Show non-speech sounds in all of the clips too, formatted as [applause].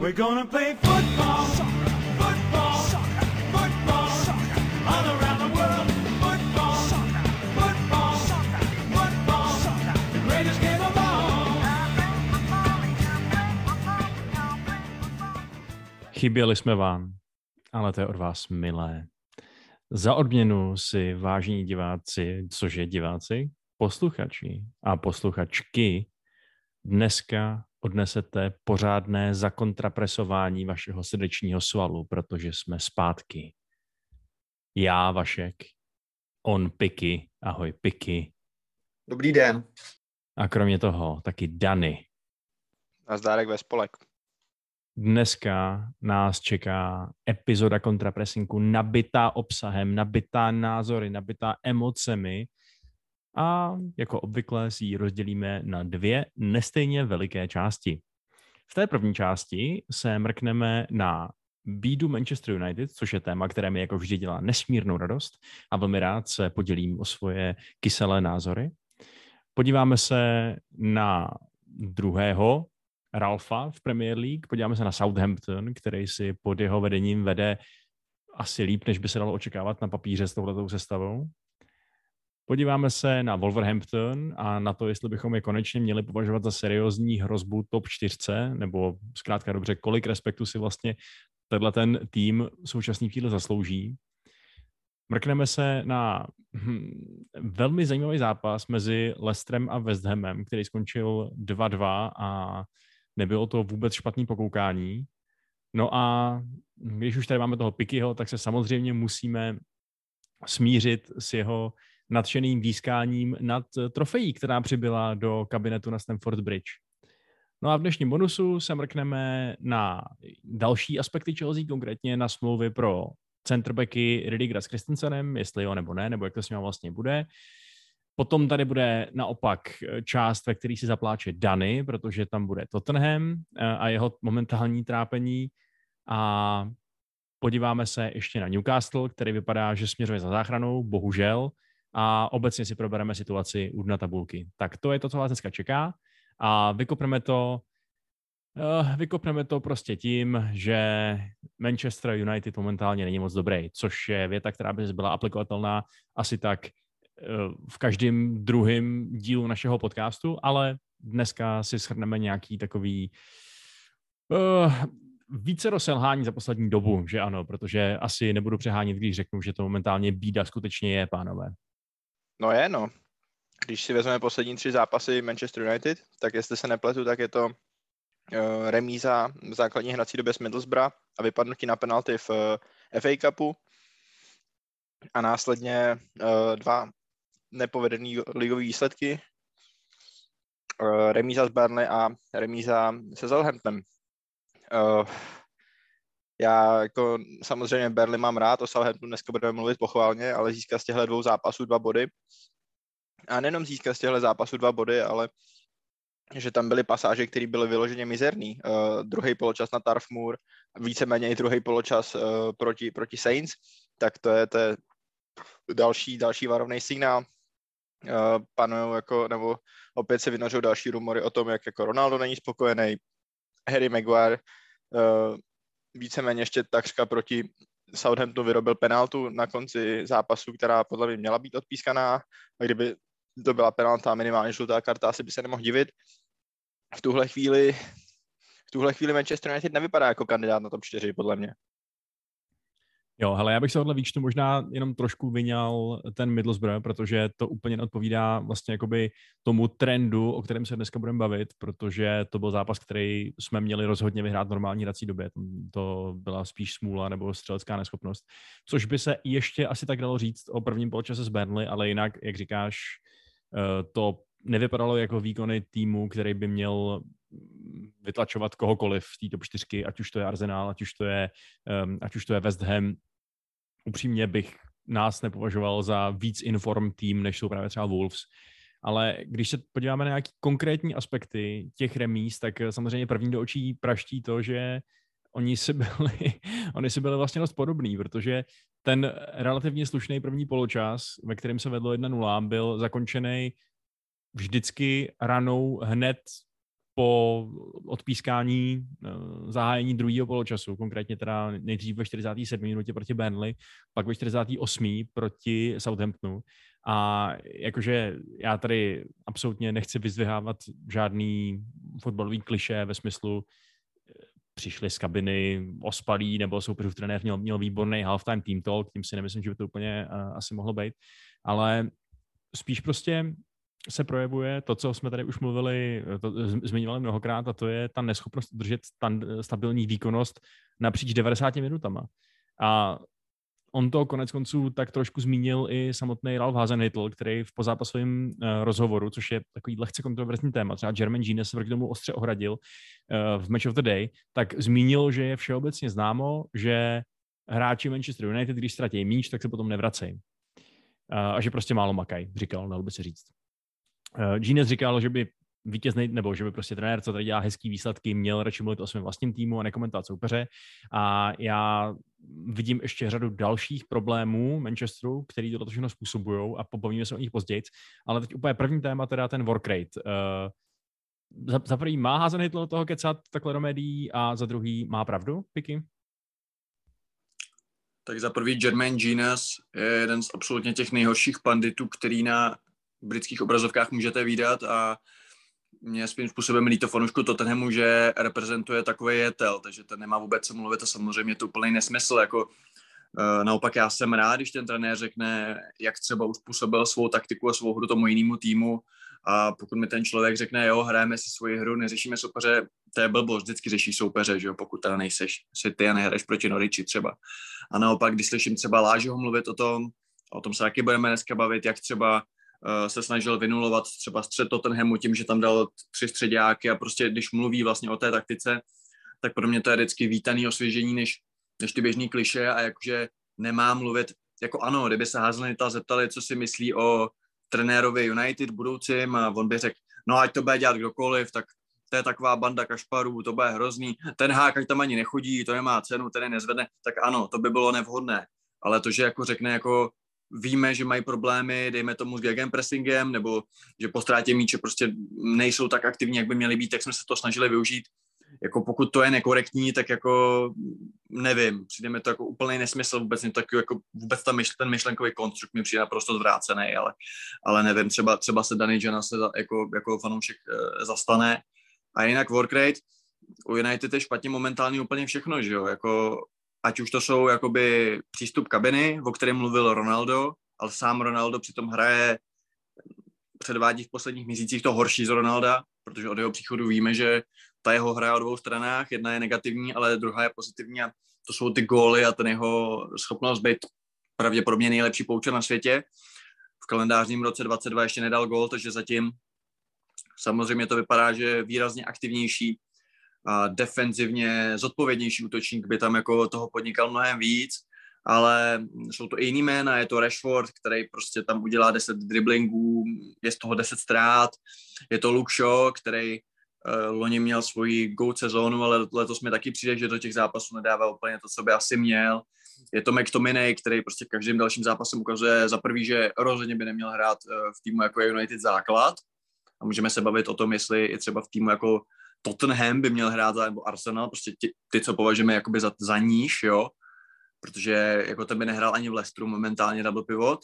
We're gonna play football. Chyběli jsme vám, ale to je od vás milé. Za odměnu si, vážení diváci, což je diváci, posluchači a posluchačky, dneska odnesete pořádné zakontrapresování vašeho srdečního svalu, protože jsme zpátky. Já, Vašek, on Piky, ahoj Piky, Dobrý den. a kromě toho taky Dany. Nazdárek ve spolek. Dneska nás čeká epizoda kontrapresinku nabitá obsahem, nabitá názory, nabitá emocemi a jako obvykle si ji rozdělíme na dvě nestejně veliké části. V té první části se mrkneme na bídu Manchester United, což je téma, které mi jako vždy dělá nesmírnou radost a velmi rád se podělím o svoje kyselé názory. Podíváme se na druhého Ralfa v Premier League, podíváme se na Southampton, který si pod jeho vedením vede asi líp, než by se dalo očekávat na papíře s touhletou sestavou. Podíváme se na Wolverhampton a na to, jestli bychom je konečně měli považovat za seriózní hrozbu top 4, nebo zkrátka dobře, kolik respektu si vlastně tenhle ten tým současný chvíli zaslouží. Mrkneme se na hm, velmi zajímavý zápas mezi Leicesterem a West Hamem, který skončil 2-2 a nebylo to vůbec špatný pokoukání. No a když už tady máme toho Pikyho, tak se samozřejmě musíme smířit s jeho nadšeným výskáním nad trofejí, která přibyla do kabinetu na Stamford Bridge. No a v dnešním bonusu se mrkneme na další aspekty Chelsea, konkrétně na smlouvy pro centerbacky Ridigera s Christensenem, jestli jo nebo ne, nebo jak to s ním vlastně bude. Potom tady bude naopak část, ve které si zapláče Dany, protože tam bude Tottenham eh, a jeho momentální trápení. A podíváme se ještě na Newcastle, který vypadá, že směřuje za záchranou, bohužel. A obecně si probereme situaci u dna tabulky. Tak to je to, co vás dneska čeká. A vykopneme to Uh, vykopneme to prostě tím, že Manchester United momentálně není moc dobrý, což je věta, která by byla aplikovatelná asi tak uh, v každém druhém dílu našeho podcastu, ale dneska si shrneme nějaký takový uh, více selhání za poslední dobu, že ano, protože asi nebudu přehánět, když řeknu, že to momentálně bída skutečně je, pánové. No je, no. Když si vezmeme poslední tři zápasy Manchester United, tak jestli se nepletu, tak je to uh, remíza v základní hrací době s Middlesbrough a vypadnutí na penalty v uh, FA Cupu a následně uh, dva nepovedený ligové výsledky. Remíza s Burnley a remíza se Southamptonem. Já jako samozřejmě Berly mám rád, o Southamptonu dneska budeme mluvit pochválně, ale získat z těchto dvou zápasů dva body. A nejenom získat z těchto zápasů dva body, ale že tam byly pasáže, které byly vyloženě mizerný. Uh, druhý poločas na Turf Moor, víceméně i druhý poločas uh, proti, proti Saints, tak to je, to je další, další varovný signál. Uh, panují jako, nebo opět se vynořují další rumory o tom, jak jako Ronaldo není spokojený, Harry Maguire uh, víceméně ještě takřka proti Southamptonu vyrobil penaltu na konci zápasu, která podle mě měla být odpískaná a kdyby to byla penalta minimálně žlutá karta, asi by se nemohl divit. V tuhle chvíli v tuhle chvíli Manchester United nevypadá jako kandidát na top 4, podle mě. Jo, hele, já bych se tohle výčtu možná jenom trošku vyňal ten Middlesbrough, protože to úplně neodpovídá vlastně jakoby tomu trendu, o kterém se dneska budeme bavit, protože to byl zápas, který jsme měli rozhodně vyhrát v normální hrací době. To byla spíš smůla nebo střelecká neschopnost, což by se ještě asi tak dalo říct o prvním poločase z Burnley, ale jinak, jak říkáš, eh, to nevypadalo jako výkony týmu, který by měl vytlačovat kohokoliv v té top 4, ať už to je Arsenal, ať už to je, um, ať už to je West Ham, upřímně bych nás nepovažoval za víc inform tým, než jsou právě třeba Wolves. Ale když se podíváme na nějaké konkrétní aspekty těch remíz, tak samozřejmě první do očí praští to, že oni si [laughs] byli, oni si byli vlastně dost podobný, protože ten relativně slušný první poločas, ve kterém se vedlo 1-0, byl zakončený vždycky ranou hned po odpískání uh, zahájení druhého poločasu, konkrétně teda nejdřív ve 47. minutě proti Burnley, pak ve 48. proti Southamptonu. A jakože já tady absolutně nechci vyzdvihávat žádný fotbalový kliše ve smyslu přišli z kabiny ospalí, nebo soupeřův trenér měl, měl výborný halftime team talk, tím si nemyslím, že by to úplně uh, asi mohlo být, ale spíš prostě se projevuje to, co jsme tady už mluvili, to zmiňovali mnohokrát, a to je ta neschopnost držet stabilní výkonnost napříč 90 minutama. A on to konec konců tak trošku zmínil i samotný Ralph Hasenhytl, který v pozápasovém uh, rozhovoru, což je takový lehce kontroverzní téma, třeba German Genius se proti tomu ostře ohradil uh, v Match of the Day, tak zmínil, že je všeobecně známo, že hráči Manchester United, když ztratí míč, tak se potom nevracejí. Uh, a že prostě málo makají, říkal, dalo by se říct. Uh, Genius říkal, že by vítězný, nebo že by prostě trenér, co tady dělá hezký výsledky, měl radši mluvit o svém vlastním týmu a nekomentovat soupeře. A já vidím ještě řadu dalších problémů Manchesteru, který to všechno způsobují a pobavíme se o nich později. Ale teď úplně první téma, teda ten work rate. Uh, za, za prvý má házený Hitler toho kecat takhle do médií a za druhý má pravdu, Piky? Tak za prvý Jermaine Genius je jeden z absolutně těch nejhorších panditů, který na britských obrazovkách můžete výdat a mě svým způsobem líto fanoušku Tottenhamu, že reprezentuje takový jetel, takže ten nemá vůbec co mluvit a samozřejmě to úplný nesmysl, jako Uh, naopak já jsem rád, když ten trenér řekne, jak třeba uspůsobil svou taktiku a svou hru tomu jinému týmu a pokud mi ten člověk řekne, jo, hrajeme si svoji hru, neřešíme soupeře, to je blbost, vždycky řeší soupeře, že jo, pokud teda nejseš si ty a nehraješ proti Noriči třeba. A naopak, když slyším třeba Lážeho mluvit o tom, o tom se taky budeme dneska bavit, jak třeba Eh, se snažil vynulovat třeba střed Tottenhamu tím, že tam dal tři středáky a prostě když mluví vlastně o té taktice, tak pro mě to je vždycky vítaný osvěžení, než, než ty běžný kliše a jakože nemá mluvit, jako ano, kdyby se Hazelnita zeptali, co si myslí o trenérovi United budoucím a on by řekl, no ať to bude dělat kdokoliv, tak to je taková banda kašparů, to bude hrozný, ten hák, ať tam ani nechodí, to nemá cenu, ten je nezvedne, tak ano, to by bylo nevhodné. Ale to, že jako řekne jako víme, že mají problémy, dejme tomu s gegenpressingem, nebo že po ztrátě míče prostě nejsou tak aktivní, jak by měli být, tak jsme se to snažili využít. Jako pokud to je nekorektní, tak jako nevím, přijde mi to jako úplný nesmysl, vůbec to jako, vůbec ta myšl, ten myšlenkový konstrukt mi přijde naprosto zvrácený, ale, ale nevím, třeba, třeba se Danny Jana se jako, jako fanoušek e, zastane. A jinak work rate, u United je špatně momentálně úplně všechno, že jo, jako ať už to jsou jakoby přístup kabiny, o kterém mluvil Ronaldo, ale sám Ronaldo přitom hraje, předvádí v posledních měsících to horší z Ronalda, protože od jeho příchodu víme, že ta jeho hra o dvou stranách, jedna je negativní, ale druhá je pozitivní a to jsou ty góly a ten jeho schopnost být pravděpodobně nejlepší pouče na světě. V kalendářním roce 22 ještě nedal gól, takže zatím samozřejmě to vypadá, že je výrazně aktivnější a defenzivně zodpovědnější útočník by tam jako toho podnikal mnohem víc, ale jsou to i jiný jména, je to Rashford, který prostě tam udělá 10 driblingů, je z toho 10 ztrát, je to Luke Shaw, který uh, loni měl svoji go sezónu, ale letos mi taky přijde, že do těch zápasů nedává úplně to, co by asi měl. Je to McTominay, který prostě každým dalším zápasem ukazuje za prvý, že rozhodně by neměl hrát uh, v týmu jako United základ. A můžeme se bavit o tom, jestli i třeba v týmu jako Tottenham by měl hrát za, nebo Arsenal, prostě ty, ty co považujeme jakoby za, za níž, jo, protože jako ten by nehrál ani v Leicesteru momentálně double pivot,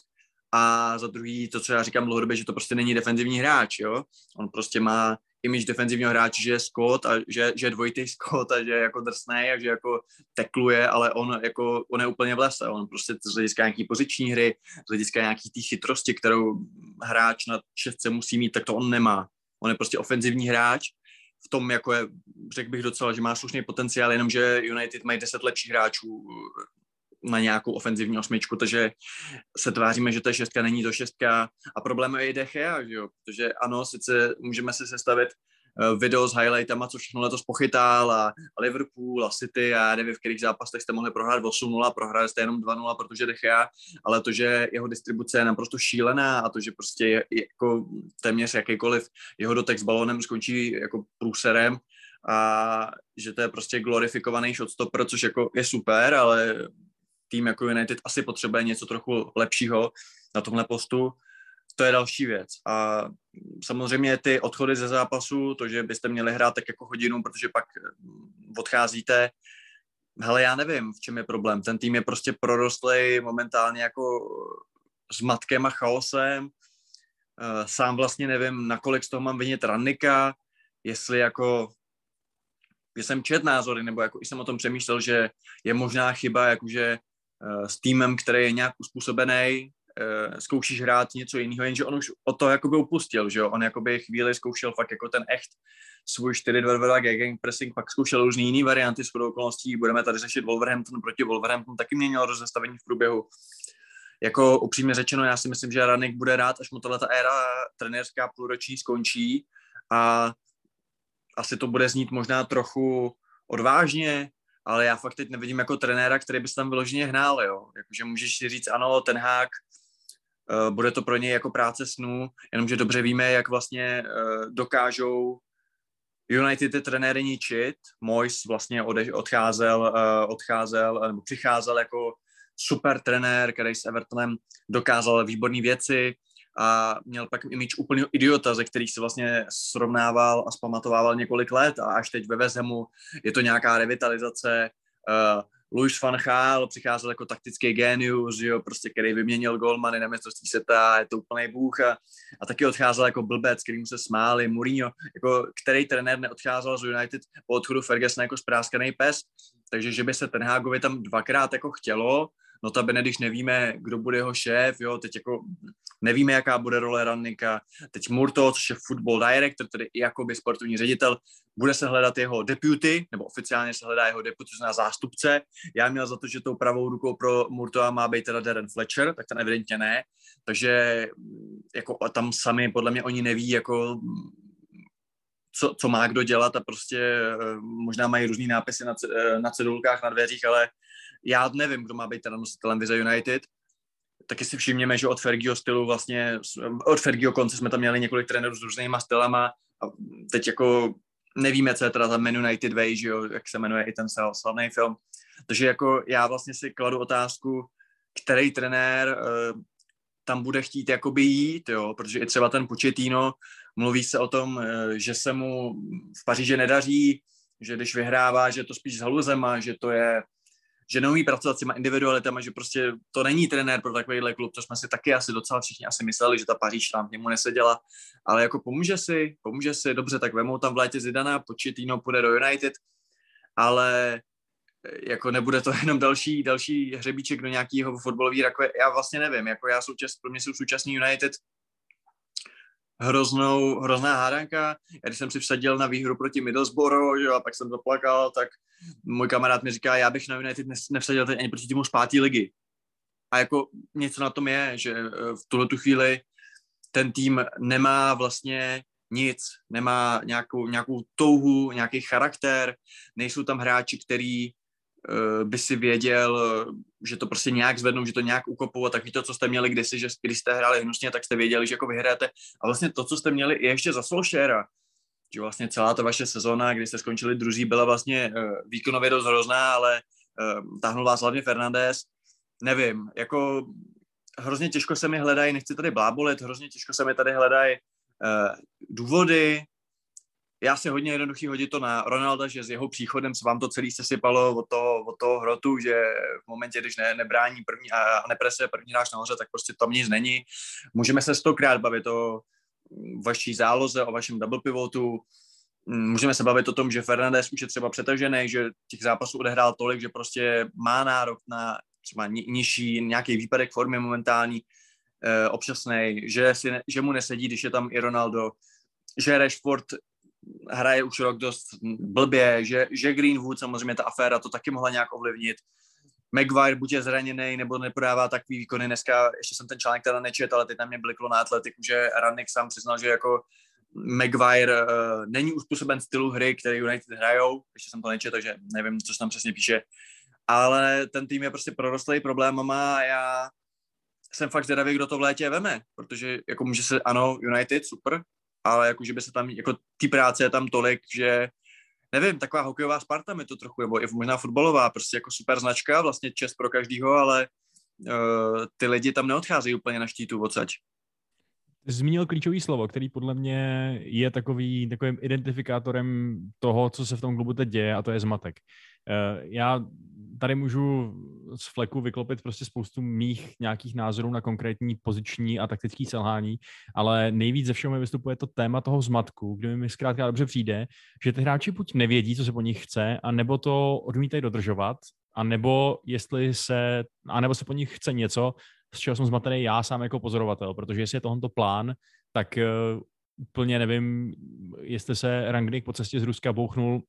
a za druhý, to, co já říkám dlouhodobě, že to prostě není defenzivní hráč, jo. On prostě má image defenzivního hráče, že je Scott a že, že je dvojitý [laughs] Scott a že je jako drsný a že jako tekluje, ale on jako, on je úplně v lese. On prostě z hlediska nějaký poziční hry, z hlediska nějaký té chytrosti, kterou hráč na šestce musí mít, tak to on nemá. On je prostě ofenzivní hráč v tom, jako je, řekl bych docela, že má slušný potenciál, jenomže United mají deset lepších hráčů eh, na nějakou ofenzivní osmičku, takže se tváříme, že to je šestka, není to šestka. A problém je i Dechea, že jo, protože ano, sice můžeme si sestavit video s highlightama, co všechno letos pochytal a, Liverpool a City a nevím, v kterých zápasech jste mohli prohrát 8-0, prohráli jste jenom 2-0, protože Dechea, ale to, že jeho distribuce je naprosto šílená a to, že prostě je jako téměř jakýkoliv jeho dotek s balónem skončí jako průserem a že to je prostě glorifikovaný shotstopper, což jako je super, ale tým jako United asi potřebuje něco trochu lepšího na tomhle postu to je další věc. A samozřejmě ty odchody ze zápasu, to, že byste měli hrát tak jako hodinu, protože pak mm, odcházíte, hele, já nevím, v čem je problém. Ten tým je prostě prorostlý momentálně jako s matkem a chaosem. Eh, Sám vlastně nevím, nakolik z toho mám vinit Rannika, jestli jako jsem čet názory, nebo jako jsem o tom přemýšlel, že je možná chyba, jakože uh, s týmem, který je nějak uspůsobený, uh, zkoušíš hrát něco jiného, jenže on už o to jakoby upustil, že jo, on jakoby chvíli zkoušel fakt jako ten echt svůj 4-2-2 gang pressing, pak zkoušel různý jiný varianty s okolností, budeme tady řešit Wolverhampton proti Wolverhampton, taky měnil rozestavení v průběhu. Jako upřímně řečeno, já si myslím, že Ranik bude rád, až mu tato éra trenérská půlroční skončí a asi to bude znít možná trochu odvážně, ale já fakt teď nevidím jako trenéra, který by se tam vyloženě hnál, jo. Jakože můžeš si říct, ano, ten hák, bude to pro něj jako práce snů, jenomže dobře víme, jak vlastně uh, dokážou United ty trenéry ničit. Moyes vlastně ode, odcházel, uh, odcházel, nebo přicházel jako super trenér, který s Evertonem dokázal výborné věci, a měl pak image úplného idiota, ze kterých se vlastně srovnával a zpamatovával několik let a až teď ve Vezemu je to nějaká revitalizace. Louis van Gaal přicházel jako taktický genius, jo, prostě, který vyměnil golmany na mistrovství světa, je to úplný bůh a, a taky odcházel jako blbec, kterým se smáli, Mourinho, jako který trenér neodcházel z United po odchodu Fergusona jako spráskaný pes, takže že by se ten Hágovi tam dvakrát jako chtělo, notabene, když nevíme, kdo bude jeho šéf, jo, teď jako nevíme, jaká bude role Rannika, teď Murto, což je football director, tedy i jakoby sportovní ředitel, bude se hledat jeho deputy, nebo oficiálně se hledá jeho deputy, to zástupce. Já měl za to, že tou pravou rukou pro Murtoa má být teda Darren Fletcher, tak ten evidentně ne, takže jako tam sami podle mě oni neví, jako co, co má kdo dělat a prostě eh, možná mají různý nápisy na, eh, na cedulkách, na dveřích, ale já nevím, kdo má být teda nositelem Vize United. Taky si všimněme, že od Fergio stylu vlastně, od Fergio konce jsme tam měli několik trenérů s různýma stylama a teď jako nevíme, co je teda za Man United Way, že jo, jak se jmenuje i ten slavný film. Takže jako já vlastně si kladu otázku, který trenér uh, tam bude chtít jakoby jít, jo, protože i třeba ten Pochettino, mluví se o tom, uh, že se mu v Paříži nedaří, že když vyhrává, že to spíš s haluzema, že to je že neumí pracovat s těma individualitama, že prostě to není trenér pro takovýhle klub, to jsme si taky asi docela všichni asi mysleli, že ta Paříž tam němu neseděla, ale jako pomůže si, pomůže si, dobře, tak vemou tam v létě Zidana, Početino půjde do United, ale eh, jako nebude to [laughs] jenom další, další hřebíček do nějakého fotbalového, jako já vlastně nevím, jako já součas, pro mě jsou současný United hroznou, hrozná hádanka. Já když jsem si vsadil na výhru proti Middlesbrough, že, a pak jsem zaplakal, tak můj kamarád mi říká, já bych na United nevsadil teď ani proti týmu z páté ligy. A jako něco na tom je, že eh, v tuhle tu chvíli ten tým nemá vlastně nic, nemá nějakou, nějakou touhu, nějaký charakter, nejsou tam hráči, který by si věděl, že to prostě nějak zvednou, že to nějak ukopou a taky to, co jste měli kdysi, že když jste hráli hnusně, tak jste věděli, že jako vyhráte. A vlastně to, co jste měli i ještě za Solskjaera, že vlastně celá ta vaše sezóna, kdy jste skončili druzí, byla vlastně uh, výkonově dost hrozná, ale uh, táhnul vás hlavně Fernandez. Nevím, jako hrozně těžko se mi hledají, nechci tady blábolit, hrozně těžko se mi tady hledají důvody, já si hodně jednoduchý hodit to na Ronalda, že s jeho příchodem se vám to celý sesypalo od toho, od toho hrotu, že v momentě, když ne, nebrání první a nepresuje první náš nahoře, tak prostě tam nic není. Můžeme se stokrát bavit o vaší záloze, o vašem double pivotu, můžeme se bavit o tom, že Fernandez už je třeba přetažený, že těch zápasů odehrál tolik, že prostě má nárok na třeba nižší nějaký výpadek formy momentální, eh, občasný, že, si, že mu nesedí, když je tam i Ronaldo, že Rashford hraje už rok dost blbě, že, že Greenwood, samozřejmě ta aféra to taky mohla nějak ovlivnit. Maguire buď je zraněný, nebo nepodává takový výkony. Dneska ještě jsem ten článek teda nečet, ale teď na mě bliklo na atletiku, že Rannik sám přiznal, že jako Maguire uh, není uspůsoben stylu hry, který United hrajou. Ještě jsem to nečet, takže nevím, co se tam přesně píše. Ale ten tým je prostě prorostlý problémama a já jsem fakt zvědavý, kdo to v létě veme, protože jako může se, ano, United, super, ale jako, že by se tam, jako ty práce je tam tolik, že nevím, taková hokejová Sparta mi to trochu, nebo i možná fotbalová, prostě jako super značka, vlastně čest pro každýho, ale uh, ty lidi tam neodcházejí úplně na štítu odsaď. zmínil klíčový slovo, který podle mě je takový, takovým identifikátorem toho, co se v tom klubu teď děje, a to je zmatek. Eh, já tady můžu z fleku vyklopit prostě spoustu mých nějakých názorů na konkrétní poziční a taktický selhání, ale nejvíc ze všeho mi vystupuje to téma toho zmatku, kde mi zkrátka dobře přijde, že ty hráči buď nevědí, co se po nich chce, a nebo to odmítají dodržovat, a nebo jestli se, a nebo se po nich chce něco, z čeho jsem zmatený já sám jako pozorovatel, protože jestli je tohoto plán, tak uh, úplně nevím, jestli se Rangnick po cestě z Ruska bouchnul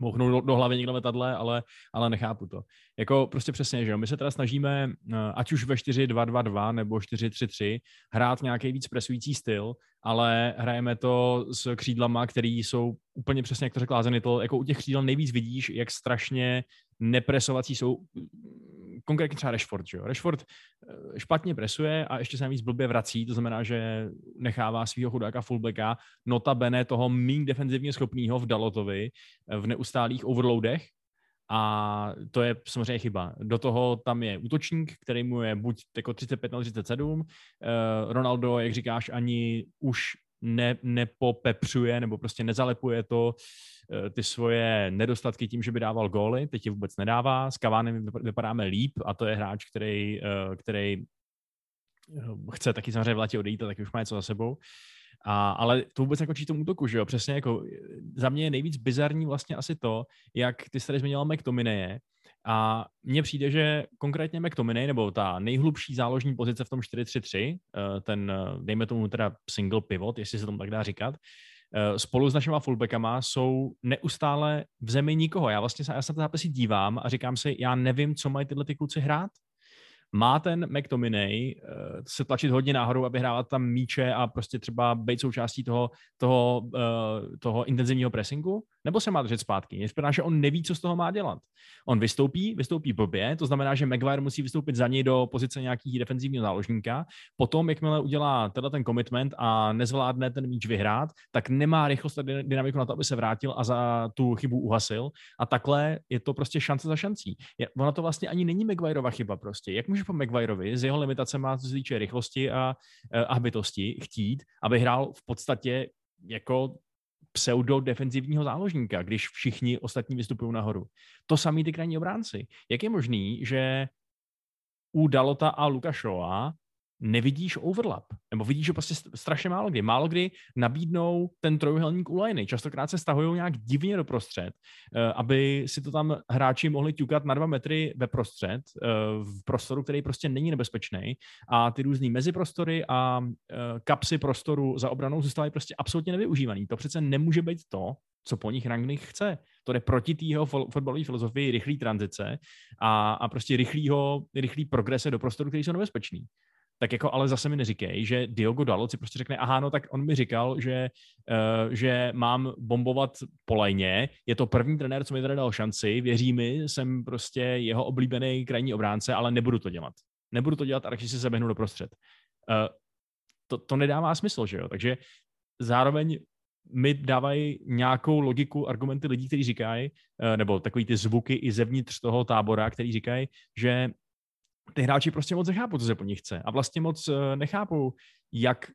bouchnul do, do hlavy někdo letadle, ale, ale nechápu to. Jako prostě přesně, že jo, my se teda snažíme, eh, ať už ve 4-2-2-2 nebo 4-3-3, hrát nějaký víc presující styl, ale hrajeme to s křídlama, který jsou úplně přesně, jak to řekla to jako u těch křídel nejvíc vidíš, jak strašně nepresovací jsou konkrétně třeba Rashford, že jo? Rashford eh, špatně presuje a ještě se navíc blbě vrací, to znamená, že nechává svého chudáka fullbacka, notabene toho méně defenzivně schopného v Dalotovi eh, v neustálých overloadech, a to je samozřejmě chyba. Do toho tam je útočník, který mu je buď jako 35 na 37. Ronaldo, jak říkáš, ani už ne, nepopepřuje nebo prostě nezalepuje to eh, ty svoje nedostatky tím, že by dával góly, teď je vůbec nedává, s Kavánem vypadáme líp a to je hráč, který, eh, který eh, chce taky samozřejmě v letě odejít a taky už má něco za sebou. A, ale to vůbec nekončí tomu útoku, že jo? Přesně jako za mě je nejvíc bizarní vlastně asi to, jak ty jsi tady změnila McTominay, a mně přijde, že konkrétně McTominay, nebo ta nejhlubší záložní pozice v tom 4-3-3, eh, ten, eh, dejme tomu teda single pivot, jestli se tomu tak dá říkat, eh, spolu s našimi fullbackama jsou neustále v zemi nikoho. Já vlastně já se na ty zápasy dívám a říkám si, já nevím, co mají tyhle ty kluci hrát má ten McTominay se tlačit hodně nahoru, aby hrával tam míče a prostě třeba být součástí toho, toho, toho intenzivního pressingu, nebo se má držet zpátky. Je znamená, že on neví, co z toho má dělat. On vystoupí, vystoupí blbě, to znamená, že Maguire musí vystoupit za něj do pozice nějakého defenzivního záložníka. Potom, jakmile udělá teda ten commitment a nezvládne ten míč vyhrát, tak nemá rychlost a dynamiku na to, aby se vrátil a za tu chybu uhasil. A takhle je to prostě šance za šancí. Je, ona to vlastně ani není Maguireova chyba prostě. Jak může po Maguireovi s jeho limitacemi, co se týče rychlosti a, a hbitosti, chtít, aby hrál v podstatě jako pseudo defenzivního záložníka, když všichni ostatní vystupují nahoru. To samý ty krajní obránci. Jak je možný, že u Dalota a Lukašova nevidíš overlap. Nebo vidíš ho prostě strašně málo kdy. Málo kdy nabídnou ten trojuhelník u liney. Častokrát se stahují nějak divně do prostřed, eh, aby si to tam hráči mohli ťukat na dva metry ve prostřed, eh, v prostoru, který prostě není nebezpečný. A ty různé meziprostory a eh, kapsy prostoru za obranou zůstávají prostě absolutně nevyužívaný. To přece nemůže být to, co po nich Rangnick chce. To jde proti té fotbalové filozofii rychlý tranzice a, a prostě rychlýho, rychlý progrese do prostoru, který jsou nebezpečný tak jako ale zase mi neříkej, že Diogo Dalot si prostě řekne, aha, no tak on mi říkal, že, uh, že mám bombovat po lajně, je to první trenér, co mi tady dal šanci, věří mi, jsem prostě jeho oblíbený krajní obránce, ale nebudu to dělat. Nebudu to dělat a radši si zaběhnu do prostřed. Uh, to, to nedává smysl, že jo? Takže zároveň mi dávají nějakou logiku, argumenty lidí, kteří říkají, uh, nebo takový ty zvuky i zevnitř toho tábora, který říkají, že ty hráči prostě moc nechápou, co se po nich chce. A vlastně moc uh, nechápou, jak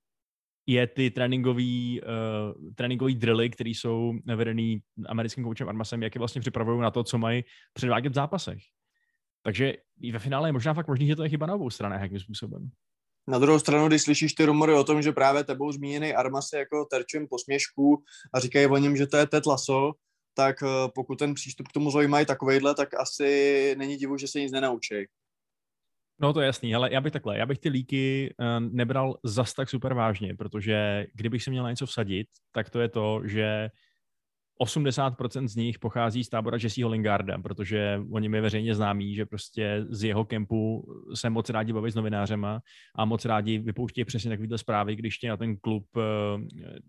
je ty tréninkový, uh, tréninkový drilly, které jsou vedený americkým koučem Armasem, jak je vlastně připravují na to, co mají předvádět v zápasech. Takže i ve finále je možná fakt možný, že to je chyba na obou stranách, jakým způsobem. Na druhou stranu, když slyšíš ty rumory o tom, že právě tebou zmíněný Armas je jako terčem posměšku a říkají o něm, že to je Ted Lasso, tak eh, pokud ten přístup k tomu zajímají takovejhle, tak asi není divu, že se nic nenaučí. No to je jasný, ale já bych takhle, já bych ty líky uh, nebral zas tak super vážně, protože kdybych si měl na něco vsadit, tak to je to, že 80% z nich pochází z tábora Jesseho Lingarda, protože oni mi veřejně známí, že prostě z jeho kempu se moc rádi baví s novinářema a moc rádi vypouštějí přesně takovýhle zprávy, když tě na ten klub uh,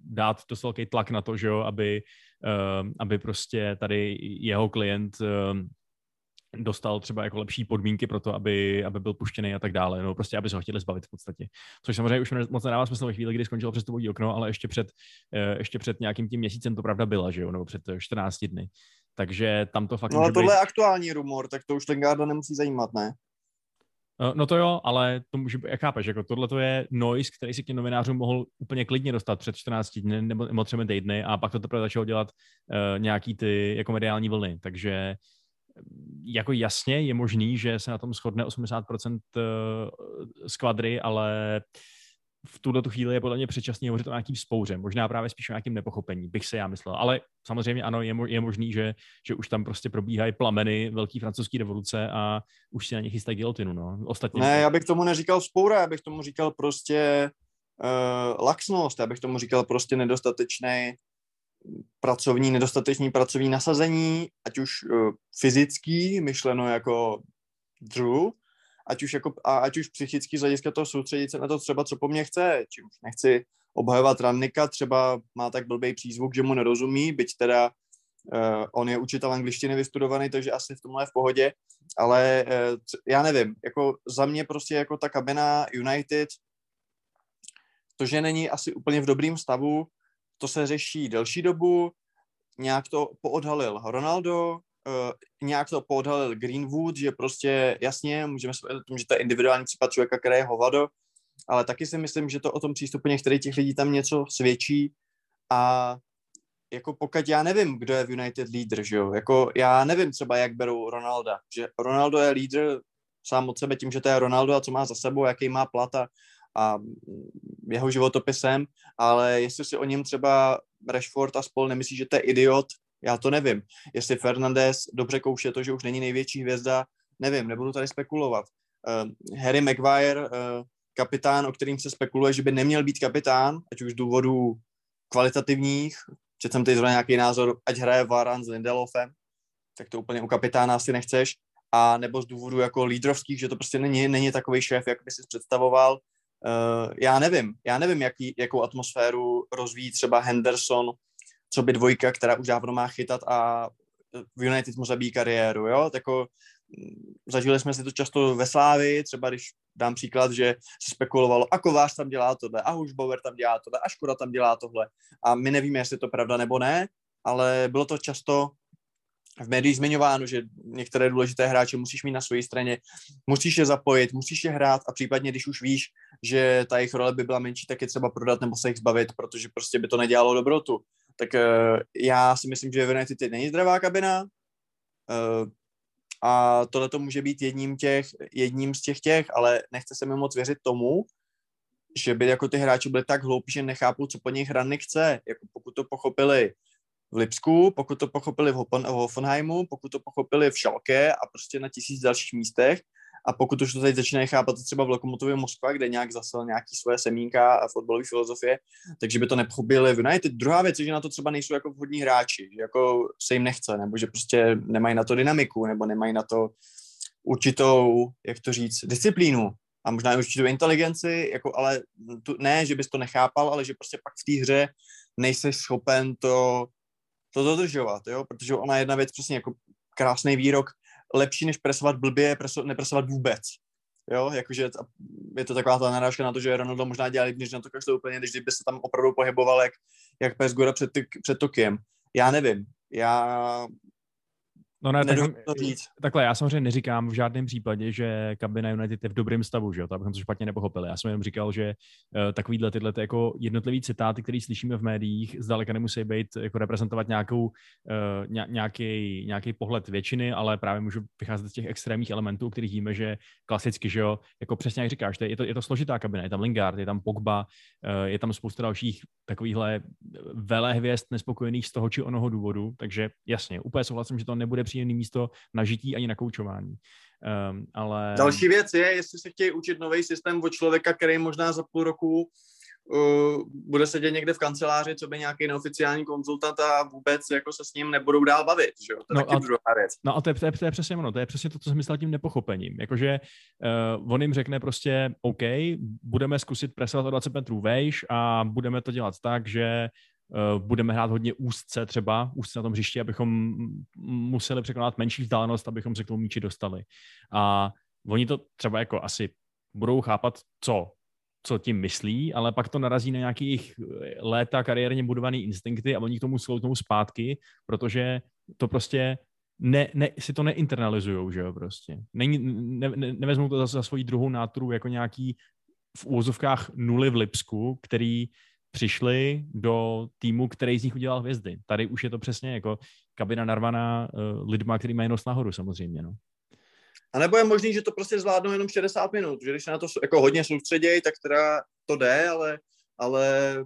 dát dost velký tlak na to, že jo, aby, uh, aby prostě tady jeho klient dostal třeba jako lepší podmínky pro to, aby, aby byl puštěný a tak dále. No, prostě, aby se ho chtěli zbavit v podstatě. Což samozřejmě už moc nedává smysl ve chvíli, kdy skončilo přestupový okno, ale ještě před, eh, ještě před nějakým tím měsícem to pravda byla, že jo, nebo před 14 eh, dny. Takže tam to fakt No ale tohle být... je aktuální rumor, tak to už Lingarda nemusí zajímat, ne? Eh, No to jo, ale to může být, jak chápeš, jako tohle to je noise, který si k těm novinářům mohl úplně klidně dostat před 14 dny nebo, nebo třemi týdny a pak to teprve začalo dělat uh, nějaký ty jako mediální vlny, takže jako jasně je možný, že se na tom shodne 80% eh, skvadry, ale v tuhle tu chvíli je podle mě předčasný hovořit o nějakým spouře, možná právě spíš o nějakým nepochopení, bych se já myslel. Ale samozřejmě ano, je, mo- je možný, že, že už tam prostě probíhají plameny velký francouzské revoluce a už si na ně chystají gilotinu. No. Ostatně, Ne, já bych tomu neříkal spoura, já bych tomu říkal prostě uh, laxnost, já bych tomu říkal prostě nedostatečný pracovní, nedostatečný pracovní nasazení, ať už uh, fyzický, myšleno jako Drew, ať už, jako, a ať už psychický z hlediska toho soustředit se na to třeba, co po mně chce, čímž nechci obhajovat Rannika, třeba má tak blbý přízvuk, že mu nerozumí, byť teda uh, on je učitel angličtiny vystudovaný, takže asi v tomhle je v pohodě, ale uh, já nevím, jako za mě prostě jako ta kabina United, to, že není asi úplně v dobrým stavu, to se řeší delší dobu, nějak to poodhalil Ronaldo, uh, nějak to poodhalil Greenwood, že prostě jasně, můžeme se o tom, že to je individuální případ člověka, který je hovado, ale taky si myslím, že to o tom přístupu některých těch lidí tam něco svědčí. A jako pokud já nevím, kdo je v United lídr, že jo, jako já nevím třeba, jak berou Ronalda, že Ronaldo je lídr sám od sebe tím, že to je Ronaldo a co má za sebou, jaký má plata jeho životopisem, ale jestli si o něm třeba Rashford a spol nemyslí, že to je idiot, já to nevím. Jestli Fernandez dobře kouše to, že už není největší hvězda, nevím, nebudu tady spekulovat. Uh, Harry Maguire, uh, kapitán, o kterým se spekuluje, že by neměl být kapitán, ať už z důvodů kvalitativních, četl jsem tady zrovna nějaký názor, ať hraje Varan s Lindelofem, tak to úplně u kapitána asi nechceš, a nebo z důvodu jako lídrovských, že to prostě není, není takový šéf, jak by si představoval. Uh, já nevím, já nevím, jaký, jakou atmosféru rozvíjí třeba Henderson, co by dvojka, která už dávno má chytat a v United mu zabíjí kariéru, jo, tak jako mm, zažili jsme si to často ve Slávi, třeba když dám příklad, že se spekulovalo, a Kovář tam dělá tohle, a Hušbauer tam dělá tohle, a Škoda tam dělá tohle. A my nevíme, jestli to pravda nebo ne, ale bylo to často v médiích zmiňováno, že některé důležité hráče musíš mít na své straně, musíš je zapojit, musíš je hrát a případně, když už víš, že ta jejich role by byla menší, tak je třeba prodat nebo se jich zbavit, protože prostě by to nedělalo dobrotu. Tak uh, já si myslím, že v United není zdravá kabina uh, a tohle to může být jedním, těch, jedním z těch těch, ale nechce se mi moc věřit tomu, že by jako ty hráči byli tak hloupí, že nechápou, co po nich Rannik chce. Jako pokud to pochopili v Lipsku, pokud to pochopili v, Hoffenheimu, pokud to pochopili v Schalke a prostě na tisíc dalších místech, a pokud už to teď začínají chápat třeba v Lokomotivě Moskva, kde nějak zasel nějaký svoje semínka a fotbalové filozofie, takže by to nepochopili v United. Druhá věc je, že na to třeba nejsou jako vhodní hráči, že jako se jim nechce, nebo že prostě nemají na to dynamiku, nebo nemají na to určitou, jak to říct, disciplínu a možná i určitou inteligenci, jako, ale tu, ne, že bys to nechápal, ale že prostě pak v té hře nejsi schopen to, to dodržovat, jo? protože ona jedna věc přesně jako krásný výrok, lepší než presovat blbě je preso, nepresovat vůbec. Jo, jakože je to taková ta narážka na to, že Ronaldo možná dělal, když na to kašle úplně, když by se tam opravdu pohyboval jak, jak pes před, před Tokiem. Já nevím. Já No ne, tak, nedokážu to říct. takhle, já samozřejmě neříkám v žádném případě, že kabina United je v dobrém stavu, že jo, to abychom to špatně nepochopili. Já jsem jenom říkal, že uh, takovýhle tyhle ty jako jednotlivý citáty, které slyšíme v médiích, zdaleka nemusí být jako reprezentovat nějakou, uh, nějaký, nějaký pohled většiny, ale právě můžu vycházet z těch extrémních elementů, kterých víme, že klasicky, že jo, jako přesně jak říkáš, to je, je, to, je to složitá kabina, je tam Lingard, je tam Pogba, uh, je tam spousta dalších takovýchhle velehvězd nespokojených z toho či onoho důvodu, takže jasně, úplně souhlasím, že to nebude příjemné místo na žití ani na koučování. Um, ale... Další věc je, jestli se chtějí učit nový systém od člověka, který možná za půl roku uh, bude sedět někde v kanceláři, co by nějaký neoficiální konzultant a vůbec jako se s ním nebudou dál bavit, že? To je No taky a- druhá věc. No a to je, to, je, to je přesně ono, to je přesně to, co jsem myslel tím nepochopením. Jakože uh, on jim řekne prostě, OK, budeme zkusit presovat o 20 metrů vejš a budeme to dělat tak, že budeme hrát hodně úzce třeba, úzce na tom hřišti, abychom museli překonat menší vzdálenost, abychom se k tomu míči dostali. A oni to třeba jako asi budou chápat, co co tím myslí, ale pak to narazí na nějaký jejich léta kariérně budovaný instinkty a oni k tomu skloutnou zpátky, protože to prostě ne, ne, si to neinternalizujou, že jo, prostě. Není, ne, ne, nevezmou to za, za svoji druhou náturu jako nějaký v úvozovkách nuly v Lipsku, který přišli do týmu, který z nich udělal hvězdy. Tady už je to přesně jako kabina narvaná uh, lidma, který mají nos nahoru samozřejmě, no. A nebo je možný, že to prostě zvládnou jenom 60 minut, že když se na to jako hodně soustředějí, tak teda to jde, ale, ale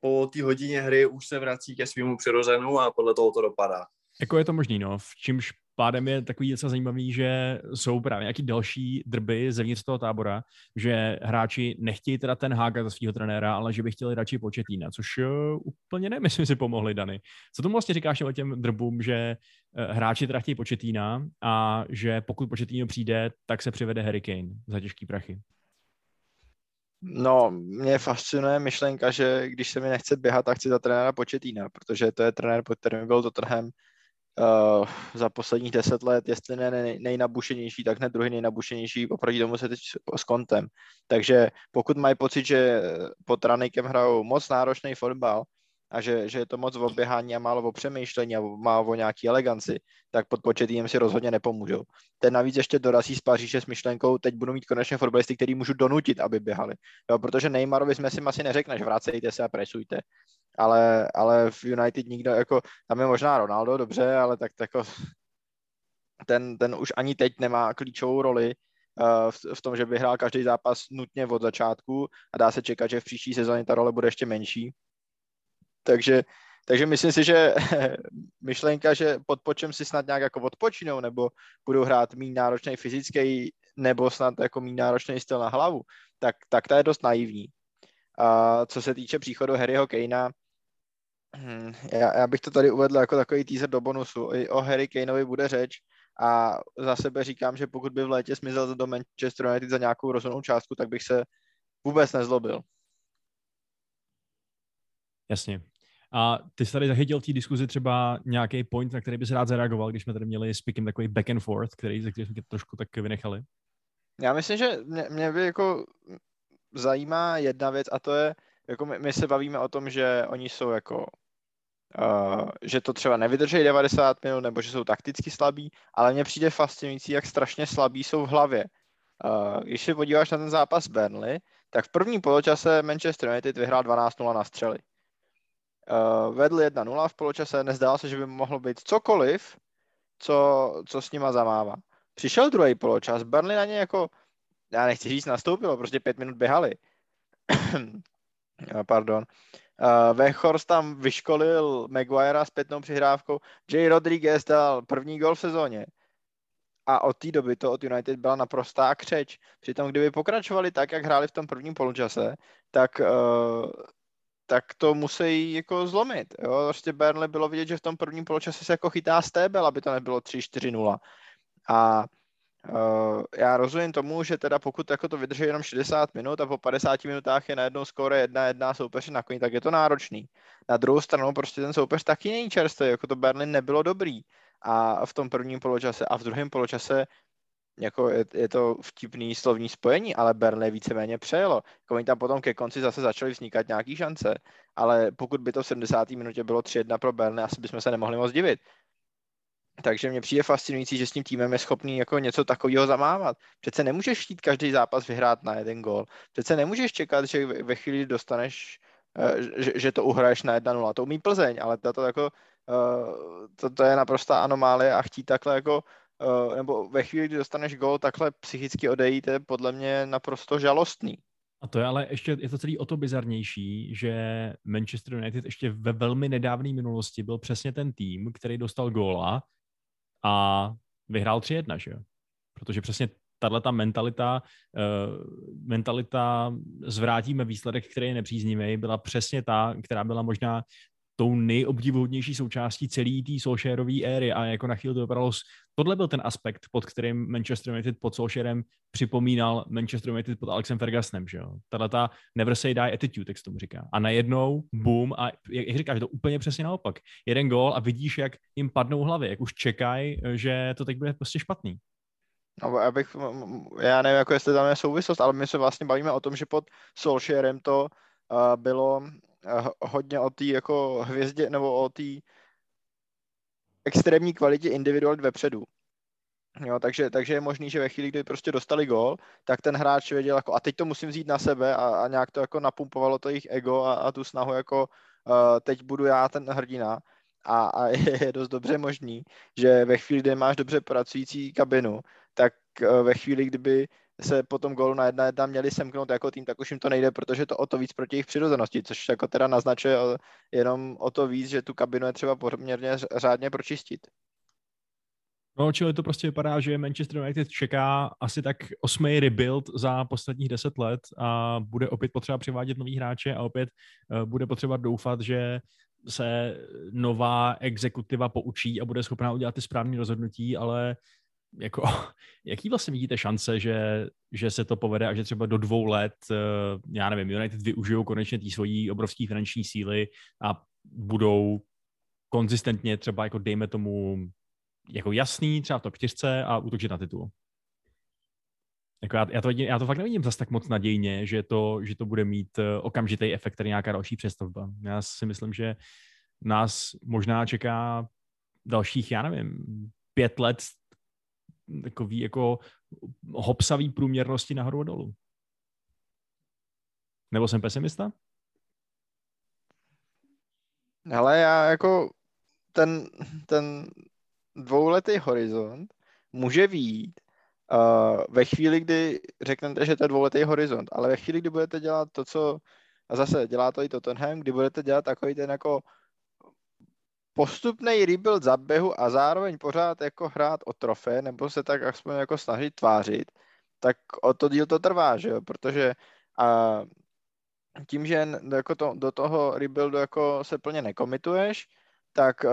po té hodině hry už se vrací ke svýmu přirozenu a podle toho to dopadá. Jako je to možný, no. V čímž pádem je takový docela zajímavý, že jsou právě nějaký další drby zevnitř toho tábora, že hráči nechtějí teda ten háka za svého trenéra, ale že by chtěli radši početína, což uh, úplně ne, myslím si pomohli, Dany. Co tomu vlastně říkáš o těm drbům, že uh, hráči teda chtějí početína a že pokud početíno přijde, tak se přivede Harry Kane za těžký prachy? No, mě fascinuje myšlenka, že když se mi nechce běhat, tak chci za trenéra Početína, protože to je trenér, pod kterým byl Tottenham uh, za posledních deset let, jestli ne nej, nejnabušenější, tak ne druhý nejnabušenější, oproti tomu se teď s kontem. Takže pokud mají pocit, že pod Ranikem hrajou moc náročný fotbal, a že, že je to moc o běhání a málo o přemýšlení a málo o nějaký eleganci, tak pod početým si rozhodně nepomůžou. Ten navíc ještě dorazí z Paříže s myšlenkou, teď budu mít konečně fotbalisty, který můžu donutit, aby běhali. Jo, protože Neymarovi jsme si asi neřekne, že vracejte se a presujte. Ale, ale v United nikdo, jako, tam je možná Ronaldo, dobře, ale tak jako, [laughs] ten, ten už ani teď nemá klíčovou roli uh, v, v tom, že by hrál každý zápas nutně od začátku a dá se čekat, že v příští sezóně ta role bude ještě menší takže, takže myslím si, že [laughs] myšlenka, že pod počem si snad nějak jako odpočinou, nebo budou hrát méně náročný fyzický, nebo snad jako méně náročný styl na hlavu, tak, tak ta je dost naivní. A co se týče příchodu Harryho Kanea, hm, já, já bych to tady uvedl jako takový teaser do bonusu. I o Harry Kaneovi bude řeč a za sebe říkám, že pokud by v létě zmizel do Manchester United za nějakou rozhodnou částku, tak bych se vůbec nezlobil. Jasně. A ty jsi tady zachytil té diskuzi třeba nějaký point, na který bys rád zareagoval, když jsme tady měli s Pikem takový back and forth, který, ze který jsme trošku tak vynechali? Já myslím, že mě, mě by jako zajímá jedna věc a to je, jako my, my se bavíme o tom, že oni jsou jako Uh, že to třeba nevydrží 90 minut, nebo že jsou takticky slabí, ale mně přijde fascinující, jak strašně slabí jsou v hlavě. Uh, když se podíváš na ten zápas Burnley, tak v prvním poločase Manchester United vyhrál 12-0 na střely uh, vedl 1-0 v poločase, nezdálo se, že by mohlo být cokoliv, co, co s nima zamává. Přišel druhý poločas, Burnley na ně jako, já nechci říct nastoupilo, prostě pět minut běhali. Pardon. Uh, Vechhorst tam vyškolil Maguirea s pětnou přihrávkou. J. Rodriguez dal první gol v sezóně. A od té doby to od United byla naprostá křeč. Přitom, kdyby pokračovali tak, jak hráli v tom prvním poločase, tak uh, tak to musí jako zlomit. Jo? Prostě Burnley bylo vidět, že v tom prvním poločase se jako chytá stébel, aby to nebylo 3-4-0. A uh, já rozumím tomu, že teda pokud jako to vydrží jenom 60 minut a po 50 minutách je najednou skóre 1-1 soupeř na koni, tak je to náročný. Na druhou stranu prostě ten soupeř taky není čerstvý, jako to Berlin nebylo dobrý. A v tom prvním poločase a v druhém poločase jako je, je to vtipný slovní spojení, ale Burnley víceméně přejelo. Jako oni tam potom ke konci zase začaly vznikat nějaký šance, ale pokud by to v 70. minutě bylo 3-1 pro Burnley, asi bychom se nemohli moc divit. Takže mně přijde fascinující, že s tím týmem je schopný jako něco takového zamávat. Přece nemůžeš chtít každý zápas vyhrát na jeden gol. Přece nemůžeš čekat, že ve chvíli dostaneš, eh, že, to uhraješ na 1-0. To umí Plzeň, ale to, jako, eh, to, to je naprostá anomálie a chtít takhle jako uh, nebo ve chvíli, kdy dostaneš gol, takhle psychicky odejít, je podle mě naprosto žalostný. A to je ale ještě, je to celý o to bizarnější, že Manchester United ještě ve velmi nedávné minulosti byl přesně ten tým, který dostal góla a vyhrál 3-1, že jo? Protože přesně tahle ta mentalita, uh, mentalita zvrátíme výsledek, který je nepříznivý, byla přesně ta, která byla možná tou nejobdivuhodnější součástí celé té Solskjaerové éry a jako na chvíli to vypadalo, tohle byl ten aspekt, pod kterým Manchester United pod Solskjaerem připomínal Manchester United pod Alexem Fergusonem, že jo. Tahle ta never say die attitude, jak se tomu říká. A najednou, boom, a jak, jak říkáš, to úplně přesně naopak. Jeden gól a vidíš, jak jim padnou hlavy, jak už čekají, že to teď bude prostě špatný. No, já, bych, já nevím, jako jestli tam je souvislost, ale my se vlastně bavíme o tom, že pod Solskjaerem to uh, bylo hodně o té jako hvězdě, nebo o té extrémní kvalitě individualit vepředu. Jo, takže, takže je možný, že ve chvíli, kdy prostě dostali gól, tak ten hráč věděl, jako, a teď to musím vzít na sebe a, a nějak to jako napumpovalo to jejich ego a, a tu snahu, jako uh, teď budu já ten hrdina. A, a je, [laughs] je dost dobře možný, že ve chvíli, kdy máš dobře pracující kabinu, tak uh, ve chvíli, kdyby se po tom gólu na jedna jedna měli semknout jako tým, tak už jim to nejde, protože to o to víc proti jejich přirozenosti, což jako teda naznačuje jenom o to víc, že tu kabinu je třeba poměrně řádně pročistit. No, čili to prostě vypadá, že Manchester United čeká asi tak osmý rebuild za posledních deset let a bude opět potřeba přivádět nový hráče a opět uh, bude potřeba doufat, že se nová exekutiva poučí a bude schopná udělat ty správné rozhodnutí, ale jako, [laughs] jaký vlastně vidíte šance, že, že se to povede a že třeba do dvou let, uh, já nevím, United využijou konečně ty svojí obrovské finanční síly a budou konzistentně třeba jako dejme tomu jako jasný, třeba v top 4 a útočit na titul. Jako já, já, to, já to fakt nevidím zase tak moc nadějně, že to, že to bude mít eh, okamžitý efekt, který nějaká další přestavba. Já si myslím, že nás možná čeká dalších, já nevím, pět let takový jako hopsavý průměrnosti nahoru a dolů. Nebo jsem pesimista? Ale já jako ten, ten dvouletý horizont může výjít uh, ve chvíli, kdy řeknete, že to je dvouletý horizont, ale ve chvíli, kdy budete dělat to, co, a zase dělá to i Tottenham, kdy budete dělat takový ten jako postupný rebuild za běhu a zároveň pořád jako hrát o trofé, nebo se tak aspoň jako snažit tvářit, tak o to díl to trvá, že jo, protože a tím, že jako to, do toho rebuildu jako se plně nekomituješ, tak uh,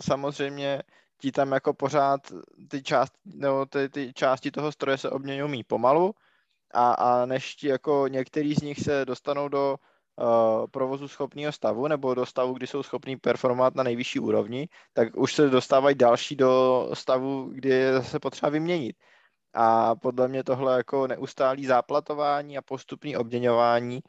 samozřejmě ti tam jako pořád ty, část, nebo ty, ty části toho stroje se obměňují pomalu a, a než ti jako některý z nich se dostanou do provozu schopného stavu nebo do stavu, kdy jsou schopní performovat na nejvyšší úrovni, tak už se dostávají další do stavu, kdy je zase potřeba vyměnit. A podle mě tohle jako neustálý záplatování a postupný obměňování,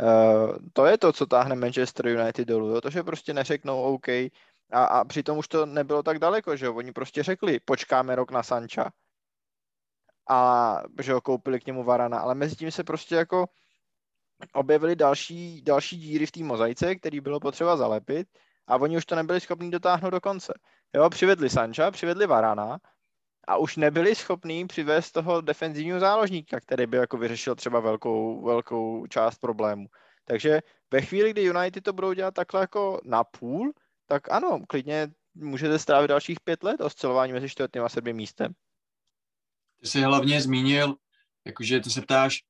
uh, to je to, co táhne Manchester United dolů. Jo? To, že prostě neřeknou OK, a, a přitom už to nebylo tak daleko, že jo? Oni prostě řekli, počkáme rok na Sancha. A že ho koupili k němu Varana, ale mezi tím se prostě jako objevily další, další díry v té mozaice, který bylo potřeba zalepit a oni už to nebyli schopni dotáhnout do konce. Jo, přivedli Sancha, přivedli Varana a už nebyli schopní přivést toho defenzivního záložníka, který by jako vyřešil třeba velkou, velkou část problému. Takže ve chvíli, kdy United to budou dělat takhle jako na půl, tak ano, klidně můžete strávit dalších pět let oscilování mezi čtvrtým a sedmým místem. Ty jsi hlavně zmínil, jakože ty se ptáš,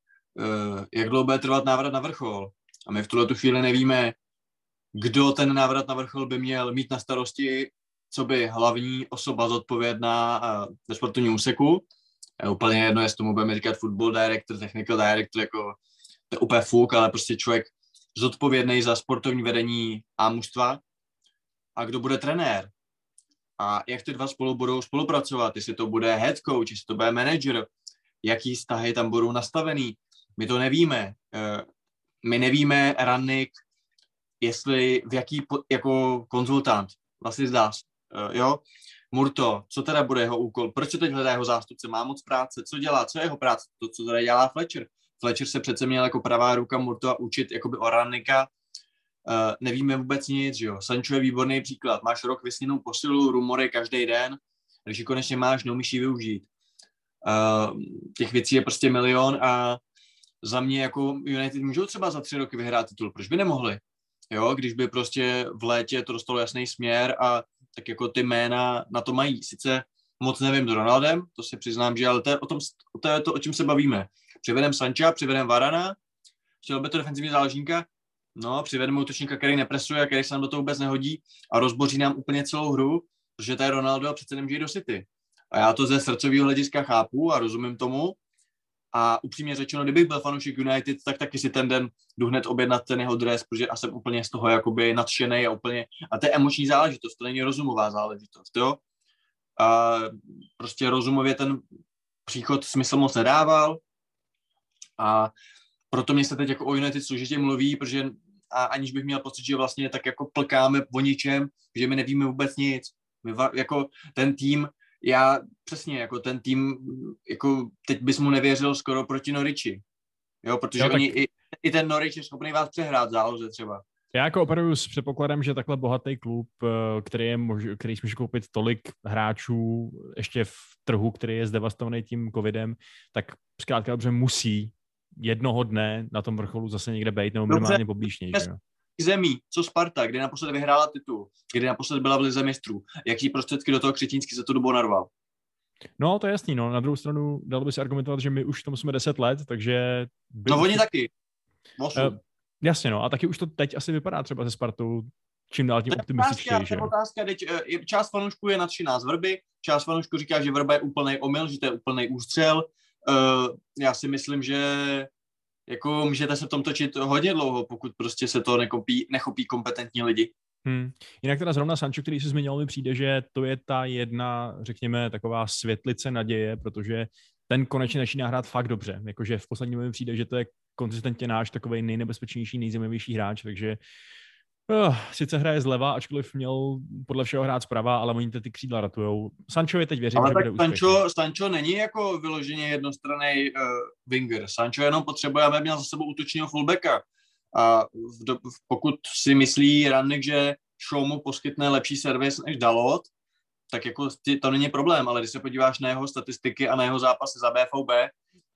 jak dlouho bude trvat návrat na vrchol. A my v tuhle tu chvíli nevíme, kdo ten návrat na vrchol by měl mít na starosti, co by hlavní osoba zodpovědná uh, ve sportovním úseku. Je úplně jedno, jestli tomu budeme říkat football director, technical director, jako to je úplně fuk, ale prostě člověk zodpovědný za sportovní vedení a mužstva, a kdo bude trenér a jak ty dva spolu budou spolupracovat, jestli to bude head coach, jestli to bude manager, jaký vztahy tam budou nastavený. My to nevíme. Eh, my nevíme, Rannik, jestli v jaký jako konzultant, vlastně zdá eh, jo, Murto, co teda bude jeho úkol, proč se teď hledá jeho zástupce, má moc práce, co dělá, co je jeho práce, to, co tady dělá Fletcher. Fletcher se přece měl jako pravá ruka Murto a učit jakoby o Rannika, uh, nevíme vůbec nic, že jo. Sancho je výborný příklad. Máš rok vysněnou posilu, rumory každý den, ji konečně máš, neumíš ji využít. Uh, těch věcí je prostě milion a za mě jako United můžou třeba za tři roky vyhrát titul. Proč by nemohli? Jo, když by prostě v létě to dostalo jasný směr a tak jako ty jména na to mají. Sice moc nevím s Ronaldem, to si přiznám, že ale to je, o tom, to je to, o čem se bavíme. Přivedem Sancha, přivedem Varana, chtěl by to defenzivní záložníka, No, přivedeme útočníka, který nepresuje, který se nám do toho vůbec nehodí a rozboří nám úplně celou hru, protože tady Ronaldo přece nemůže jít do City. A já to ze srdcového hlediska chápu a rozumím tomu. A upřímně řečeno, kdybych byl fanoušek United, tak taky si ten den jdu hned objednat ten jeho dres, protože já jsem úplně z toho jakoby nadšený a úplně, a to je emoční záležitost, to není rozumová záležitost, jo. A prostě rozumově ten příchod smysl moc nedával a proto mě se teď jako o United složitě mluví, protože a aniž bych měl pocit, že vlastně tak jako plkáme o ničem, že my nevíme vůbec nic. Vyva, jako ten tým, já přesně, jako ten tým, jako teď bys mu nevěřil skoro proti Noriči. Jo, protože Jo, tak- oni, i, i ten Norwich je schopný vás přehrát v záloze třeba. Já jako operuju s předpokladem, že takhle bohatý klub, eh, který, je mož, který si může koupit tolik hráčů ještě v trhu, který je zdevastovaný tím covidem, tak zkrátka dobře musí jednoho dne na tom vrcholu zase někde být, nebo minimálně poblíž něj. Zemí, co Sparta, kdy naposled vyhrála titul, kdy naposled byla v lize mistrů, jaký prostředky do toho Křetínský za tu dobu narval. No, to je jasný, no. Na druhou stranu dalo by se argumentovat, že my už v tom jsme 10 let, takže... By No oni taky. Osm. Eh, Jasně, no. A taky už to teď asi vypadá třeba ze Spartou čím dál tím optimističtěji, to je otázka, teď, eh, část fanoušků je nadšená z Vrby, část fanoušků říká, že Vrba je úplný omyl, že to je úplný ústřel. Uh, já si myslím, že jako můžete se v tom točit hodně dlouho, pokud prostě se to nekopí, nechopí kompetentní lidi. Hmm. Jinak teda zrovna Sancho, který jsi zmiňoval, mi přijde, že to je ta jedna, řekněme, taková světlice naděje, protože ten konečně začíná hrát fakt dobře. Jakože v posledním mi přijde, že to je konzistentně náš takový nejnebezpečnější, nejzajímavější hráč, takže uh, sice hraje zleva, ačkoliv měl podle všeho hrát zprava, ale oni ty křídla ratujou. Sancho je teď věřím, Ale že tak bude úspěšný. Sancho, Sancho není jako vyloženě jednostranný uh, winger. Sancho jenom potřebuje, aby měl za sebou útočního fullbacka. A v do, v, pokud si myslí Rannik, že Shaw mu poskytne lepší servis než Dalot, tak jako ty, to není problém, ale když se podíváš na jeho statistiky a na jeho zápasy za BVB,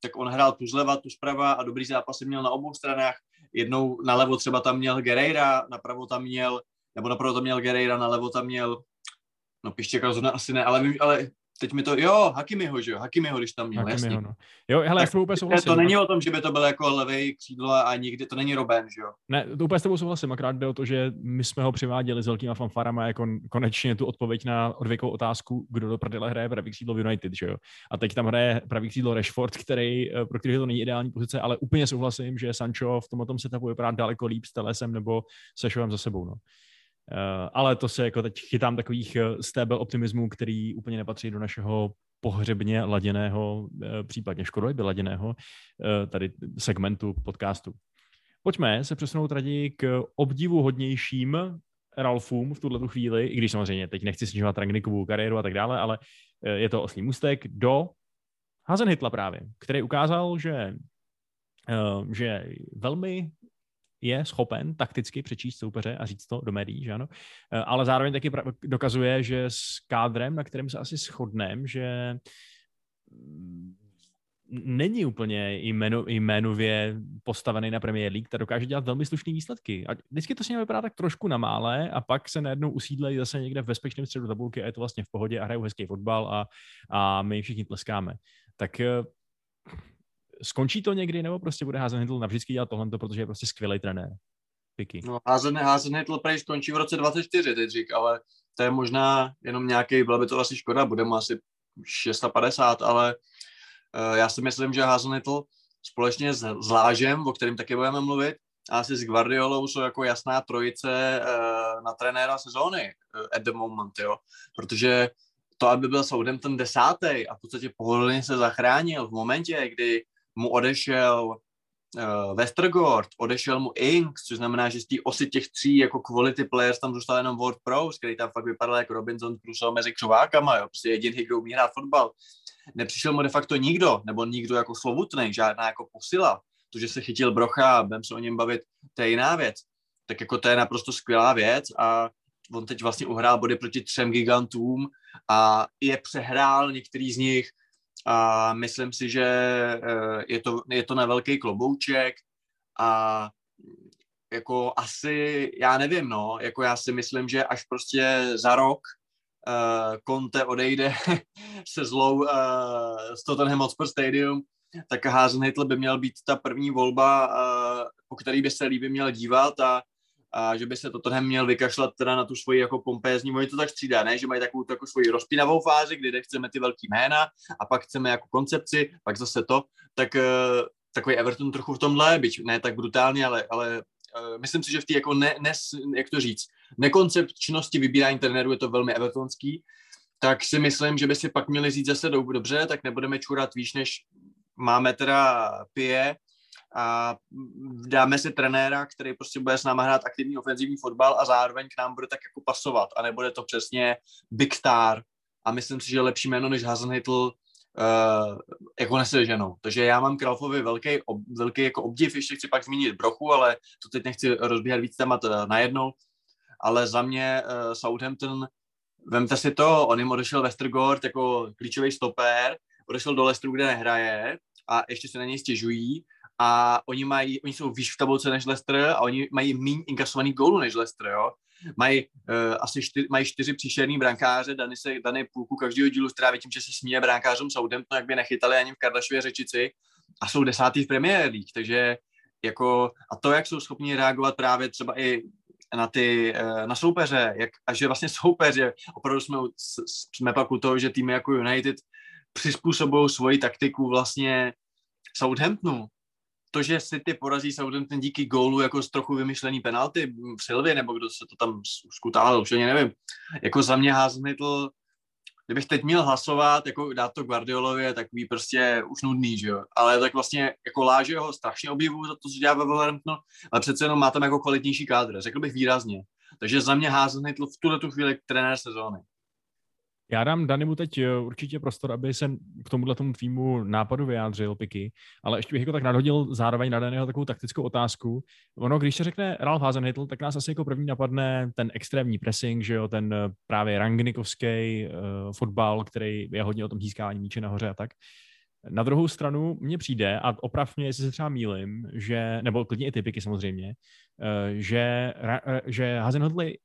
tak on hrál tu zleva, tu zprava a dobrý zápasy měl na obou stranách. Jednou nalevo třeba tam měl Guerreira, napravo tam měl, nebo napravo tam měl Guerreira, nalevo tam měl No Pištěka rozhodně asi ne, ale, ale teď mi to, jo, Hakimiho, že jo, Hakimiho, když tam měl, Hakimiho, jasně. no. Jo, hele, já s tebou úplně souhlasím. To není o tom, že by to byl jako levý křídlo a nikdy, to není Robben, že jo. Ne, to úplně s tebou souhlasím, akorát jde o to, že my jsme ho přiváděli s velkýma fanfarama jako konečně tu odpověď na odvěkou otázku, kdo do prdele hraje pravý křídlo v United, že jo. A teď tam hraje pravý křídlo Rashford, který, eh, pro který to není ideální pozice, ale úplně souhlasím, že Sancho v tomhle tom setupu vypadá daleko líp s Telesem nebo se Showem za sebou, no. Uh, ale to se jako teď chytám takových stébel optimismů, který úplně nepatří do našeho pohřebně laděného, uh, případně škodolibě laděného tady segmentu podcastu. Pojďme se přesunout raději k obdivu hodnějším Ralfům v tuhle chvíli, i když samozřejmě teď nechci snižovat Rangnikovu kariéru a tak dále, ale eh, je to oslý můstek do Hazenhitla právě, který ukázal, že, eh, že velmi je schopen takticky přečíst soupeře a říct to do médií, že ano? Eh, Ale zároveň taky dokazuje, že s kádrem, na kterém se asi shodneme, že mm, není úplně jméno, jménově postavený na Premier League, tak dokáže dělat velmi slušné výsledky. A vždycky to s ním vypadá tak trošku na mále a pak se najednou usídlejí zase někde v bezpečném středu tabulky a je to vlastně v pohodě a hrajou hezký fotbal a, a my všichni tleskáme. Tak eh, skončí to někdy, nebo prostě bude Hazenhitl navždycky dělat tohle, protože je prostě skvělý trenér. Piky. No, házen Hitler prej skončí v roce 24, teď řík, ale to je možná jenom nějaký, byla by to asi škoda, bude mu asi 650, ale uh, já si myslím, že házen Hitler společně s, s Lážem, o kterém taky budeme mluvit, a asi s Guardiolou jsou jako jasná trojice uh, na trenéra sezóny uh, at the moment, jo. Protože to, aby byl Southampton desátý a v podstatě pohodlně se zachránil v momentě, kdy mu odešel uh, Westergaard, odešel mu Inks, což znamená, že z té osy těch tří jako quality players tam zůstal jenom Ward Prowse, který tam fakt vypadal jako Robinson Crusoe mezi křovákama, jo, prostě jediný, kdo umí hrát fotbal. Nepřišel mu de facto nikdo, nebo nikdo jako slovutný, žádná jako posila. To, že se chytil Brocha budeme se o něm bavit, to je jiná věc. Tak jako to je naprosto skvělá věc a on teď vlastně uhrál body proti třem gigantům a je přehrál některý z nich a myslím si, že eh, je to, je to na velký klobouček a jako asi, já nevím, no, jako já si myslím, že až prostě za rok uh, Conte odejde [laughs] se zlou uh, z Tottenham Hotspur Stadium, tak Hasenhüttl by měl být ta první volba, uh, po který by se líbí měl dívat a, a že by se Tottenham měl vykašlat teda na tu svoji jako pompézní, oni to tak střídá, ne, že mají takovou, takovou svoji rozpínavou fázi, kdy chceme ty velký jména a pak chceme jako koncepci, pak zase to, tak uh, takový Everton trochu v tomhle, byť ne tak brutálně, ale, ale uh, myslím si, že v té jako ne, ne, jak to říct, nekoncepčnosti vybírání trenérů je to velmi evertonský, tak si myslím, že by si pak měli říct zase dobře, tak nebudeme čurat výš, než máme teda pije a dáme si trenéra, který prostě bude s náma hrát aktivní ofenzivní fotbal a zároveň k nám bude tak jako pasovat a nebude to přesně big star. A myslím si, že lepší jméno než Hasenhytl uh, jako neseženou. Takže já mám Kralfovi velký, ob, velký jako obdiv, ještě chci pak zmínit Brochu, ale to teď nechci rozbíhat víc témat uh, najednou, ale za mě uh, Southampton, vemte si to, on jim odešel Westergaard jako klíčový stoper, odešel do Leicesteru, kde nehraje a ještě se na něj stěžují a oni mají, oni jsou výš v tabulce než Leicester a oni mají méně inkasovaný gólů než Leicester, jo. Mají uh, asi čtyři, mají čtyři příšerný brankáře, Dany se Dany půlku každého dílu stráví tím, že se směje brankářům Southampton, jak by nechytali ani v Kardašově řečici a jsou desátý v Premier League, takže jako, a to, jak jsou schopni reagovat právě třeba i na ty, eh, na soupeře, jak, a že vlastně soupeře, opravdu jsme, jsme pak u toho, že týmy jako United přizpůsobují svoji taktiku vlastně Southamptonu, to, že City porazí Southampton díky gólu jako z trochu vymyšlený penalty v Silvě, nebo kdo se to tam skutál, už ani nevím. Jako za mě Hasenhytl, kdybych teď měl hlasovat, jako dát to Guardiolovi, je takový prostě už nudný, že jo. Ale tak vlastně jako láže ho strašně obdivu za to, co dělá ve Wolverhamptonu, ale přece jenom má tam jako kvalitnější kádr, řekl bych výrazně. Takže za mě Hasenhytl v tuhle tu chvíli trenér sezóny. Já dám Danimu teď eh, určitě prostor, aby se k tomuhle tomu tvýmu nápadu vyjádřil, Piky, ale ještě bych jako tak nadhodil zároveň na Daniho takovou taktickou otázku. Ono, když se řekne Ralf Hasenhytl, tak nás asi jako první napadne ten extrémní pressing, že jo, ten eh, právě rangnikovský uh, fotbal, který je hodně o tom získávání míče nahoře a tak. Na druhou stranu mně přijde, a oprav mě, jestli se třeba mýlim, že, nebo klidně i typiky samozřejmě, že, že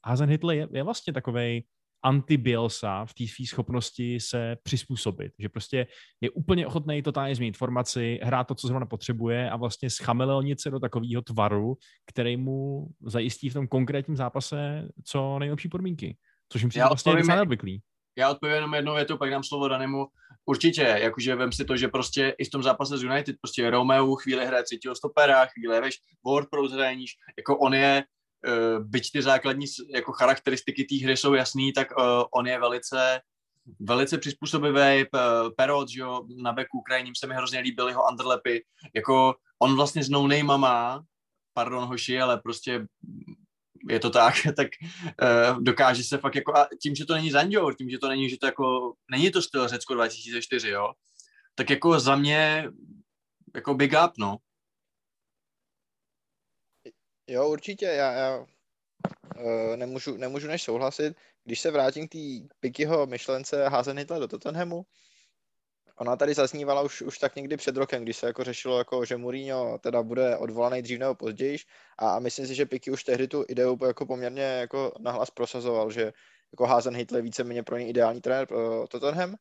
Hasenhytl je, je vlastně takovej anti-Bielsa v té své schopnosti se přizpůsobit. Že prostě je úplně ochotný totálně změnit formaci, hrát to, co zrovna potřebuje a vlastně schameleonit se do takového tvaru, který mu zajistí v tom konkrétním zápase co nejlepší podmínky. Což jim přijde vlastně docela neobvyklý. Já odpovím jenom jednou větu, pak dám slovo Danemu. Určitě, jakože vem si to, že prostě i v tom zápase z United, prostě Romeo chvíli hraje třetího stopera, chvíli veš, Ward pro níž, jako on je byť ty základní jako charakteristiky té hry jsou jasný, tak uh, on je velice velice přizpůsobivý, Perot, že jo, na beku krajním se mi hrozně líbily jeho underlepy, jako on vlastně s no má, pardon hoši, ale prostě je to tak, [laughs] tak uh, dokáže se fakt jako, a tím, že to není Zandior, tím, že to není, že to jako, není to styl Řecko 2004, jo, tak jako za mě, jako big up, no. Jo, určitě, já, já uh, nemůžu, nemůžu než souhlasit. Když se vrátím k té Pikyho myšlence házen Hitler do Tottenhamu, ona tady zaznívala už, už tak někdy před rokem, když se jako řešilo, jako, že Mourinho teda bude odvolaný dřív nebo později a, a myslím si, že Piky už tehdy tu ideu jako poměrně jako nahlas prosazoval, že jako házen Hitler víceméně pro ně ideální trenér pro Tottenham.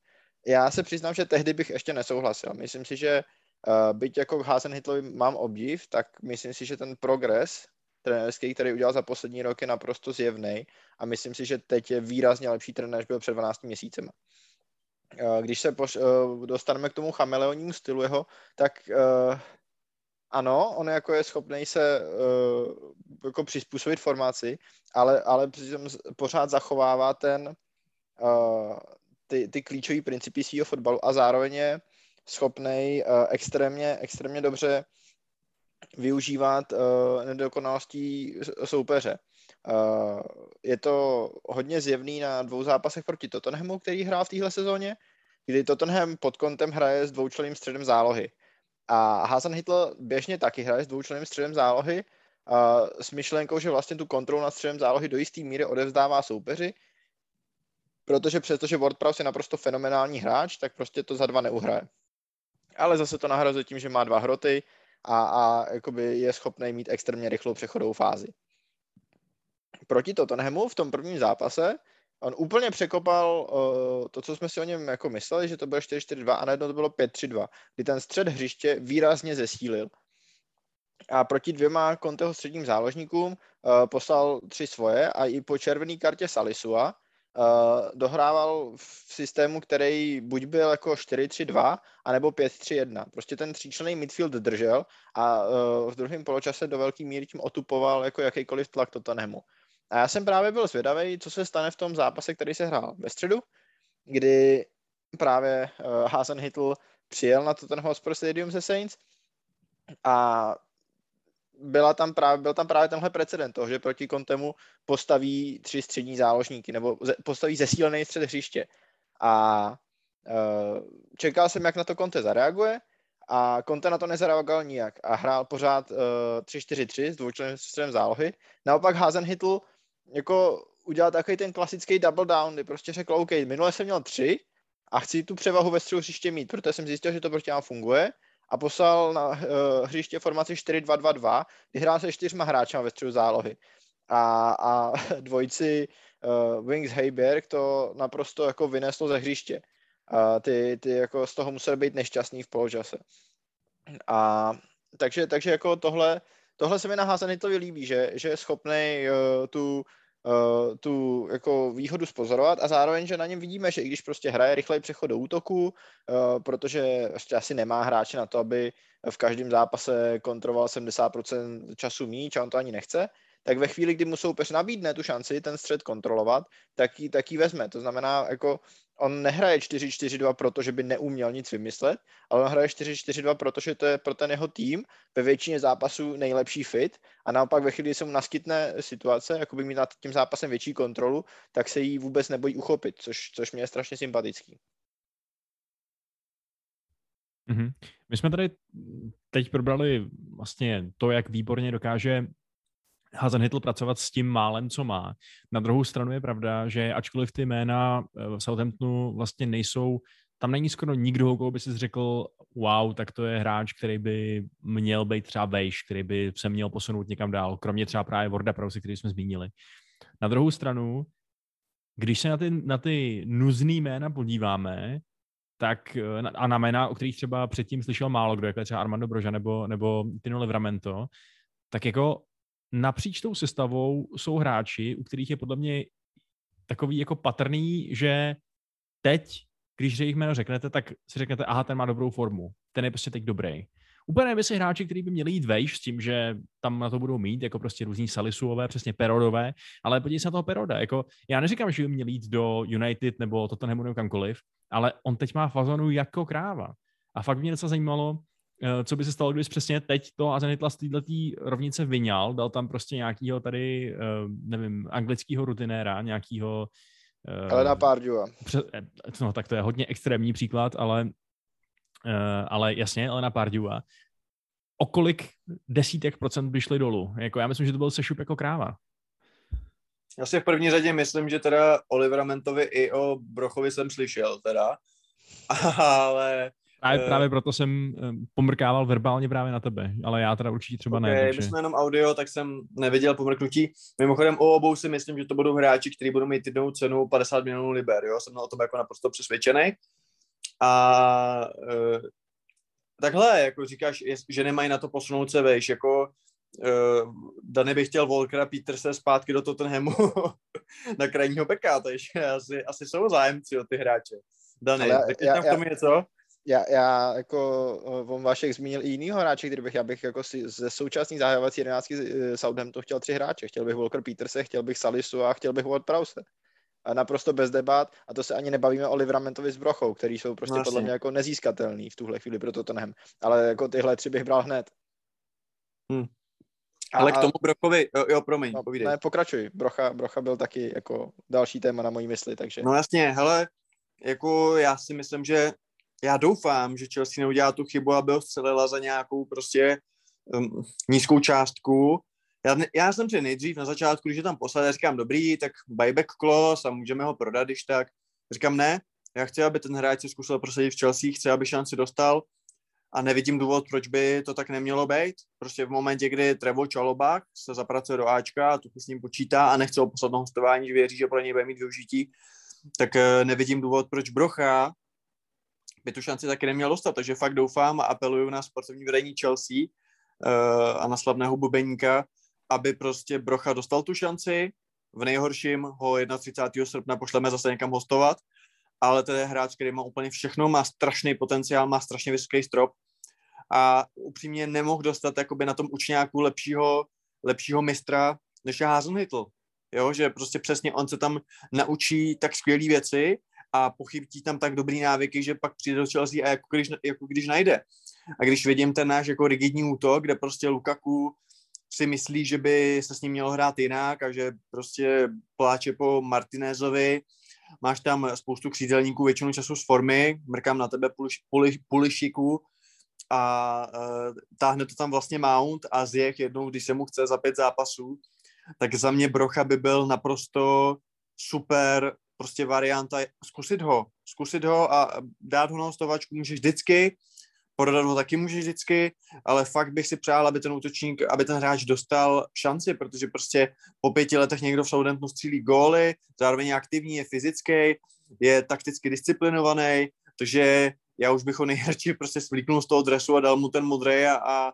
Já se přiznám, že tehdy bych ještě nesouhlasil. Myslím si, že uh, byť jako házen Hitler mám obdiv, tak myslím si, že ten progres trenérský, který udělal za poslední rok, je naprosto zjevný a myslím si, že teď je výrazně lepší trenér, než byl před 12 měsícem. Když se poš- eh, dostaneme k tomu chameleonnímu stylu jeho, tak uh, ano, on jako je schopný se uh, jako přizpůsobit formaci, ale, ale pořád zachovává ten uh, ty, ty klíčové principy svého fotbalu a zároveň je schopný uh, extrémně, extrémně dobře využívat uh, nedokonalostí soupeře. Uh, je to hodně zjevný na dvou zápasech proti Tottenhamu, který hrál v téhle sezóně, kdy Tottenham pod kontem hraje s dvoučleným středem zálohy. A Hasan Hitler běžně taky hraje s dvoučleným středem zálohy uh, s myšlenkou, že vlastně tu kontrolu nad středem zálohy do jisté míry odevzdává soupeři, protože přestože WordPress je naprosto fenomenální hráč, tak prostě to za dva neuhraje. Ale zase to nahrazuje tím, že má dva hroty, a, a jakoby je schopný mít extrémně rychlou přechodovou fázi. Proti Tottenhamu v tom prvním zápase on úplně překopal uh, to, co jsme si o něm jako mysleli, že to bylo 4-4-2 a najednou to bylo 5-3-2, kdy ten střed hřiště výrazně zesílil. A proti dvěma Conteho středním záložníkům uh, poslal tři svoje a i po červené kartě Salisua uh, dohrával v systému, který buď byl jako 4-3-2, anebo 5-3-1. Prostě ten tříčlený midfield držel a uh, v druhém poločase do velké míry tím otupoval jako jakýkoliv tlak Tottenhamu. A já jsem právě byl zvědavý, co se stane v tom zápase, který se hrál ve středu, kdy právě uh, Hazen Hitl přijel na Tottenham Hotspur Stadium ze Saints A byla tam právě, byl tam právě tenhle precedent toho, že proti Kontemu postaví tři střední záložníky, nebo postaví zesílený střed hřiště. A uh, čekal jsem, jak na to Conte zareaguje, a Conte na to nezareagoval nijak a hrál pořád uh, 3-4-3 s dvoučlenným středem zálohy. Naopak Hazenhytl jako udělal takový ten klasický double down, kdy prostě řekl, OK, minule jsem měl tři a chci tu převahu ve středu hřiště mít, protože jsem zjistil, že to proti nám funguje a poslal na uh, hřiště formaci 4-2-2-2, kdy hrál se čtyřma hráčema ve středu zálohy. A, a [laughs] dvojici uh, Wings Heiberg to naprosto jako vyneslo ze hřiště. A ty, ty jako z toho museli být nešťastný v poločase. A takže, takže jako tohle, tohle se mi na Hazenitovi líbí, že, že je schopný uh, tu, uh, tu jako výhodu spozorovat a zároveň, že na něm vidíme, že i když prostě hraje rychlej přechod do útoku, uh, protože prostě asi nemá hráče na to, aby v každém zápase kontroloval 70% času míč a on to ani nechce, tak ve chvíli, kdy mu soupeř nabídne tu šanci ten střed kontrolovat, tak ji, tak ji vezme. To znamená, jako on nehraje 4-4-2, protože by neuměl nic vymyslet, ale on hraje 4-4-2, protože to je pro ten jeho tým ve většině zápasů nejlepší fit a naopak ve chvíli, kdy se mu naskytne situace, jako by mít nad tím zápasem větší kontrolu, tak se jí vůbec nebojí uchopit, což, což mě je strašně sympatický. Mm-hmm. My jsme tady teď probrali vlastně to, jak výborně dokáže Hazenhytl pracovat s tím málem, co má. Na druhou stranu je pravda, že ačkoliv ty jména eh, v Southamptonu vlastně nejsou, tam není skoro nikdo, koho by si řekl, wow, tak to je hráč, který by měl být třeba vejš, který by se měl posunout někam dál, kromě třeba právě Vorda Prause, který jsme zmínili. Na druhou stranu, když se na ty, na ty nuzný jména podíváme, tak eh, a na jména, o kterých třeba předtím slyšel málo kdo, jako třeba Armando Broža nebo, nebo Tino Livramento, tak jako napříč tou sestavou jsou hráči, u kterých je podle mě takový jako patrný, že teď, když jejich jméno řeknete, tak si řeknete, aha, ten má dobrou formu, ten je prostě teď dobrý. Úplně nevím, si hráči, kteří by měli jít vejš s tím, že tam na to budou mít, jako prostě různí Salisuové, přesně Perodové, ale podívej se na toho Peroda. Jako, já neříkám, že by měl jít do United nebo Tottenhamu nebo kamkoliv, ale on teď má fazonu jako kráva. A fakt mě docela zajímalo, co by se stalo, když přesně teď to Azenitla z této rovnice vyňal, dal tam prostě nějakýho tady, eh, nevím, anglického rutinéra, nějakýho... Elena Pardua. No, tak to je hodně extrémní příklad, ale, eh, ale jasně, Elena Pardua. O kolik desítek procent by šli dolů? Jako já myslím, že to byl sešup jako kráva. Já si v první řadě myslím, že teda Olivera Mentovi i o Brochovi jsem slyšel teda, [laughs] ale Právě, uh, právě proto jsem pomrkával verbálně právě na tebe, ale já teda určitě třeba okay, ne. Takže... My jsme jenom audio, tak jsem neviděl pomrknutí. Mimochodem o obou si myslím, že to budou hráči, kteří budou mít jednou cenu 50 milionů liber, jo? Jsem na tom jako naprosto přesvědčený. A uh, takhle, jako říkáš, že nemají na to posunout se vejš, jako uh, Dany by chtěl Volkera Peterse zpátky do Tottenhamu [laughs] na krajního beka, takže asi, asi jsou zájemci o ty hráče. Dany, Ale já, tam v tom já, něco? Já, já jako on Vašek zmínil i jinýho hráče, který bych, já bych jako si, ze současných zahajovací 11 eh, Southampton chtěl tři hráče. Chtěl bych Walker Peterse, chtěl bych Salisu a chtěl bych Ward Prause. A naprosto bez debat. A to se ani nebavíme o Livramentovi s Brochou, který jsou prostě no, podle mě jako nezískatelný v tuhle chvíli pro Tottenham. Ale jako tyhle tři bych bral hned. Hmm. Ale k tomu Brochovi, jo, jo promiň, no, povídej. Ne, pokračuj. Brocha, Brocha byl taky jako další téma na mojí mysli, takže... No jasně, hele, jako já si myslím, že já doufám, že Chelsea neudělá tu chybu, aby ho střelila za nějakou prostě um, nízkou částku. Já, já jsem si nejdřív na začátku, když je tam poslal, říkám, dobrý, tak buyback clause a můžeme ho prodat, když tak. Říkám, ne, já chci, aby ten hráč se zkusil prosadit v Chelsea, chci, aby šanci dostal a nevidím důvod, proč by to tak nemělo být. Prostě v momentě, kdy Trevo Čalobák se zapracuje do Ačka a tu s ním počítá a nechce ho poslat na hostování, že věří, že pro něj bude mít využití, tak eh, nevidím důvod, proč Brocha by tu šanci taky neměl dostat, takže fakt doufám a apeluju na sportovní vedení Chelsea uh, a na slavného bubeníka, aby prostě Brocha dostal tu šanci, v nejhorším ho 31. srpna pošleme zase někam hostovat, ale to je hráč, který má úplně všechno, má strašný potenciál, má strašně vysoký strop a upřímně nemohl dostat jakoby na tom učňáku lepšího, lepšího mistra, než je Hazenhytl. Jo, že prostě přesně on se tam naučí tak skvělé věci a pochybtí tam tak dobrý návyky, že pak přijde do Chelsea a jako když, jako když najde. A když vidím ten náš jako rigidní útok, kde prostě Lukaku si myslí, že by se s ním mělo hrát jinak a že prostě pláče po Martinézovi, máš tam spoustu křídelníků většinu času z formy, mrkám na tebe puliš, puliš, pulišiku a uh, táhne to tam vlastně Mount a zjech jednou, když se mu chce za pět zápasů, tak za mě Brocha by byl naprosto super prostě varianta, zkusit ho, zkusit ho a dát ho na hostovačku můžeš vždycky, prodat ho taky můžeš vždycky, ale fakt bych si přál, aby ten útočník, aby ten hráč dostal šanci, protože prostě po pěti letech někdo v Southamptonu střílí góly, zároveň je aktivní, je fyzický, je takticky disciplinovaný, takže já už bych ho nejradši prostě svlíknul z toho dresu a dal mu ten modrý a, a,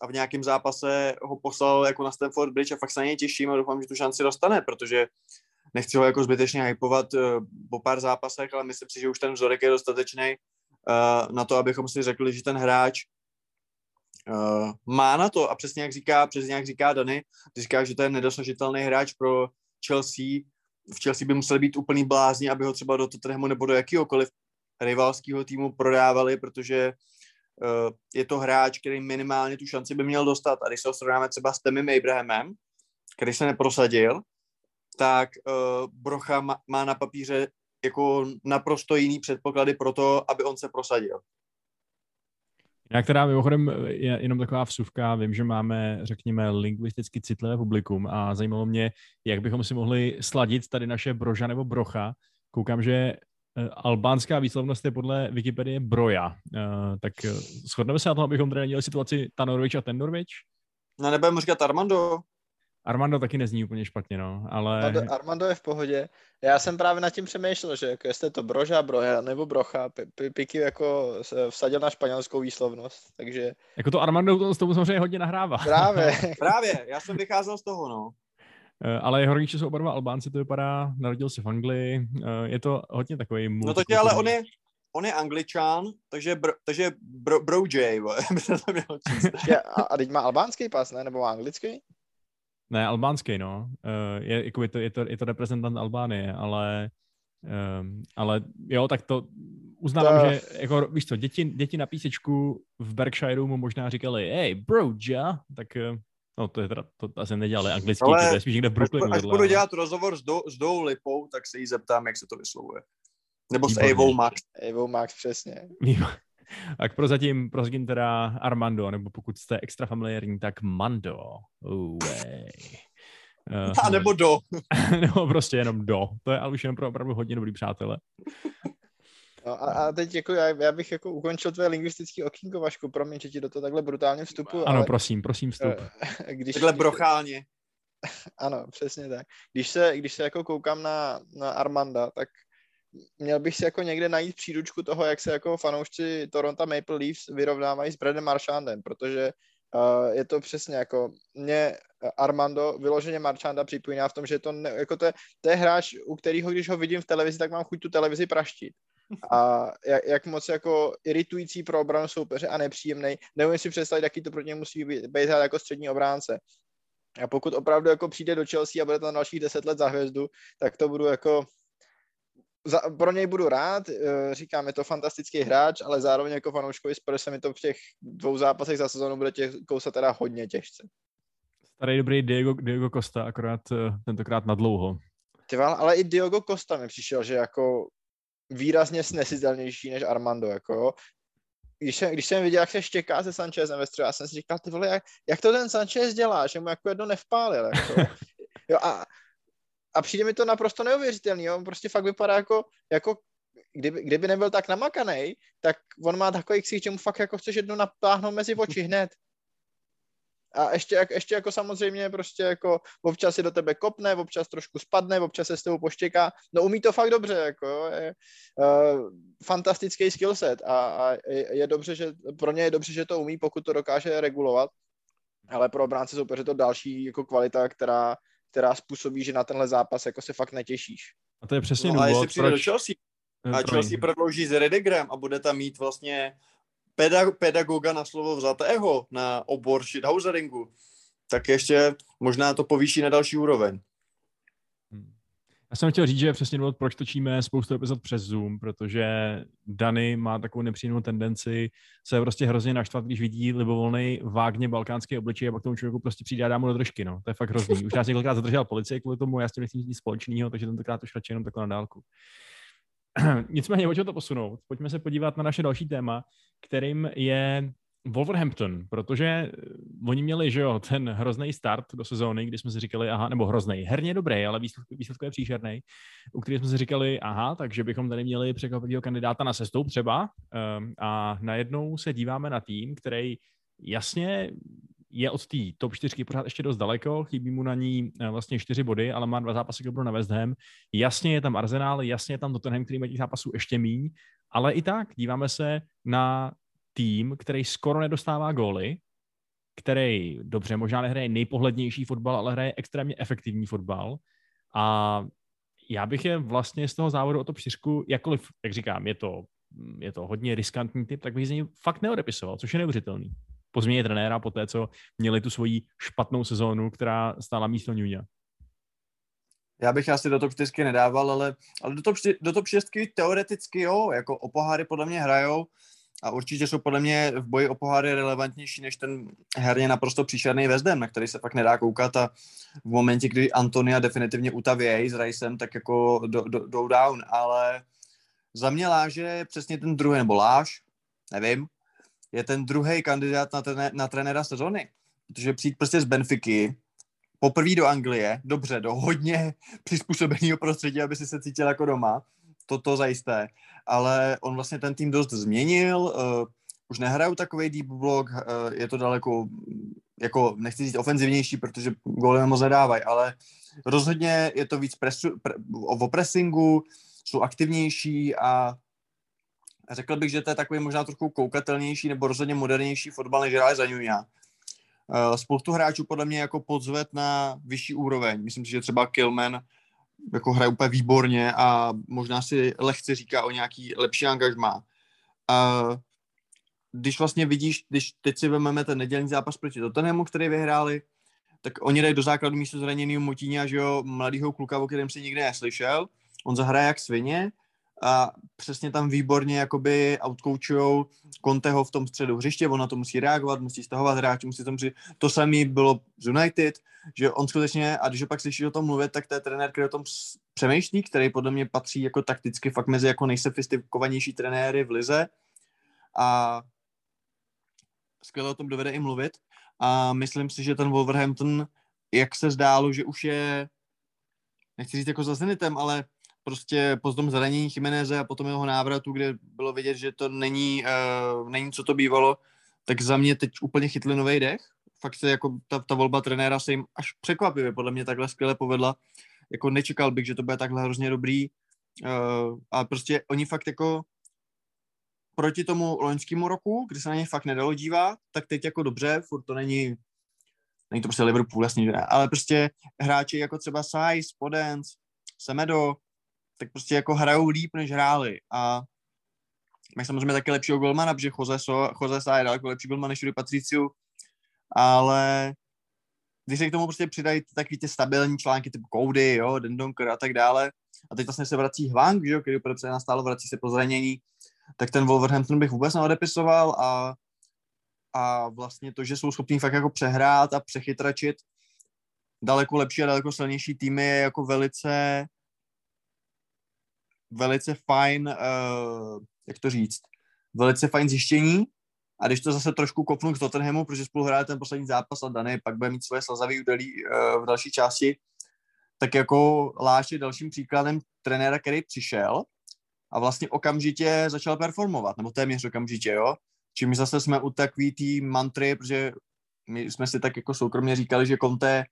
a v nějakém zápase ho poslal jako na Stamford Bridge a fakt se na něj těším a doufám, že tu šanci dostane, protože nechci ho jako zbytečně hypovat uh, po pár zápasech, ale myslím si, že už ten vzorek je dostatečný uh, na to, abychom si řekli, že ten hráč uh, má na to a přesně jak říká, přesně jak říká Dany, říká, že to je nedosažitelný hráč pro Chelsea, v Chelsea by museli být úplný blázni, aby ho třeba do Tottenhamu nebo do jakýhokoliv rivalského týmu prodávali, protože je to hráč, který minimálně tu šanci by měl dostat. A když se ho srovnáme třeba s Temim Abrahamem, který se neprosadil, tak uh, Brocha má, má na papíře jako naprosto jiný předpoklady pro to, aby on se prosadil. Jinak teda mimochodem je jenom taková vsuvka, vím, že máme, řekněme, lingvisticky citlivé publikum a zajímalo mě, jak bychom si mohli sladit tady naše broža nebo brocha. Koukám, že eh, albánská výslovnost je podle Wikipedie broja. Uh, tak shodneme se na tom, abychom tady nedělali situaci ta Norvič a ten Norvič? No nebudeme říkat Armando? Armando taky nezní úplně špatně, no, ale... Armando, Armando je v pohodě. Já jsem právě nad tím přemýšlel, že jako jestli je to Broža, Broja nebo Brocha, Piky jako vsadil na španělskou výslovnost, takže... Jako to Armando s tomu samozřejmě hodně nahrává. Právě. [laughs] Právě, já jsem vycházel z toho, no. Ale jeho rodiče jsou oba dva Albánci, to vypadá, narodil se v Anglii, je to hodně takový... No to ale on je, on je angličan, takže, br, takže bro, bro J, [laughs] a, a teď má albánský pas, ne? Nebo má anglický? Ne, albánský, no. Uh, je, jako je, to, je, to, je to reprezentant Albánie, ale, um, ale jo, tak to uznávám, to... že jako, víš co, děti, děti na písečku v Berkshireu mu možná říkali, hey, bro, ja, tak uh, No to je teda, to asi nedělali anglicky, ale to je spíš někde v Brooklynu. Až budu dělat rozhovor s, do, s Dou Lipou, tak se jí zeptám, jak se to vyslovuje. Nebo s Evou Max. Evou Max, přesně. Tak prozatím, prozatím teda Armando, nebo pokud jste extra familiární, tak Mando. Uwej. Uh, [laughs] a nebo do. [laughs] nebo prostě jenom do. To je ale už jenom pro opravdu hodně dobrý přátelé. No a, a teď jako já, já, bych jako ukončil tvoje lingvistický okýnko, Vašku, promiň, že ti do toho takhle brutálně vstupu. Ano, ale, prosím, prosím vstup. Eh, když, takhle brochálně. [laughs] Ano, přesně tak. Když se, když se jako koukám na, na Armanda, tak měl bych si jako někde najít příručku toho, jak se jako fanoušci Toronto Maple Leafs vyrovnávají s Bradem Marchandem, protože uh, je to přesně jako mě Armando vyloženě Marchanda připomíná v tom, že to, ne, jako to, je, to je hráč, u kterého, když ho vidím v televizi, tak mám chuť tu televizi praštit. A jak, jak moc jako iritující pro obranu soupeře a nepříjemný. Nevím si představit, jaký to pro ně musí být, být jako střední obránce. A pokud opravdu jako přijde do Chelsea a bude tam dalších deset let za hvězdu, tak to budu jako za, pro něj budu rád, eh, říkám, je to fantastický hráč, ale zároveň jako fanouškovi Spurs se mi to v těch dvou zápasech za sezónu bude těch kousat teda hodně těžce. Starý dobrý Diego, Diego Costa, akorát eh, tentokrát na dlouho. Ty ale i Diego Costa mi přišel, že jako výrazně snesitelnější než Armando, jako když jsem, když jsem viděl, jak se štěká se Sanchezem ve středu, já jsem si říkal, ty vole, jak, jak to ten Sanchez dělá, že mu jako jedno nevpálil, jako. [laughs] jo, a a přijde mi to naprosto neuvěřitelný, on prostě fakt vypadá jako, jako kdyby, kdyby nebyl tak namakaný, tak on má takový ksich, že mu fakt jako chceš jednou natáhnout mezi oči hned. A ještě, jak, ještě jako samozřejmě prostě jako občas si do tebe kopne, občas trošku spadne, občas se s tebou poštěká. No umí to fakt dobře, jako jo, je uh, fantastický skillset a, a je, je, dobře, že pro ně je dobře, že to umí, pokud to dokáže regulovat. Ale pro obránce soupeře to další jako kvalita, která, která způsobí, že na tenhle zápas jako se fakt netěšíš. A to je přesně no, důvod, ale jestli přijde proč... do Chelsea a Promiň. Chelsea prodlouží s Redegrem a bude tam mít vlastně pedag- pedagoga na slovo vzatého na obor shithouseringu, tak ještě možná to povýší na další úroveň. Já jsem chtěl říct, že je přesně důvod, proč točíme spoustu epizod přes Zoom, protože Dany má takovou nepříjemnou tendenci se prostě hrozně naštvat, když vidí libovolný vágně balkánský obličej a pak tomu člověku prostě přijde a dá mu do držky, no. To je fakt hrozný. Už nás několikrát zadržel policie kvůli tomu, já s tím nechci nic společného, takže tentokrát už radši jenom takhle na dálku. [clears throat] Nicméně, pojďme to posunout. Pojďme se podívat na naše další téma, kterým je Wolverhampton, protože eh, oni měli, že jo, ten hrozný start do sezóny, kdy jsme si říkali, aha, nebo hrozný, herně dobrý, ale výsledku, je příšerný, u kterých jsme si říkali, aha, takže bychom tady měli překvapivého kandidáta na sestup třeba um, a najednou se díváme na tým, který jasně je od té top 4 pořád ještě dost daleko, chybí mu na ní eh, vlastně čtyři body, ale má dva zápasy dobro na West Ham. Jasně je tam Arsenal, jasně je tam Tottenham, který má těch zápasů ještě míň, ale i tak díváme se na tým, který skoro nedostává góly, který dobře možná nehraje nejpohlednější fotbal, ale hraje extrémně efektivní fotbal. A já bych je vlastně z toho závodu o to čtyřku, jakkoliv, jak říkám, je to, je to hodně riskantní typ, tak bych z něj fakt neodepisoval, což je neuvěřitelný. Po změně trenéra, po té, co měli tu svoji špatnou sezónu, která stála místo Nunia. Já bych asi do top 4 nedával, ale, ale do, top, do top 6 teoreticky jo, jako o poháry podle mě hrajou a určitě jsou podle mě v boji o poháry relevantnější než ten herně naprosto příšerný Vezdem, na který se fakt nedá koukat a v momentě, kdy Antonia definitivně utavějí s Ricem, tak jako jdou do, do down, ale za mě Láže přesně ten druhý, nebo Láž, nevím, je ten druhý kandidát na, trené, na trenéra sezóny, protože přijít prostě z Benfiky, poprvé do Anglie, dobře, do hodně [laughs] přizpůsobeného prostředí, aby si se cítil jako doma, to, to zajisté, ale on vlastně ten tým dost změnil, uh, už nehrajou takový deep block, uh, je to daleko, jako nechci říct ofenzivnější, protože góly moc nedávají, ale rozhodně je to víc presu, pre, o pressingu, jsou aktivnější a řekl bych, že to je takový možná trochu koukatelnější nebo rozhodně modernější fotbal, než hráli za Junia. Uh, spoustu hráčů podle mě jako podzvet na vyšší úroveň. Myslím si, že třeba Kilman jako hraje úplně výborně a možná si lehce říká o nějaký lepší angažmá. A když vlastně vidíš, když teď si vezmeme ten nedělní zápas proti Tottenhamu, který vyhráli, tak oni dají do základu místo zraněného Motíňa, že jo, mladýho kluka, o kterém si nikdy neslyšel. On zahraje jak svině a přesně tam výborně jakoby outcoachujou Conteho v tom středu hřiště, on na to musí reagovat, musí stahovat hráče, musí tam při... To samé bylo z United, že on skutečně, a když pak slyší o tom mluvit, tak to je trenér, který o tom přemýšlí, který podle mě patří jako takticky fakt mezi jako nejsofistikovanější trenéry v lize. A skvěle o tom dovede i mluvit. A myslím si, že ten Wolverhampton, jak se zdálo, že už je nechci říct jako za Zenitem, ale prostě po tom zranění Chimeneze a potom jeho návratu, kde bylo vidět, že to není, uh, není co to bývalo, tak za mě teď úplně chytli nový dech. Fakt se jako ta, ta volba trenéra se jim až překvapivě podle mě takhle skvěle povedla. Jako nečekal bych, že to bude takhle hrozně dobrý. Uh, a prostě oni fakt jako proti tomu loňskému roku, kdy se na ně fakt nedalo dívat, tak teď jako dobře, furt to není není to prostě Liverpool, jasně, že ne, ale prostě hráči jako třeba Saiz, Podence, Semedo, tak prostě jako hrajou líp, než hráli. A mají samozřejmě taky lepšího golmana, protože Jose, so, Jose Sá je daleko lepší golman než Rui Patriciu, ale když se k tomu prostě přidají takový ty stabilní články typu Cody, jo, Dendonker a tak dále, a teď vlastně se vrací Hwang, že jo, který podepsal na vrací se po zranění, tak ten Wolverhampton bych vůbec neodepisoval a, a vlastně to, že jsou schopní fakt jako přehrát a přechytračit daleko lepší a daleko silnější týmy je jako velice velice fajn, uh, jak to říct, velice fajn zjištění. A když to zase trošku kopnu k Tottenhamu, protože spolu hráli ten poslední zápas a Dany pak bude mít svoje slazavý údelí uh, v další části, tak jako Láš je dalším příkladem trenéra, který přišel a vlastně okamžitě začal performovat, nebo téměř okamžitě, jo. Čím zase jsme u takový té mantry, protože my jsme si tak jako soukromně říkali, že Conte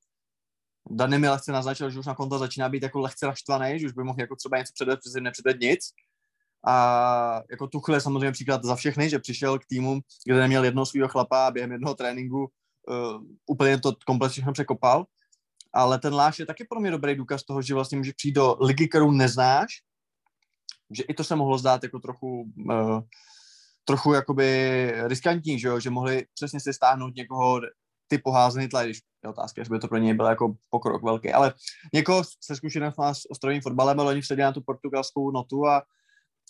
Dany mi lehce naznačil, že už na konto začíná být jako lehce naštvaný, že už by mohl jako třeba něco předat, protože nepředat nic. A jako Tuchle je samozřejmě příklad za všechny, že přišel k týmu, kde neměl jednoho svého chlapa a během jednoho tréninku uh, úplně to kompletně všechno překopal. Ale ten Láš je taky pro mě dobrý důkaz toho, že vlastně může přijít do ligy, kterou neznáš, že i to se mohlo zdát jako trochu, uh, trochu jakoby riskantní, že, jo? že mohli přesně si stáhnout někoho ty poházený tla, když je otázka, jestli by to pro něj byl jako pokrok velký, ale někoho se zkušenost má s ostrovním fotbalem, ale oni vsadili na tu portugalskou notu a,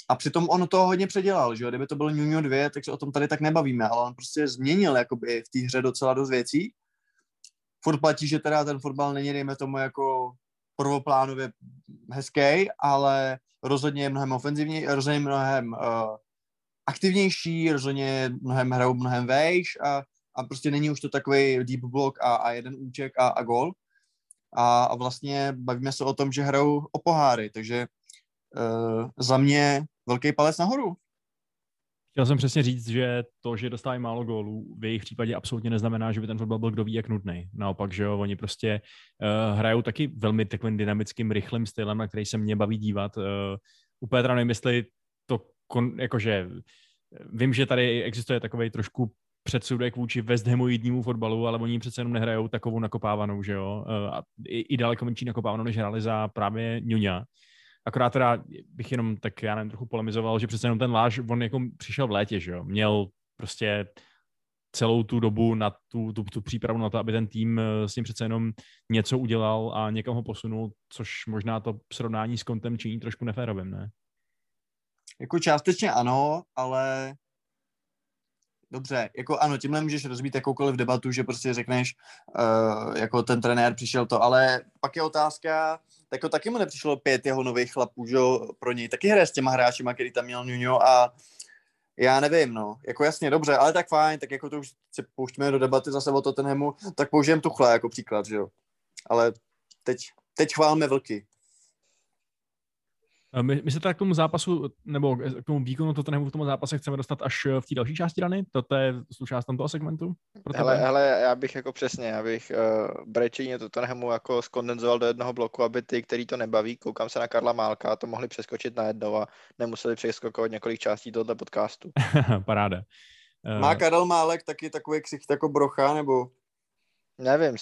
a přitom on to hodně předělal, že jo, kdyby to byl Nuno 2, tak se o tom tady tak nebavíme, ale on prostě změnil jakoby v té hře docela dost věcí. Furt platí, že teda ten fotbal není, dejme tomu, jako prvoplánově hezký, ale rozhodně je mnohem ofenzivní, rozhodně mnohem uh, aktivnější, rozhodně mnohem hrajou mnohem vejš a, a prostě není už to takový deep block a, a jeden úček a, a gol. A, a vlastně bavíme se o tom, že hrajou o poháry, takže uh, za mě velký palec nahoru. Chtěl jsem přesně říct, že to, že dostávají málo gólů, v jejich případě absolutně neznamená, že by ten fotbal byl kdo ví jak nutný. Naopak, že jo, oni prostě uh, hrajou taky velmi takovým dynamickým, rychlým stylem, na který se mě baví dívat. Uh, úplně teda nevím, jestli to, kon, jakože, vím, že tady existuje takový trošku předsudek vůči West Hamoidnímu fotbalu, ale oni přece jenom nehrajou takovou nakopávanou, že jo, uh, a i, i daleko menší nakopávanou, než hráli za právě Nuňa. Akorát teda bych jenom tak, já nevím, trochu polemizoval, že přece jenom ten Láž, on jako přišel v létě, že jo, měl prostě celou tu dobu na tu, tu, tu přípravu na to, aby ten tým eh, s ním přece jenom něco udělal a někam ho posunul, což možná to srovnání s kontem činí trošku neférovým, ne? Jako částečně ano, ale dobře, jako ano, tímhle můžeš rozbít jakoukoliv debatu, že prostě řekneš, uh, jako ten trenér přišel to, ale pak je otázka, jako taky mu nepřišlo pět jeho nových chlapů, že pro něj. Taky hraje s těma hráčima, který tam měl Nuno a já nevím, no, jako jasně, dobře, ale tak fajn, tak jako to už se pouštíme do debaty zase o Tottenhamu, tak použijem Tuchla jako příklad, že jo, ale teď, teď chválme vlky. My, my se tak k tomu zápasu, nebo k tomu výkonu Tottenhamu v tom zápase chceme dostat až v té další části rany? Toto je součást tomto segmentu? Pro hele, hele, já bych jako přesně, já bych uh, brečení Tottenhamu jako skondenzoval do jednoho bloku, aby ty, který to nebaví, koukám se na Karla Málka, to mohli přeskočit na jednou a nemuseli přeskokovat několik částí tohoto podcastu. [laughs] Paráda. Uh... Má Karel Málek taky takový ksicht jako brocha, nebo? Nevím,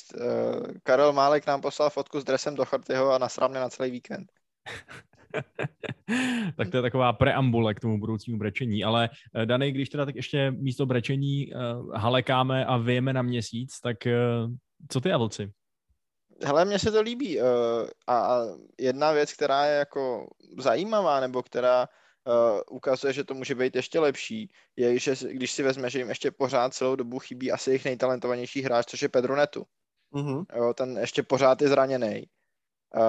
Karel Málek nám poslal fotku s dresem do Chartyho a nasral mě na celý víkend. [laughs] [laughs] tak to je taková preambule k tomu budoucímu brečení. Ale eh, Dany, když teda tak ještě místo brečení uh, halekáme a vyjeme na měsíc, tak uh, co ty vlci? Hele, mně se to líbí. Uh, a jedna věc, která je jako zajímavá, nebo která uh, ukazuje, že to může být ještě lepší, je, že když si vezme, že jim ještě pořád celou dobu chybí asi jejich nejtalentovanější hráč, což je Pedro Netu. Mm-hmm. Jo, ten ještě pořád je zraněný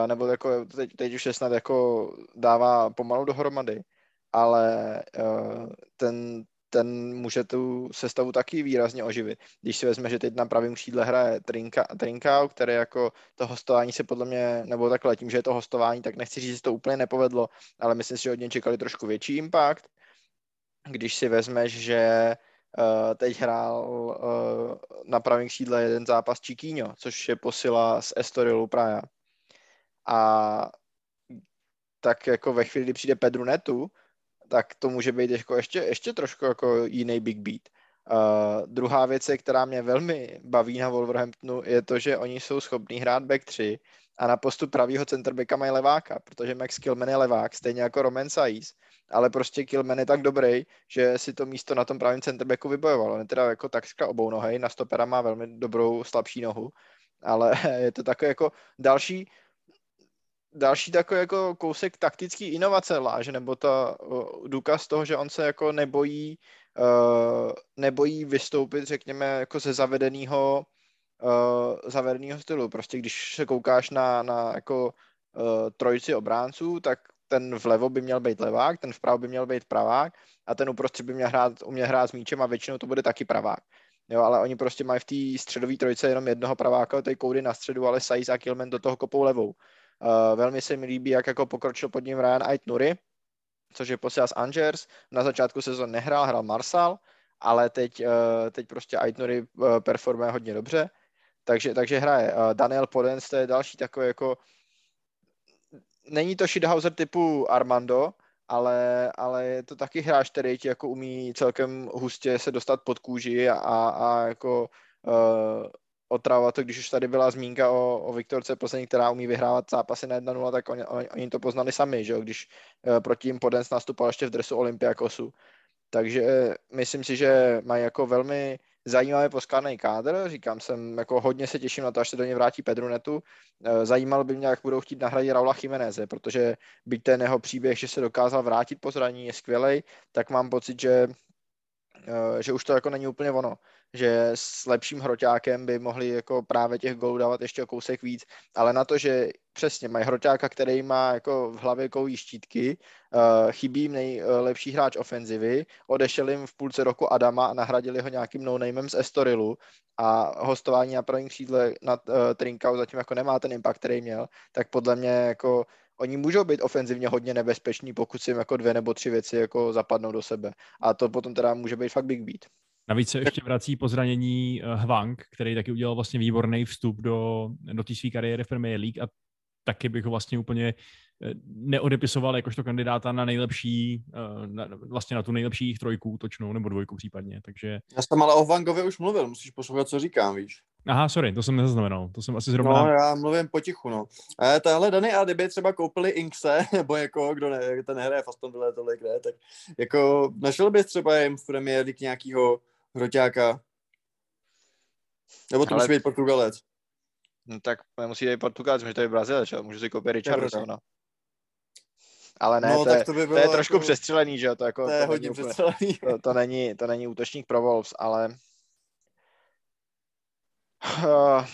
nebo jako teď, teď už je snad jako dává pomalu dohromady, ale ten, ten může tu sestavu taky výrazně oživit. Když si vezme, že teď na pravém křídle hraje Trinka, Trinkau, který jako to hostování se podle mě, nebo takhle, tím, že je to hostování, tak nechci říct, že to úplně nepovedlo, ale myslím si, že od něj čekali trošku větší impact. Když si vezmeš, že Uh, teď hrál uh, na pravém křídle jeden zápas Chiquinho, což je posila z Estorilu Praja a tak jako ve chvíli, kdy přijde Pedro Netu, tak to může být jako ještě, ještě trošku jako jiný big beat. Uh, druhá věc, která mě velmi baví na Wolverhamptonu, je to, že oni jsou schopní hrát back 3 a na postu pravýho centerbacka mají leváka, protože Max Kilman je levák, stejně jako Roman Saiz, ale prostě Kilman je tak dobrý, že si to místo na tom pravém centerbacku vybojoval. On je teda jako takřka obou nohej, na stopera má velmi dobrou, slabší nohu, ale [laughs] je to takový jako další další takový jako kousek taktický inovace Láže, nebo ta důkaz toho, že on se jako nebojí, uh, nebojí vystoupit, řekněme, jako ze zavedeného uh, zavedeného stylu. Prostě když se koukáš na, na jako uh, trojici obránců, tak ten vlevo by měl být levák, ten vpravo by měl být pravák a ten uprostřed by měl hrát, uměl hrát s míčem a většinou to bude taky pravák. Jo, ale oni prostě mají v té středové trojice jenom jednoho praváka, tady koudy na středu, ale Saiz a Kilman do toho kopou levou. Uh, velmi se mi líbí, jak jako pokročil pod ním Ryan Ait Nuri, což je posílá z Angers. Na začátku sezon nehrál, hrál Marsal, ale teď, uh, teď prostě Ait Nuri uh, performuje hodně dobře. Takže, takže hraje. Daniel Podens, to je další takový jako není to shithouser typu Armando, ale, ale je to taky hráč, který ti jako umí celkem hustě se dostat pod kůži a, a jako uh, otravovat to, když už tady byla zmínka o, o Viktorce Plzeň, která umí vyhrávat zápasy na 1-0, tak oni, oni, oni to poznali sami, že jo? když uh, proti jim Podens nastupoval ještě v dresu Olympiakosu. Takže uh, myslím si, že mají jako velmi zajímavě poskládaný kádr, říkám jsem, jako hodně se těším na to, až se do něj vrátí Pedrunetu. Eh, Zajímalo by mě, jak budou chtít nahradit Raula Chimeneze, protože byť ten jeho příběh, že se dokázal vrátit po zranění, je skvělej, tak mám pocit, že eh, že už to jako není úplně ono, že s lepším hroťákem by mohli jako právě těch gólů dávat ještě o kousek víc, ale na to, že přesně mají hroťáka, který má jako v hlavě kový štítky, uh, chybí jim nejlepší hráč ofenzivy, odešel jim v půlce roku Adama a nahradili ho nějakým no z Estorilu a hostování na prvním křídle na uh, Trinkau zatím jako nemá ten impact, který měl, tak podle mě jako oni můžou být ofenzivně hodně nebezpeční, pokud si jim jako dvě nebo tři věci jako zapadnou do sebe. A to potom teda může být fakt big beat. Navíc se ještě vrací po zranění eh, Hwang, který taky udělal vlastně výborný vstup do, do té své kariéry v Premier League a taky bych ho vlastně úplně eh, neodepisoval jakožto kandidáta na nejlepší, eh, na, vlastně na tu nejlepší trojku točnou, nebo dvojku případně, takže... Já jsem ale o Vangovi už mluvil, musíš poslouchat, co říkám, víš. Aha, sorry, to jsem nezaznamenal, to jsem asi zrovna... No, já mluvím potichu, no. E, tahle Dany a kdyby třeba koupili Inkse, [laughs] nebo jako, kdo ne, ten nehraje v Aston Villa tolik, ne, tak jako našel bys třeba jim v Premier League nějakýho hroťáka? Nebo to Ale- musí být Portugalec? No tak nemusí být Portugalec, může to být Brazilec, jo? může si koupit. Richardsona. Ale ne, no, to, je, tak to by to bylo je trošku jako, přestřelený, že jo? To, jako, To je není hodně přestřelený. to, to, není, to není útočník pro Wolves, ale uh,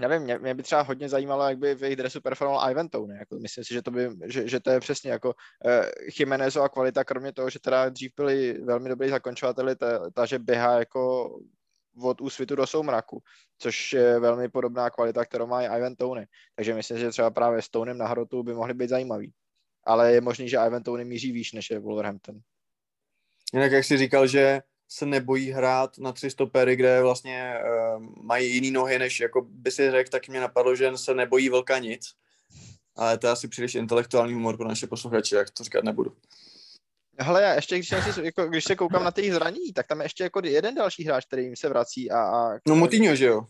nevím, mě, mě, by třeba hodně zajímalo, jak by v jejich dresu performoval Ivan Tony. Jako, myslím si, že to, by, že, že to je přesně jako uh, Jimenezova kvalita, kromě toho, že teda dřív byli velmi dobrý zakončovateli, ta, ta, že běhá jako od úsvitu do soumraku, což je velmi podobná kvalita, kterou má i Ivan Tony. Takže myslím, že třeba právě s Tonem na hrotu by mohli být zajímavý. Ale je možný, že Ivan Tony míří výš, než je Wolverhampton. Jinak jak jsi říkal, že se nebojí hrát na tři stopery, kde vlastně uh, mají jiný nohy, než jako by si řekl, tak mě napadlo, že se nebojí velká nic. Ale to je asi příliš intelektuální humor pro naše posluchače, jak to říkat nebudu. Hele, já ještě, když, si, jako, když se koukám na těch zranění, tak tam je ještě jako jeden další hráč, který jim se vrací a, a No Moutinho, že jo?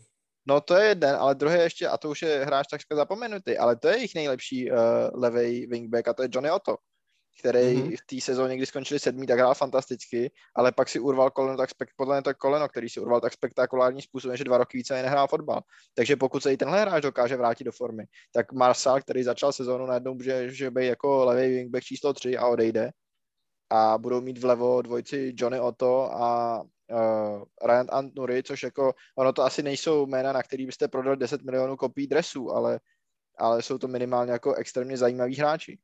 No to je jeden, ale druhý ještě, a to už je hráč takřka zapomenutý, ale to je jejich nejlepší uh, levej wingback a to je Johnny Otto, který Mhm. mm-hmm. v té sezóně, kdy skončili sedmý, tak hrál fantasticky, ale pak si urval koleno, tak spek, podle mě to koleno, který si urval tak spektakulárním způsobem, že dva roky více nehrál fotbal. Takže pokud se i tenhle hráč dokáže vrátit do formy, tak Marsal, který začal sezónu najednou může že být jako levý wingback číslo 3 a odejde a budou mít vlevo dvojci Johnny Otto a uh, Ryan Antnury, což jako, ono to asi nejsou jména, na který byste prodali 10 milionů kopií dresů, ale, ale jsou to minimálně jako extrémně zajímaví hráči.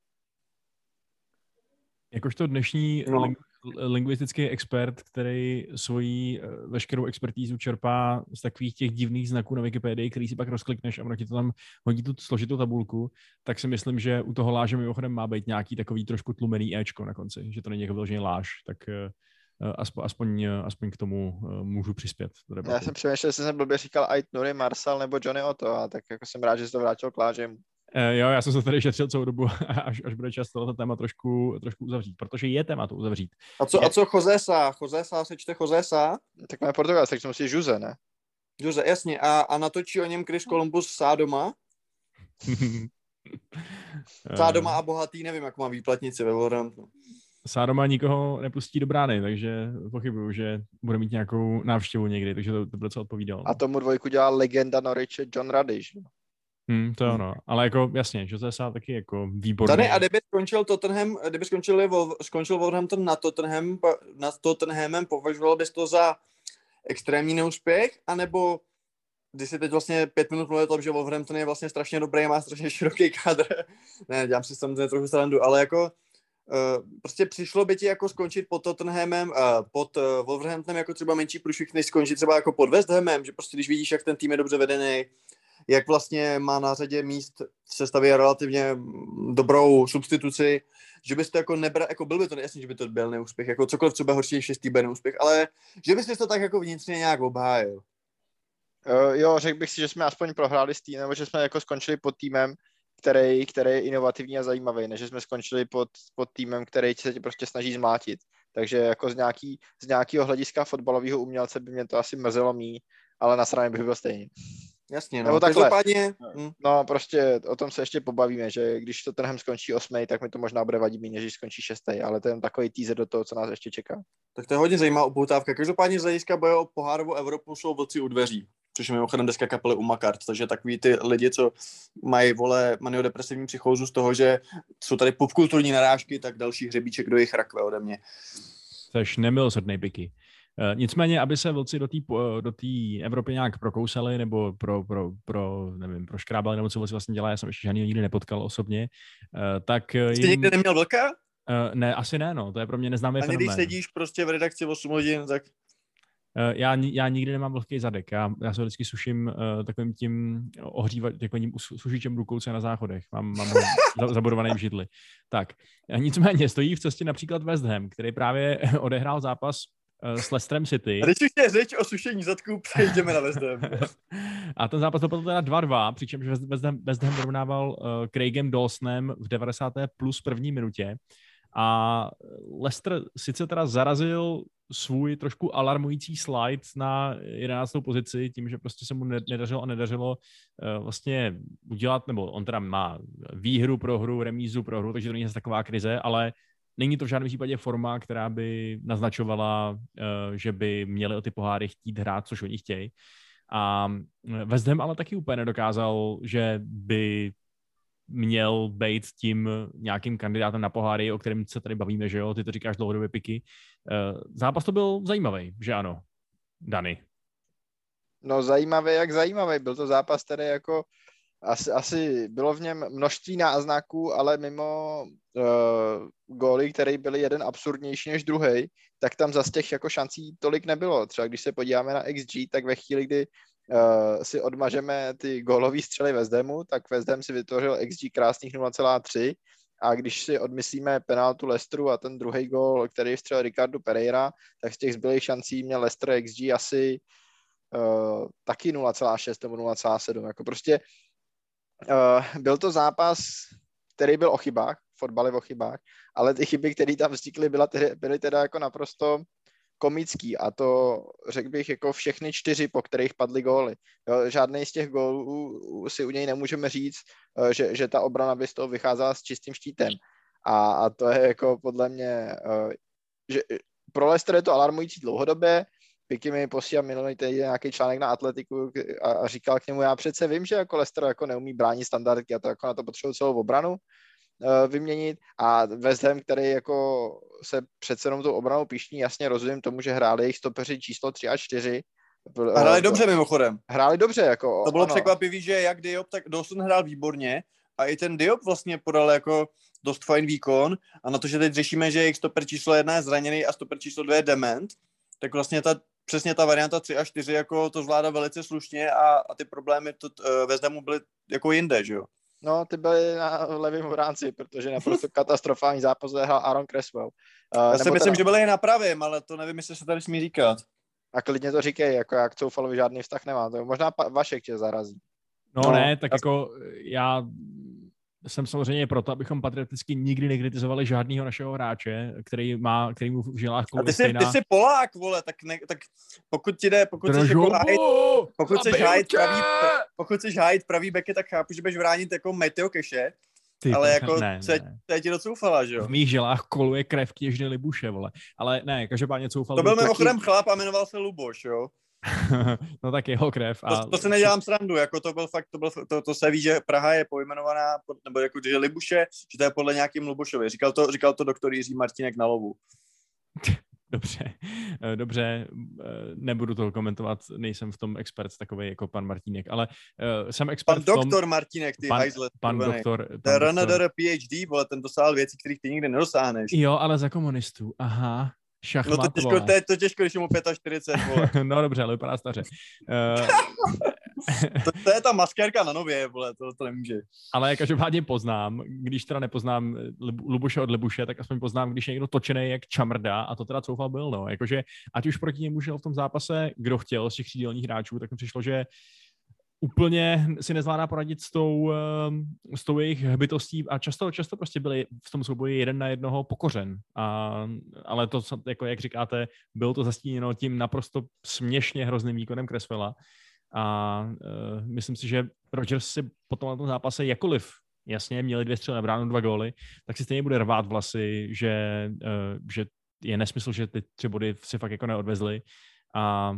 Jakožto dnešní No. ling- lingvistický expert, který svoji eh, veškerou expertízu čerpá z takových těch divných znaků na Wikipedii, který si pak rozklikneš a ono ti to tam hodí tu složitou tabulku, tak si myslím, že u toho láže mimochodem má být nějaký takový trošku tlumený Ečko na konci, že to není jako vyloženě láž, tak eh, eh, aspoň, aspoň, aspoň k tomu můžu přispět. do Já jsem přemýšlel, jestli jsem blbě říkal Aitnury, Marsal nebo Johnny Otto, a tak jako jsem rád, že jsi to vrátil k lážemu. Eh, jo, já jsem se tady šetřil celou dobu, [laughs] až, až bude čas tohle téma trošku, trošku uzavřít, protože je téma to uzavřít. A co, a co Josesa? Josesa se čte Josesa? Tak máme Portugal, tak to musí Žuze, ne? Jose, jasně. A, a natočí o něm Chris Columbus Sádoma? [laughs] Sádoma a bohatý, nevím, jak má výplatnici ve Wolverhamptonu. Sádoma nikoho nepustí do brány, takže pochybuju, že bude mít nějakou návštěvu někdy, takže to, to bude co odpovídal. A tomu dvojku dělá legenda Norwiche John Radish. Hmm, to je ono. Ale jako jasně, Jose Sá taky jako výborný. Tady, a kdyby skončil Tottenham, kdyby skončil, skončil Wolverhampton na Tottenham, nad Tottenhamem, považoval bys to za extrémní neúspěch, anebo když si teď vlastně pět minut mluvil o tom, že Wolverhampton je vlastně strašně dobrý, má strašně široký kádr. [laughs] ne, dělám si samozřejmě trochu srandu, ale jako Uh, prostě přišlo by ti jako skončit pod Tottenhamem, uh, pod uh, Wolverhamptonem jako třeba menší průšvih, než skončit třeba jako pod West Hamem, že prostě když vidíš, jak ten tým je dobře vedený, jak vlastně má na řadě míst v sestavě relativně dobrou substituci, že bys to jako nebral, jako byl by to jasně, že by to byl neúspěch, jako cokoliv, než šestý bude neúspěch, ale že bys si to tak jako vnitřně nějak obhájil. Uh, jo, řekl bych si, že jsme aspoň prohráli s týmem, že jsme jako skončili pod týmem, který, který je inovativní a zajímavý, než jsme skončili pod, pod týmem, který se tě prostě snaží zmlátit. Takže jako z, nějaký, z nějakého hlediska fotbalového umělce by mě to asi mrzelo mý, ale na straně bych byl stejně. Jasně, no. Nebo takhle. Každopádně, hm, No prostě o tom se ještě pobavíme, že když to tenhle skončí osmý, tak mi to možná bude vadit méně, než když skončí šestý, ale to je takový teaser do toho, co nás ještě čeká. tak to je hodně zajímavá upoutávka. Každopádně z hlediska boje o pohárovou Evropu jsou vlci u dveří. Což je mimochodem deska kapely Umakart, takže takový ty lidi, co mají, vole, maniodepresivní psychózu z toho, že jsou tady popkulturní narážky, tak další hřebíček do jejich rakve ode mě. Což nemilosrdný piky. Eh, Nicméně, aby se vlci do té do té Evropy nějak prokousali nebo pro, pro, pro, nevím, pro škrábali, nebo co vlci vlastně dělá, já jsem ještě žádný nikdy nepotkal osobně, eh, tak eh, jim, někdy neměl vlka? eh, ne, asi ne, no, to je pro mě neznámý Ani když fenomén. sedíš prostě v redakci 8 hodin, tak Eh, Já, já nikdy nemám vlhký zadek, já, já se vždycky suším uh, takovým tím ohřívat, takovým sušičem rukou, co je na záchodech. Mám, mám ho [laughs] za- zabudovaný v židli. Tak, eh, nicméně stojí v cestě například West Ham, který právě [laughs] odehrál zápas uh, s Leicesterem City. A když už je řeč o sušení zadku, přejdeme na West Ham. [laughs] A ten zápas dopadl teda 2-2, přičemž West- Ham, West Ham vyrovnával uh, Craigem Dawsonem v 90. plus první minutě. A Leicester sice teda zarazil svůj trošku alarmující slide na 11. pozici tím, že prostě se mu ne- nedařilo a nedařilo uh, vlastně udělat, nebo on teda má výhru pro hru, remízu pro hru, takže to není zase taková krize, ale není to v žádném případě forma, která by naznačovala, uh, že by měli o ty poháry chtít hrát, což oni chtějí. A West Ham ale taky úplně nedokázal, že by měl být tím nějakým kandidátem na poháry, o kterém se tady bavíme, že jo, ty to říkáš dlouhodobě piky. Eh, Zápas to byl zajímavý, že ano, Dany. No zajímavý, jak zajímavý. Byl to zápas, který jako asi, asi bylo v něm množství náznaků, ale mimo uh, góly, které byly jeden absurdnější než druhý, tak tam zase těch jako šancí tolik nebylo. Třeba když se podíváme na XG, tak ve chvíli, kdy uh, si odmažeme ty gólový střely Hamu, tak Ham si vytvořil XG krásných 0,3 a když si odmyslíme penaltu Leicesteru a ten druhý gól, který vstřelil Ricardo Pereira, tak z těch zbylých šancí měl Leicester XG asi uh, taky 0,6 nebo 0,7. Jako prostě uh, byl to zápas, který byl o chybách, fotbal o chybách, ale ty chyby, které tam vznikly, byla tedy, byly teda jako naprosto komický a to řekl bych jako všechny čtyři, po kterých padly góly. Jo, žádný z těch gólů si u něj nemůžeme říct, eh, že, že ta obrana by z toho vycházela s čistým štítem. A, a to je jako podle mě, eh, že pro Leicester je to alarmující dlouhodobě, Piky mi posílal minulý týden nějaký článek na Atletiku a, a říkal k němu, já přece vím, že jako Leicester jako neumí bránit standardky a to jako na to potřebují celou obranu uh, vyměnit a West Ham, který jako se přece jenom tou obranou pišní, jasně rozumím tomu, že hráli jejich stopeři číslo 3 a 4. A hráli dobře mimochodem. Hráli dobře, jako To bylo ano. překvapivý, že jak Diop, tak Dawson hrál výborně a i ten Diop vlastně podal jako dost fajn výkon a na to, že teď řešíme, že jejich stoper číslo jedna je zraněný a stoper číslo dvě je dement, tak vlastně ta, přesně ta varianta 3 a 4 jako to zvládá velice slušně a, a ty problémy to, uh, ve Zdamu byly jako jinde, že jo. No, ty byly na levém obránci, protože naprosto [laughs] katastrofální zápas hrál Aaron Cresswell. Uh, Já si myslím, že byly i na pravém, ale to nevím, jestli se tady smí říkat. A klidně to říkej, jako já k Coufalovi žádný vztah nemám. To možná pa- Vašek tě zarazí. No, No, ne, tak já- jako já jsem samozřejmě proto, abychom patrioticky nikdy nekritizovali žádného našeho hráče, který má, který mu v žilách A ty jsi, stejná... ty jsi Polák, vole, tak, ne, tak pokud ti jde, pokud jsi jako hájit, pokud chceš hájit pravý, pra- pokud chceš hájit pravý beky, tak chápu, že budeš bránit jako Meteo Keše, Ty, ale jako ne, co, ne. to je ti docoufala, že jo. V mých žilách koluje krev kněžny Libuše, vole. Ale ne, každopádně coufal To byl taky- mimochodem chlap a jmenoval se Luboš, jo. [laughs] no tak jeho krev. A To, to se nedělám srandu, jako to byl fakt, to, byl, to, to se ví, že Praha je pojmenovaná, pod- nebo jako, že Libuše, že to je podle nějakým Lubošovi. Říkal to, říkal to doktor Jiří Martinek na lovu. [laughs] Dobře, eh, dobře, eh, nebudu to komentovat, nejsem v tom expert takový jako pan Martínek, ale uh, jsem expert Pan v tom, doktor Martinek, ty pan, hajzle. pan kurvený. doktor, pan doktor, RNDR PhD, vole, ten dosáhl věcí, kterých ty nikdy nedosáhneš. jo, ale za komunistů, aha, No šachmat, to těžko, vole. to je to těžko, když je mu 45, vole. [laughs] no dobře, ale vypadá staře. Uh, [laughs] To, to, je ta maskérka na nově, vole, to, to nemůže. ale každopádně poznám, když teda nepoznám Lib- Lubuše od Libuše, tak aspoň poznám, když je někdo točený jak čamrda a to teda coufal byl, no. Jakože ať už proti němu šel v tom zápase, kdo chtěl z těch křídelních hráčů, tak mi přišlo, že úplně si nezvládá poradit s tou, ehm, s tou jejich hbitostí a často, často prostě byli v tom souboji jeden na jednoho pokořen. A, ale to, jako jak říkáte, bylo to zastíněno tím naprosto směšně hrozným výkonem Creswella. A uh, myslím si, že Rodgers si potom na tom zápase jakoliv jasně měli dvě střely na bránu, dva góly, tak si stejně bude rvát vlasy, že, uh, že je nesmysl, že ty tři body si fakt jako neodvezli a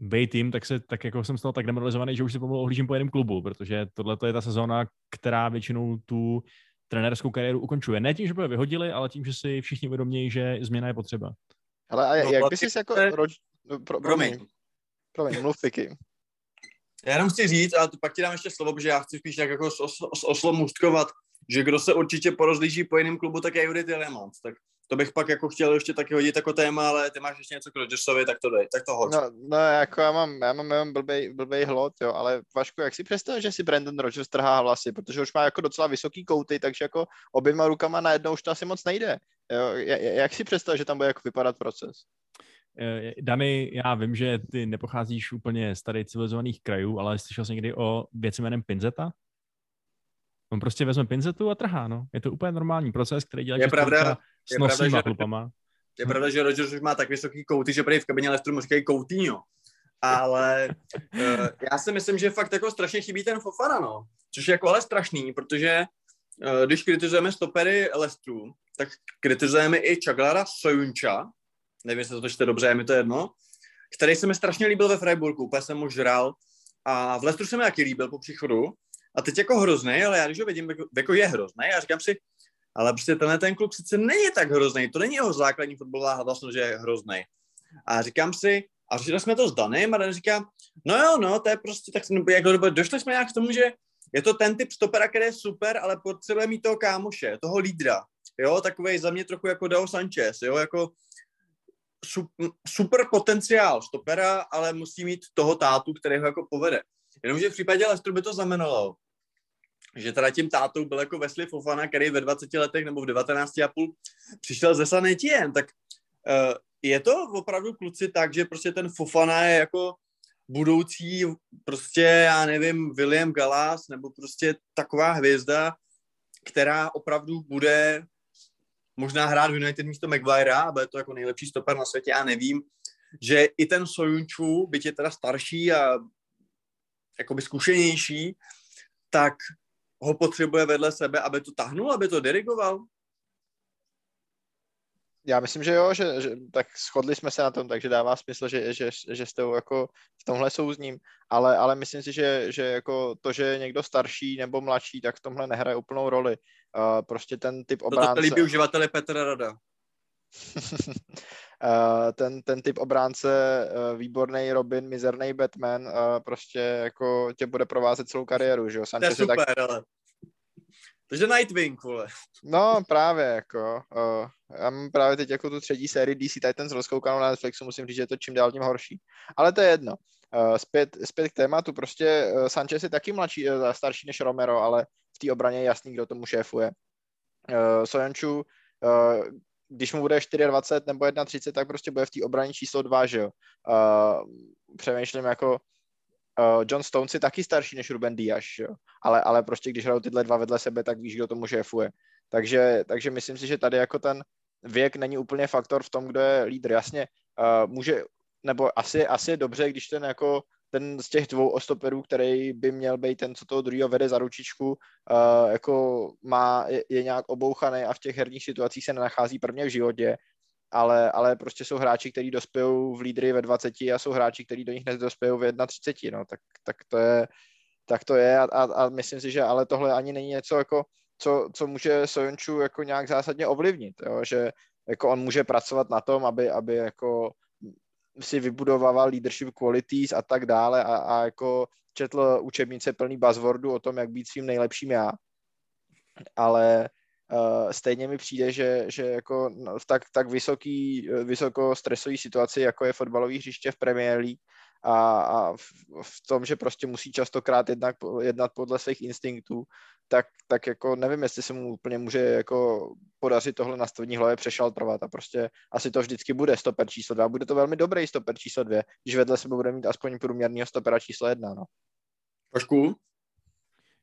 bej tým, tak, se, tak jako jsem z toho tak demoralizovaný, že už si pomalu ohlížím po jednom klubu, protože tohle je ta sezóna, která většinou tu trenérskou kariéru ukončuje. Ne tím, že by je vyhodili, ale tím, že si všichni uvědomí, že změna je potřeba. Ale a No, jak by ty- si jako... Roč... no, Pro, Promiň. promiň. Promiň, mluv Vicky. Já jenom chci říct, a pak ti dám ještě slovo, protože já chci spíš tak jako s, os, s oslom můstkovat, že kdo se určitě porozlíží po jiném klubu, tak je Judy Tillemans. Tak to bych pak jako chtěl ještě taky hodit jako téma, ale ty máš ještě něco k Rodgersovi, tak to dej, tak to hoď. No, no jako já mám, já mám jenom blbej, blbej hlot, jo, ale Vašku, jak si představil, že si Brandon Rogers trhá hlasy, protože už má jako docela vysoký kouty, takže jako oběma rukama najednou už to asi moc nejde. Jo, ja- ja- jak si představil, že tam bude jako vypadat proces? Eh, Dany, já vím, že ty nepocházíš úplně z tady civilizovaných krajů, ale slyšel jsi někdy o věci jménem pinzeta? On prostě vezme pinzetu a trhá, no. Je to úplně normální proces, který dělá Je pravda- s je pravda, nosnýma že- chlupama. Je pravda, že Rodgers už má tak vysoký kouty, že prý v kabině Leicesteru mu říkají Coutinho. Ale uh, [laughs] já si myslím, že fakt jako strašně chybí ten Fofana, no. Což je jako ale strašný, protože uh, když kritizujeme stopery Leicesteru, tak kritizujeme i Čaglara Sojunča, nevím, jestli to čte dobře, je mi to jedno, který se mi strašně líbil ve Freiburgu, úplně jsem mu žral. A v Leicesteru se mi taky líbil po příchodu. A teď jako hrozný, ale já když ho vidím, jako, je hrozný, a říkám si, ale prostě tenhle ten kluk sice není tak hrozný, to není jeho základní fotbalová vlastnost, že je hrozný. A říkám si, a řešili jsme to s Danem a Dan říká, no jo, no, to je prostě tak, nebo jako, došli jsme nějak k tomu, že je to ten typ stopera, který je super, ale potřebuje mít toho kámoše, toho lídra. Jo, takový za mě trochu jako Dao Sanchez, jo, jako su- super potenciál stopera, ale musí mít toho tátu, který ho jako povede. Jenomže v případě Lestru by to znamenalo, že teda tím tátou byl jako Wesley Fofana, který ve 20 letech nebo v 19 a půl přišel ze San Etienne, tak uh, je to opravdu kluci tak, že prostě ten Fofana je jako budoucí prostě, já nevím, William Gallas nebo prostě taková hvězda, která opravdu bude možná hrát v United místo Maguirea a bude to jako nejlepší stoper na světě, já nevím, že i ten Sojunču, byť je teda starší a jakoby zkušenější, tak ho potřebuje vedle sebe, aby to tahnul, aby to dirigoval. Já myslím, že jo, že, že tak shodli jsme se na tom, takže dává smysl, že, že, že jste jako v tomhle souzním, ale, ale myslím si, že, že jako to, že je někdo starší nebo mladší, tak v tomhle nehraje úplnou roli. Uh, prostě ten typ To, to obránce... se líbí uživateli Petra Rada. Uh, [laughs] ten, ten typ obránce, uh, výborný Robin, mizerný Batman, uh, prostě jako tě bude provázet celou kariéru, že jo? To je je tak, super, ale. Takže Nightwing, vole. no právě jako, uh, já mám právě teď jako tu třetí sérii DC Titans rozkoukanou na Netflixu, musím říct, že je to čím dál tím horší. Ale to je jedno. Uh, zpět, zpět k tématu, prostě uh, Sanchez je taky mladší, uh, starší než Romero, ale v té obraně je jasný, kdo tomu šéfuje. Uh, Sojanču, uh, když mu bude 24 nebo 31, tak prostě bude v té obraně číslo 2, že jo. Uh, přemýšlím jako uh, John Stones je taky starší než Ruben Diaz, že jo. Ale, ale prostě když hrajou tyhle dva vedle sebe, tak víš, kdo tomu šéfuje. Takže, takže myslím si, že tady jako ten věk není úplně faktor v tom, kdo je lídr. Jasně, uh, může, nebo asi, asi je dobře, když ten jako ten z těch dvou ostoperů, který by měl být ten, co toho druhého vede za ručičku, uh, jako má, je, je nějak obouchaný a v těch herních situacích se nenachází prvně v životě, ale, ale prostě jsou hráči, kteří dospějou v lídry ve 20 a jsou hráči, kteří do nich nedospějou v 31, no, tak, tak to je, tak to je a, a, a myslím si, že ale tohle ani není něco jako, co, co může Sojonču jako nějak zásadně ovlivnit, jo? že jako on může pracovat na tom, aby, aby jako si vybudovával leadership qualities a tak dále a, a jako četl učebnice plný buzzwordu o tom, jak být svým nejlepším já. Ale uh, stejně mi přijde, že, že jako v tak, tak vysoký, vysoko stresový situaci, jako je fotbalový hřiště v Premier League a, a v, v tom, že prostě musí častokrát jednak, jednat podle svých instinktů, tak, tak jako nevím, jestli se mu úplně může jako podařit tohle nastavení hlavě přešaltrovat a prostě asi to vždycky bude stoper číslo dva. Bude to velmi dobrý stoper číslo dvě, když vedle sebe bude mít aspoň průměrného stopera číslo jedna, no. Trošku.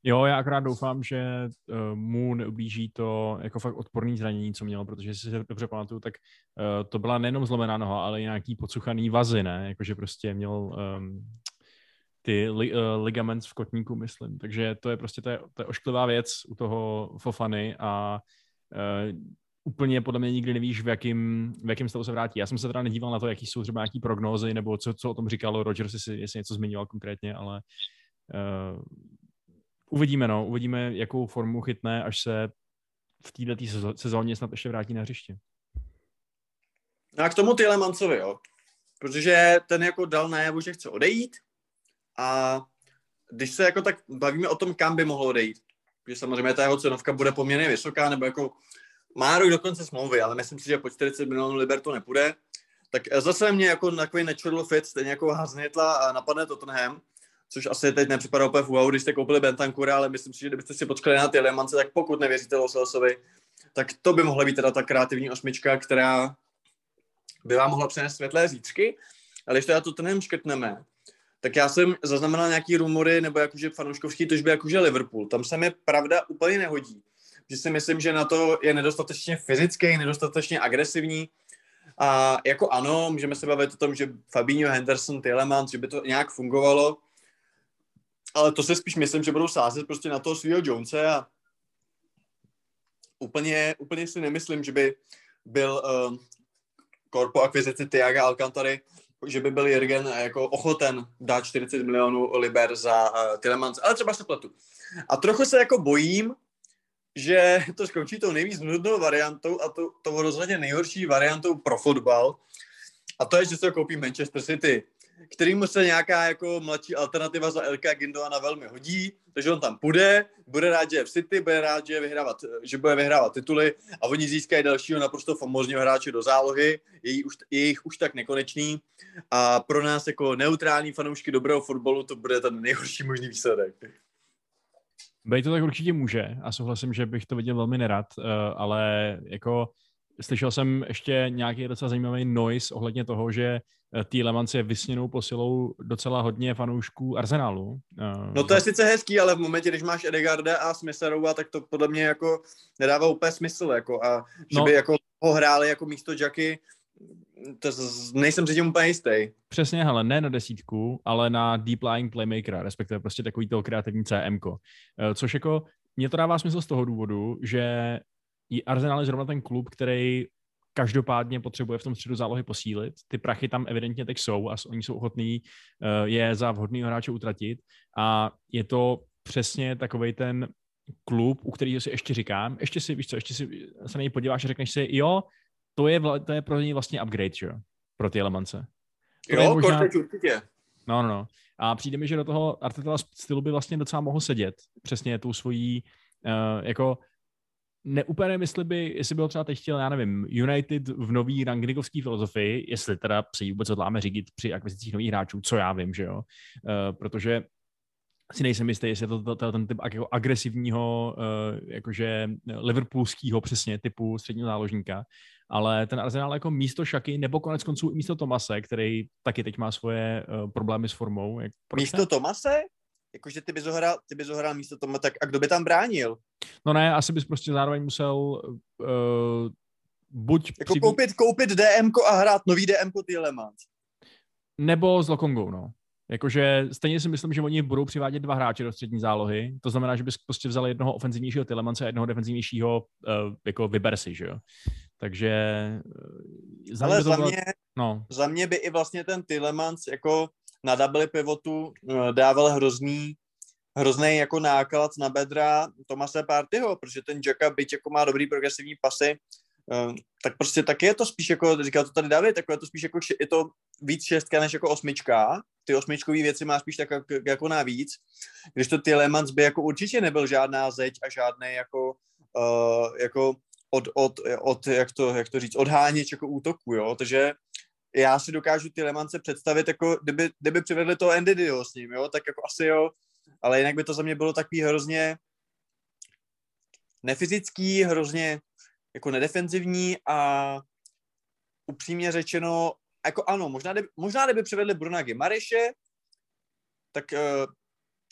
Jo, já akorát doufám, že uh, mu neublíží to jako fakt odporný zranění, co měl, protože jestli se dobře pamatuju, tak uh, to byla nejenom zlomená noha, ale i nějaký podsuchaný vazy, ne? Jakože prostě měl um, ty li, uh, ligaments v kotníku, myslím. Takže to je prostě to je, to je ošklivá věc u toho Fofany a uh, úplně podle mě nikdy nevíš, v jakým, v jakým stavu se vrátí. Já jsem se teda nedíval na to, jaký jsou třeba nějaký prognózy, nebo co, co o tom říkalo Rogers, jestli, jestli něco zmiňoval konkrétně, ale uh, uvidíme, no, uvidíme, jakou formu chytne, až se v této sezóně snad ještě vrátí na hřiště. No a k tomu Tylemancovi, jo. Protože ten jako dal najevo, že chce odejít a když se jako tak bavíme o tom, kam by mohlo odejít, že samozřejmě ta jeho cenovka bude poměrně vysoká, nebo jako má rok do konce smlouvy, ale myslím si, že po 40 milionů liber to nepůjde. Tak zase mě jako takový natural fit, stejně jako Haznitla a napadne Tottenham, což asi teď nepřipadá úplně úvahu, když jste koupili Bentancura, ale myslím si, že kdybyste si počkali na ty Lemance, tak pokud nevěříte Loselsovi, tak to by mohla být teda ta kreativní osmička, která by vám mohla přinést světlé zítřky. Ale když teda to ten škrtneme, tak já jsem zaznamenal nějaký rumory, nebo jakože fanouškovský tožby, jakože Liverpool. Tam se mi pravda úplně nehodí. Že si myslím, že na to je nedostatečně fyzický, nedostatečně agresivní. A jako ano, můžeme se bavit o tom, že Fabinho, Henderson, Tielemans, že by to nějak fungovalo, ale to si spíš myslím, že budou sázet prostě na toho svého Jonese a úplně, úplně si nemyslím, že by byl uh, korpo akvizici Tiaga Alcantary, že by byl Jürgen jako ochoten dát 40 milionů liber za uh, Tillemans, ale třeba se pletu. A trochu se jako bojím, že to skončí tou nejvíc nudnou variantou a to, to rozhodně nejhorší variantou pro fotbal. A to je, že se koupí Manchester City kterýmu se nějaká jako mladší alternativa za Elka Gindoana velmi hodí, takže on tam půjde, bude rád, že je v City, bude rád, že, je vyhrávat, že bude vyhrávat tituly a oni získají dalšího naprosto famózního hráče do zálohy, je už, je jich už tak nekonečný a pro nás jako neutrální fanoušky dobrého fotbalu to bude ten nejhorší možný výsledek. Bej to tak určitě může a souhlasím, že bych to viděl velmi nerad, eh, ale jako slyšel jsem ještě nějaký docela zajímavý noise ohledně toho, že eh, Tielemans je vysněnou posilou docela hodně fanoušků Arsenálu. Eh, no to je sice hezký, ale v momentě, když máš Edegarda a Smitherova, tak to podle mě jako nedává úplně smysl. Jako, a že no. by jako ho hráli jako místo Jacky, to nejsem si tím úplně jistý. Přesně, hele, ne na desítku, ale na deep lying playmakera, respektive prostě takový to kreativní CM, eh, což jako mě to dává smysl z toho důvodu, že Arsenal je zrovna ten klub, který každopádně potřebuje v tom středu zálohy posílit. Ty prachy tam evidentně teď jsou a oni jsou ochotní uh, je za vhodného hráče utratit a je to přesně takový ten klub, u kterého si ještě říkám, ještě si, víš co, ještě si se na něj podíváš a řekneš si, jo, to je, to je pro něj vlastně upgrade, že? pro ty Elemance. To jo, možná... určitě. No, no, no. A přijde mi, že do toho Arteta stylu by vlastně docela mohl sedět. Přesně tou svojí, uh, jako neúplně nevím, jestli by, jestli byl třeba teď chtěl, já nevím, United v nový rangnikovský filozofii, jestli teda jí vůbec odláme řídit při akvizicích nových hráčů, co já vím, že jo, uh, protože si nejsem jistý, jestli je to, to, to ten typ jako agresivního, uh, jakože liverpoolského přesně typu středního záložníka, ale ten Arsenal jako místo Šaky nebo konec konců i místo Tomase, který taky teď má svoje uh, problémy s formou. Jak, místo ne? Tomase? Jakože ty bys hrál, ty bys hrál místo tomu, tak a kdo by tam bránil? No ne, asi bys prostě zároveň musel uh, buď... Jako přiví... koupit, koupit DM a hrát nový DM Tielemans. Nebo s Lokongou, no. Jakože stejně si myslím, že oni budou přivádět dva hráče do střední zálohy. To znamená, že bys prostě vzal jednoho ofenzivnějšího Tielemance a jednoho defenzivnějšího uh, jako vyber si, že jo. Takže... Uh, za Ale za, bylo... mě, no. za mě by i vlastně ten Tielemans jako na double pivotu eh, dával hrozný, hrozný jako náklad na bedra Tomase Partyho, protože ten Jacka, byť jako má dobrý progresivní pasy, eh, tak prostě taky je to spíš jako, říkal to tady David, jako je to spíš jako, je to víc šestka než jako osmička, ty osmičkové věci má spíš tak jako, jako navíc, když to ty Lemans by jako určitě nebyl žádná zeď a žádný jako, uh, jako od, od, od, jak to, jak to říct, odháněč jako útoku, jo, takže já si dokážu ty Lemance představit, jako kdyby, kdyby přivedli to Andy Dio s ním, jo, tak jako asi jo, ale jinak by to za mě bylo takový hrozně nefyzický, hrozně jako nedefenzivní a upřímně řečeno, jako ano, možná, možná kdyby přivedli Bruna Gimariše, tak uh,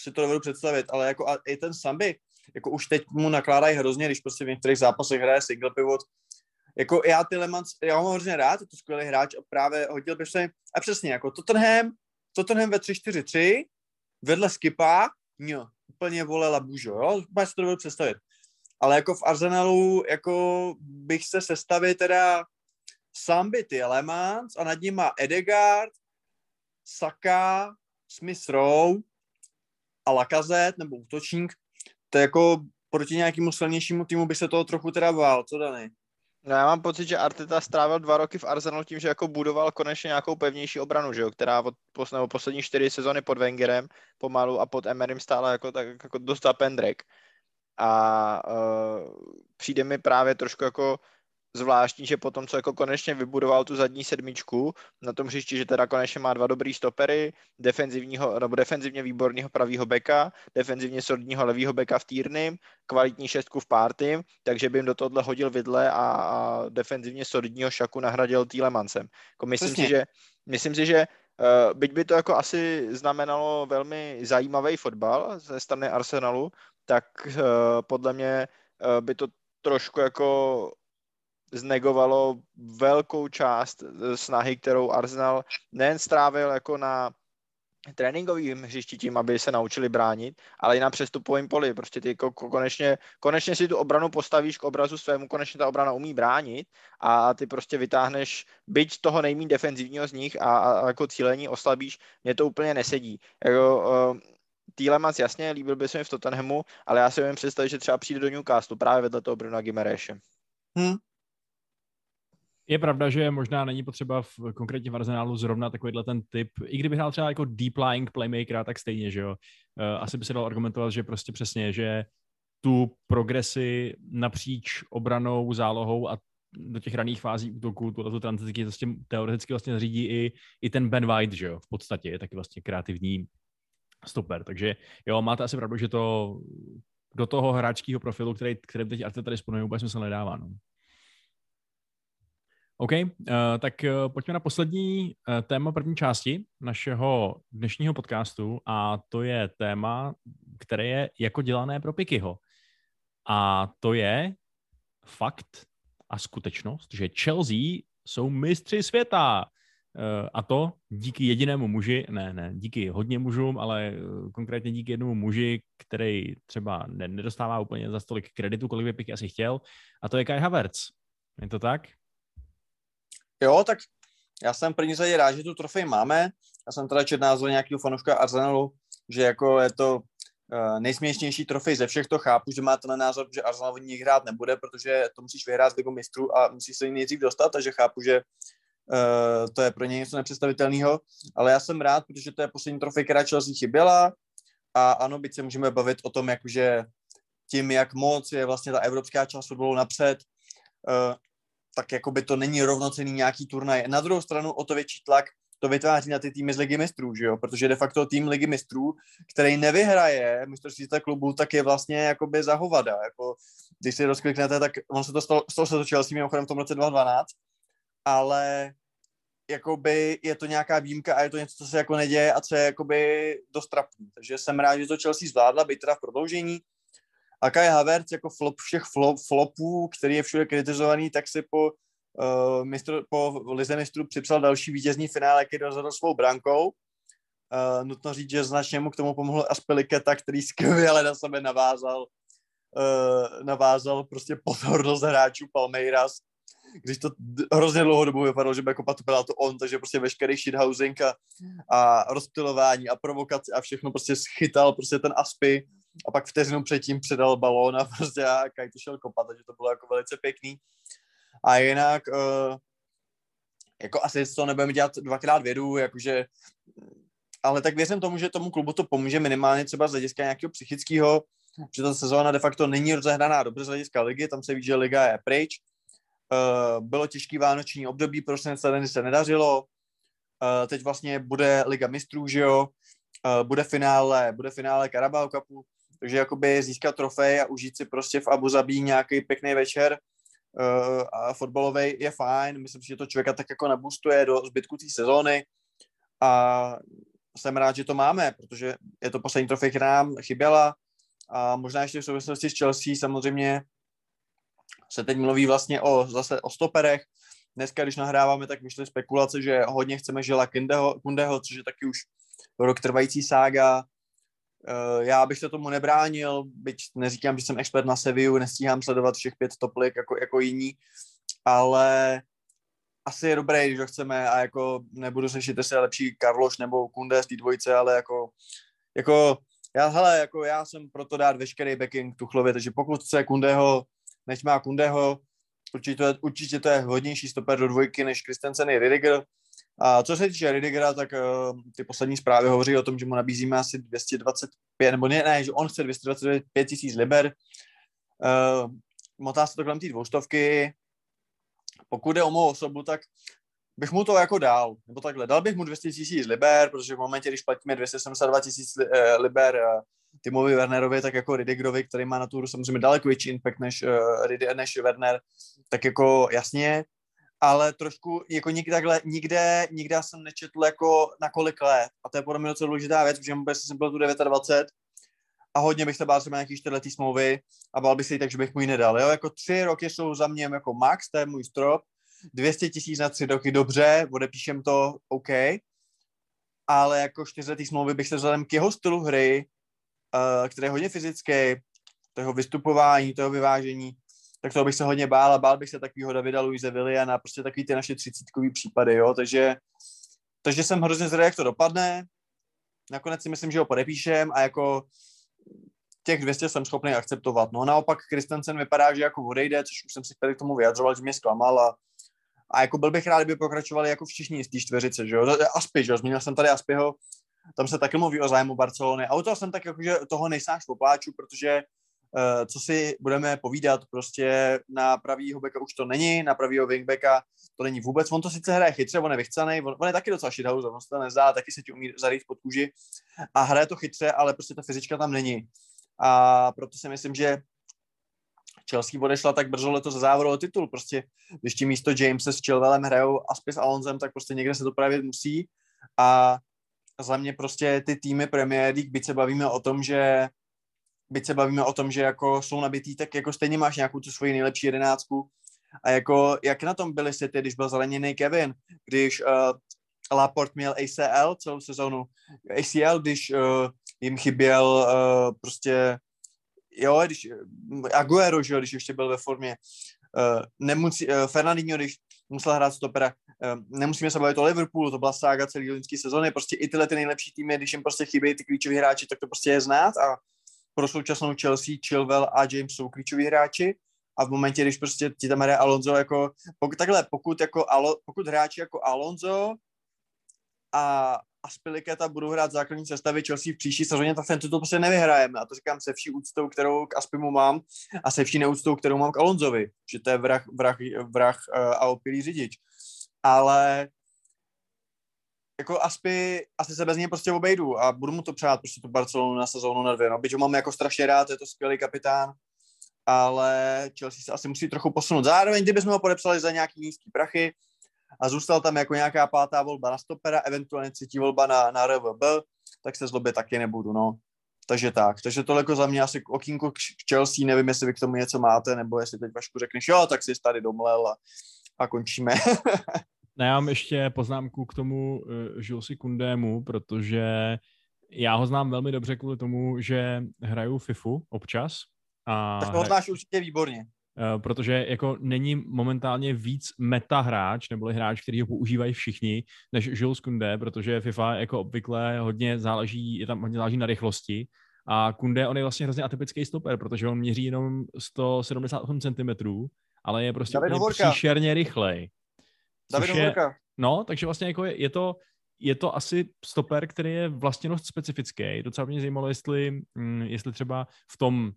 si to dovedu představit, ale jako a i ten Sambi, jako už teď mu nakládají hrozně, když prostě v některých zápasech hraje single pivot, jako já ty Lemans, já ho hrozně rád, je to skvělý hráč a právě hodil bych se, a přesně, jako Tottenham, Tottenham ve 3-4-3, vedle Skipa, no, úplně vole Labužo, jo, úplně si to dovedu představit. Ale jako v Arsenalu, jako bych se sestavil teda Sambity Lemans a nad nima Edegard, Saka, Smith Rowe a Lacazette nebo útočník, to jako proti nějakému silnějšímu týmu by se toho trochu teda bál, co Dany? No já mám pocit, že Arteta strávil dva roky v Arsenalu tím, že jako budoval konečně nějakou pevnější obranu, že jo, která od pos, nebo poslední čtyři sezony pod Wengerem pomalu a pod Emerym stála jako, tak, jako dost pendrek. A uh, přijde mi právě trošku jako zvláštní, že potom, co jako konečně vybudoval tu zadní sedmičku na tom hřišti, že teda konečně má dva dobrý stopery, defenzivního, nebo defenzivně výborného pravýho beka, defenzivně solidního levýho beka v Týrnym, kvalitní šestku v Párty, takže by jim do tohohle hodil vidle a, a defenzivně solidního šaku nahradil Týlemancem. Jako myslím, si, že, myslím si, že Uh, byť by to jako asi znamenalo velmi zajímavý fotbal ze strany Arsenalu, tak uh, podle mě uh, by to trošku jako znegovalo velkou část eh, snahy, kterou Arsenal nejen strávil jako na tréninkovým hřišti tím, aby se naučili bránit, ale i na přestupovém poli. Prostě ty konečně, konečně si tu obranu postavíš k obrazu svému, konečně ta obrana umí bránit a ty prostě vytáhneš byť toho nejmín defenzivního z nich a, a jako cílení oslabíš, mě to úplně nesedí. Jako, uh, Týlemans jasně, líbil by se mi v Tottenhamu, ale já si umím představit, že třeba přijde do Newcastle právě vedle toho Bruna Gimereše. Hm, Je pravda, že možná není potřeba v, konkrétně v Arsenálu zrovna takovýhle ten typ, i kdyby hrál třeba jako deep lying playmakera, tak stejně, že jo. Uh, asi by se dal argumentovat, že prostě přesně, že tu progresi napříč obranou, zálohou a do těch raných fází útoku, tuhle tu tranzici vlastně teoreticky vlastně řídí i, i ten Ben White, že jo, v podstatě je taky vlastně kreativní stoper, takže jo, máte asi pravdu, že to do toho hráčského profilu, který, který teď Arteta disponuje, vůbec smysl nedává, no. OK, uh, tak uh, pojďme na poslední uh, téma první části našeho dnešního podcastu a to je téma, které je jako dělané pro Pikyho. A to je fakt a skutečnost, že Chelsea jsou mistři světa. A to díky jedinému muži, ne, ne, díky hodně mužům, ale konkrétně díky jednomu muži, který třeba ne, nedostává úplně za stolik kreditu, kolik by Piky asi chtěl, a to je Kai Havertz. Je to tak? Jo, tak já jsem první řadě rád, že tu trofej máme. Já jsem teda četl názor nějakého fanouška Arsenalu, že jako je to uh, nejsměšnější trofej ze všech, to chápu, že má ten názor, že Arsenal ní hrát nebude, protože to musíš vyhrát Ligu mistrů a musíš se jí nejdřív dostat, takže chápu, že uh, to je pro ně něco nepředstavitelného, ale já jsem rád, protože to je poslední trofej, která Chelsea chyběla a ano, byť se můžeme bavit o tom, jakože tím, jak moc je vlastně ta evropská část fotbalu napřed, uh, tak jako by to není rovnocený nějaký turnaj. Na druhou stranu o to větší tlak to vytváří na ty týmy z Ligy mistrů, že jo? protože de facto tým Ligy mistrů, který nevyhraje mistrovství klubu, tak je vlastně jakoby za hovada. Jako, když si rozkliknete, tak on se to stalo, stalo se to Chelsea mimochodem v tom roce 2012, ale jakoby je to nějaká výjimka a je to něco, co se jako neděje a co je jakoby dost trapný. Takže jsem rád, že to Chelsea zvládla, být teda v prodloužení, a Kai Havertz jako flop všech flop, flopů, který je všude kritizovaný, tak si po, uh, mistr, po Lize mistrů připsal další vítězný finále, který rozhodl svou brankou. Uh, nutno říct, že značně mu k tomu pomohl Aspeliketa, který skvěle na sebe navázal uh, navázal prostě pozornost hráčů Palmeiras, když to hrozně dlouho dobu vypadalo, že by jako byla to on, takže prostě veškerý shithousing a, a rozptilování a provokace a všechno prostě schytal prostě ten Aspy a pak vteřinu předtím předal balón a [laughs] prostě a Kaj to šel kopat, takže to bylo jako velice pěkný. A jinak, uh, jako asi to nebudeme dělat dvakrát vědu, jakože, ale tak věřím tomu, že tomu klubu to pomůže minimálně třeba z hlediska nějakého psychického, že ta sezóna de facto není rozehraná dobře z hlediska ligy, tam se ví, že liga je pryč. Uh, bylo těžký vánoční období, prostě se nedařilo. Uh, teď vlastně bude liga mistrů, že jo, uh, bude finále, bude finále Carabao Cupu, takže jakoby získat trofej a užít si prostě v Abu Zabí nějaký pěkný večer uh, a fotbalový je fajn. Myslím si, že to člověka tak jako nabustuje do zbytku té sezóny a jsem rád, že to máme, protože je to poslední trofej, která nám chyběla a možná ještě v souvislosti s Chelsea samozřejmě se teď mluví vlastně o, zase o stoperech. Dneska, když nahráváme, tak vyšly spekulace, že hodně chceme Žila Kundeho, Kundeho, což je taky už rok trvající sága já bych se tomu nebránil, byť neříkám, že jsem expert na Sevillu, nestíhám sledovat všech pět toplik jako, jako jiní, ale asi je dobré, když ho chceme a jako nebudu řešit, jestli je lepší Karloš nebo Kunde z té dvojice, ale jako, jako já, hele, jako já jsem proto dát veškerý backing Tuchlovi, takže pokud chce Kundeho, než má Kundeho, určitě to je, určitě to je hodnější stoper do dvojky než Christensen i Ridiger. A co se týče Ridigera, tak uh, ty poslední zprávy hovoří o tom, že mu nabízíme asi 225, nebo ne, ne že on chce 225 tisíc liber. Uh, motá se to kolem té dvoustovky. Pokud jde o mou osobu, tak bych mu to jako dal, nebo takhle, dal bych mu 200 tisíc liber, protože v momentě, když platíme 272 tisíc eh, liber Timovi Wernerovi, tak jako Ridigerovi, který má na tu samozřejmě daleko větší impact než, uh, než Werner, tak jako jasně, ale trošku jako nikde, takhle, nikde, nikde jsem nečetl jako na kolik let. A to je podle mě docela důležitá věc, protože vůbec jsem byl tu 29 a hodně bych se bál třeba nějaký čtyřletý smlouvy a bál bych se jí tak, že bych mu ji nedal. Jo? Jako tři roky jsou za mě jako max, to je můj strop. 200 tisíc na tři roky, dobře, odepíšem to, OK. Ale jako čtyřletý smlouvy bych se vzhledem k jeho stylu hry, uh, který je hodně fyzický, toho vystupování, toho vyvážení, tak toho bych se hodně bál a bál bych se takového Davida Luise Williana, prostě takový ty naše třicítkový případy, jo, takže, takže jsem hrozně zvědavý, jak to dopadne. Nakonec si myslím, že ho podepíšem a jako těch 200 jsem schopný akceptovat. No naopak Kristensen vypadá, že jako odejde, což už jsem si tady k tomu vyjadřoval, že mě zklamal a, a jako byl bych rád, kdyby pokračovali jako všichni z té čtveřice, že jo. Aspy, že jo, zmínil jsem tady Aspyho, tam se taky mluví o zájmu Barcelony. A u toho jsem tak jako, že toho nejsáš popláču, protože co si budeme povídat, prostě na pravýho beka už to není, na pravýho wingbacka to není vůbec. On to sice hraje chytře, on je vychcený, on, on je taky docela shithouser, on se to nezdá, taky se ti umí zarýt pod kůži a hraje to chytře, ale prostě ta fyzička tam není. A proto si myslím, že Chelsea odešla tak brzo letos za závodu o titul. Prostě, když ti místo Jamese s Chilwellem hrajou a Alonzem, tak prostě někde se to právě musí. A za mě prostě ty týmy Premier League, byť se bavíme o tom, že byť se bavíme o tom, že jako jsou nabitý, tak jako stejně máš nějakou tu svoji nejlepší jedenáctku. A jako, jak na tom byli City, když byl zraněný Kevin, když uh, Laport měl ACL celou sezonu, ACL, když uh, jim chyběl uh, prostě, jo, když Aguero, že když ještě byl ve formě, uh, nemusí, uh, Fernandinho, když musel hrát stopera, uh, nemusíme se bavit o Liverpoolu, to byla sága celý loňský sezóny, prostě i tyhle ty nejlepší týmy, když jim prostě chybějí ty klíčoví hráči, tak to prostě je znát a pro současnou Chelsea, Chilwell a James jsou klíčoví hráči a v momentě, když prostě ti tam hraje Alonso jako, pokud, takhle, pokud, jako, Alo, pokud hráči jako Alonso a Aspiliketa budou hrát základní sestavy Chelsea v příští sezóně, tak ten titul prostě nevyhrajeme. A to říkám se vší úctou, kterou k Aspimu mám a se vší neúctou, kterou mám k Alonzovi, že to je vrah, vrah, vrah uh, a opilý řidič. Ale jako Aspi, asi se bez něj prostě obejdu a budu mu to přát prostě tu Barcelonu na sezónu na dvě. No, byť ho mám jako strašně rád, je to skvělý kapitán, ale Chelsea se asi musí trochu posunout. Zároveň, kdybychom ho podepsali za nějaký nízký prachy a zůstal tam jako nějaká pátá volba na stopera, eventuálně třetí volba na, na RVB, tak se zlobit taky nebudu, no. Takže tak, takže tohle jako za mě asi okýnko k Chelsea, nevím, jestli vy k tomu něco máte, nebo jestli teď Vašku řekneš, jo, tak si tady domlel a, a končíme. [laughs] Ne, já mám ještě poznámku k tomu uh, Julesi Kundému, protože já ho znám velmi dobře kvůli tomu, že hraju FIFU občas. A tak to znáš určitě výborně. Uh, protože jako není momentálně víc meta hráč, nebo hráč, který ho používají všichni, než Jules Kunde, protože FIFA jako obvykle hodně záleží, je tam hodně záleží na rychlosti. A Kunde, on je vlastně hrozně atypický stoper, protože on měří jenom 178 cm, ale je prostě příšerně rychlej. David je-. No, takže vlastně jako je, je to je to asi stoper, který je vlastně dost specifický. Docela mě zajímalo, jestli, mm, jestli třeba v tom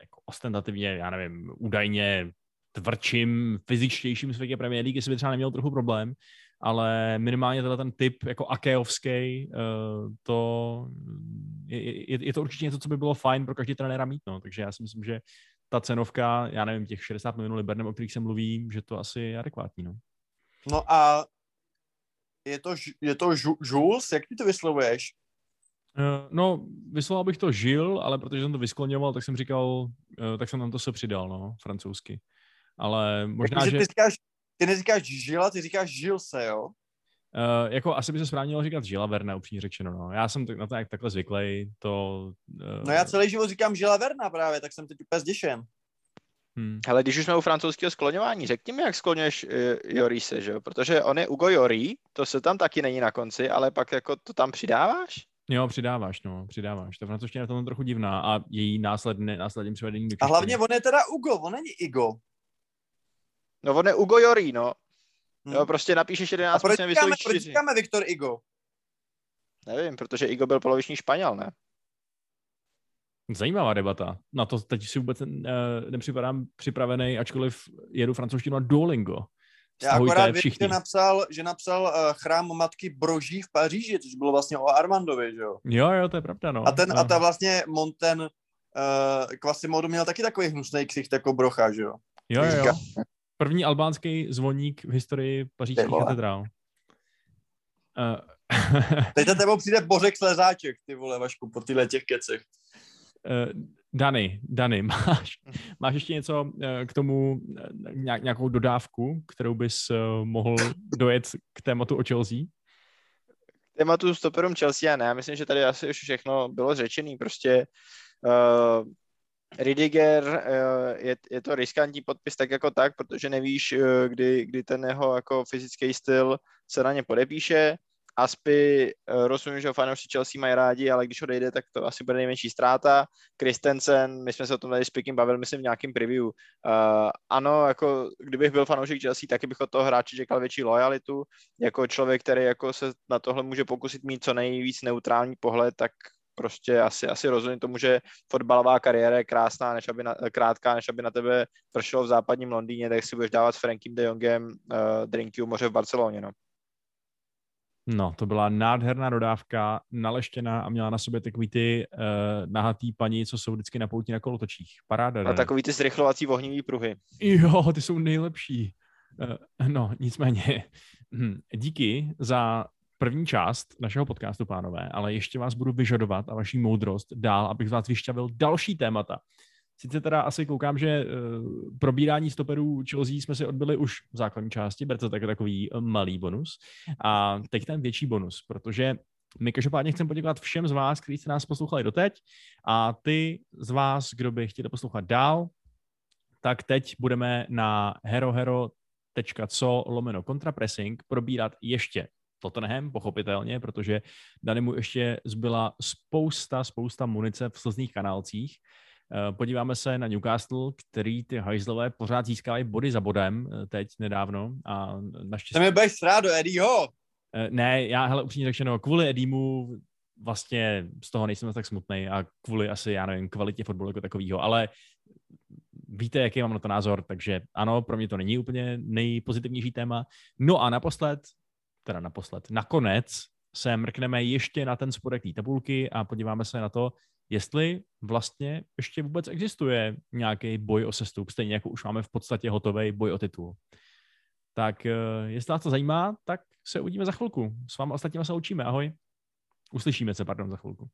jako ostentativně, já nevím, údajně tvrdším, fyzičtějším světě Premier League, jestli by třeba neměl trochu problém, ale minimálně tenhle ten typ jako Akeovský, uh, to je, je, je, to určitě něco, co by bylo fajn pro každý trenéra mít, no. takže já si myslím, že ta cenovka, já nevím, těch 60 milionů liber, o kterých se mluví, že to asi je adekvátní, no. No a je to, je to Ju- Jules, jak ty to vyslovuješ? Eh, No, vysloval bych to žil, ale protože jsem to vyskloňoval, tak jsem říkal, eh, tak jsem tam to se přidal, no, francouzsky. Ale možná, Jakože že ty, říkáš, ty neříkáš Žila, ty říkáš Žilse, jo? Uh, jako asi by se správně mělo říkat Žila Verna, upřímně řečeno. No. Já jsem na to jak takhle zvyklý, to... Uh, No já celý život říkám Žila Verna právě, tak jsem teď úplně zděšen. Hm. Hele, když už jsme u francouzského skloňování, řekni mi, jak skloňuješ uh, Jorise, že jo? Protože on je Ugo Jori, to se tam taky není na konci, ale pak jako to tam přidáváš? Jo, přidáváš, no, přidáváš. Ta francouzština je v tom trochu divná a její následné, následným převedení do A hlavně on je teda Ugo, on není Igo. No on je Ugo Jori, no. Hm. Jo, prostě napíšeš A 11, proč musíme říkáme, proč 4. říkáme Viktor Igo? Nevím, protože Igo byl poloviční Španěl, ne? Zajímavá debata. Na to teď si vůbec uh, nepřipadám připravený, ačkoliv jedu francouzštinu na Duolingo. Já akorát vím, že napsal, že napsal uh, chrám matky Broží v Paříži, což bylo vlastně o Armandovi, že jo? Jo, jo, to je pravda, no. A ten, a no. ta vlastně Monten uh, Quasimodo měl taky takový hnusný ksicht jako brocha, že jo? Jo, jo, jo. První albánský zvoník v historii pařížských katedrál. Uh, [laughs] Teď za tebou přijde Bořek Slezáček, ty vole, Vašku, po tyhle těch kecech. Uh, Dany, Dany, [laughs] máš, máš ještě něco eh, k tomu, eh, nějak, nějakou dodávku, kterou bys eh, mohl dojet k tématu o Chelsea? tématu stoperům Chelsea, já ne, myslím, že tady asi už všechno bylo řečený, prostě uh, Ridiger, uh, je, je to riskantní podpis tak jako tak, protože nevíš, uh, kdy, kdy ten jeho jako fyzický styl se na ně podepíše. Aspi, uh, rozumím, že ho fanoušci Chelsea mají rádi, ale když odejde, tak to asi bude nejmenší ztráta. Christensen, my jsme se o tom tady s Pikim bavili, myslím, v nějakým preview. Uh, ano, jako kdybych byl fanoušek Chelsea, taky bych od toho hráče čekal větší lojalitu. Jako člověk, který jako se na tohle může pokusit mít co nejvíc neutrální pohled, tak prostě asi, asi rozumím tomu, že fotbalová kariéra je krásná, než aby na, krátká, než aby na tebe pršelo v západním Londýně, tak si budeš dávat s Frankiem de Jongem uh, drinky u moře v Barceloně, no. No, to byla nádherná dodávka, naleštěná a měla na sobě takový ty uh, nahatý paní, co jsou vždycky na pouti na kolotočích. Paráda. A takový ty zrychlovací ohnivý pruhy. Jo, ty jsou nejlepší. Uh, no, nicméně, hm, díky za první část našeho podcastu, pánové, ale ještě vás budu vyžadovat a vaší moudrost dál, abych z vás vyšťavil další témata. Sice teda asi koukám, že uh, probírání stoperů Chelsea jsme si odbyli už v základní části, berte to tak takový uh, malý bonus. A teď ten větší bonus, protože my každopádně chceme poděkovat všem z vás, kteří jste nás poslouchali doteď a ty z vás, kdo by chtěli poslouchat dál, tak teď budeme na herohero.co lomeno kontrapressing probírat ještě Tottenham, pochopitelně, protože Dany mu ještě zbyla spousta, spousta munice v slzných kanálcích. Eh, Podíváme se na Newcastle, který ty hajzlové pořád získávají body za bodem eh, teď nedávno a naštěstí... Tam je budeš srát do Eddieho. Eh, Ne, já, hele, upřímně řečeno, kvůli Edimu vlastně z toho nejsem tak smutný a kvůli asi, já nevím, kvalitě fotbalu jako takového, ale víte, jaký mám na to názor, takže ano, pro mě to není úplně nejpozitivnější téma. No a naposled, teda naposled, nakonec se mrkneme ještě na ten spodek té tabulky a podíváme se na to, jestli vlastně ještě vůbec existuje nějaký boj o sestup, stejně jako už máme v podstatě hotový boj o titul. Tak eh, jestli vás to zajímá, tak se uvidíme za chvilku. S vámi ostatníma se učíme. Ahoj. Uslyšíme se, pardon, za chvilku.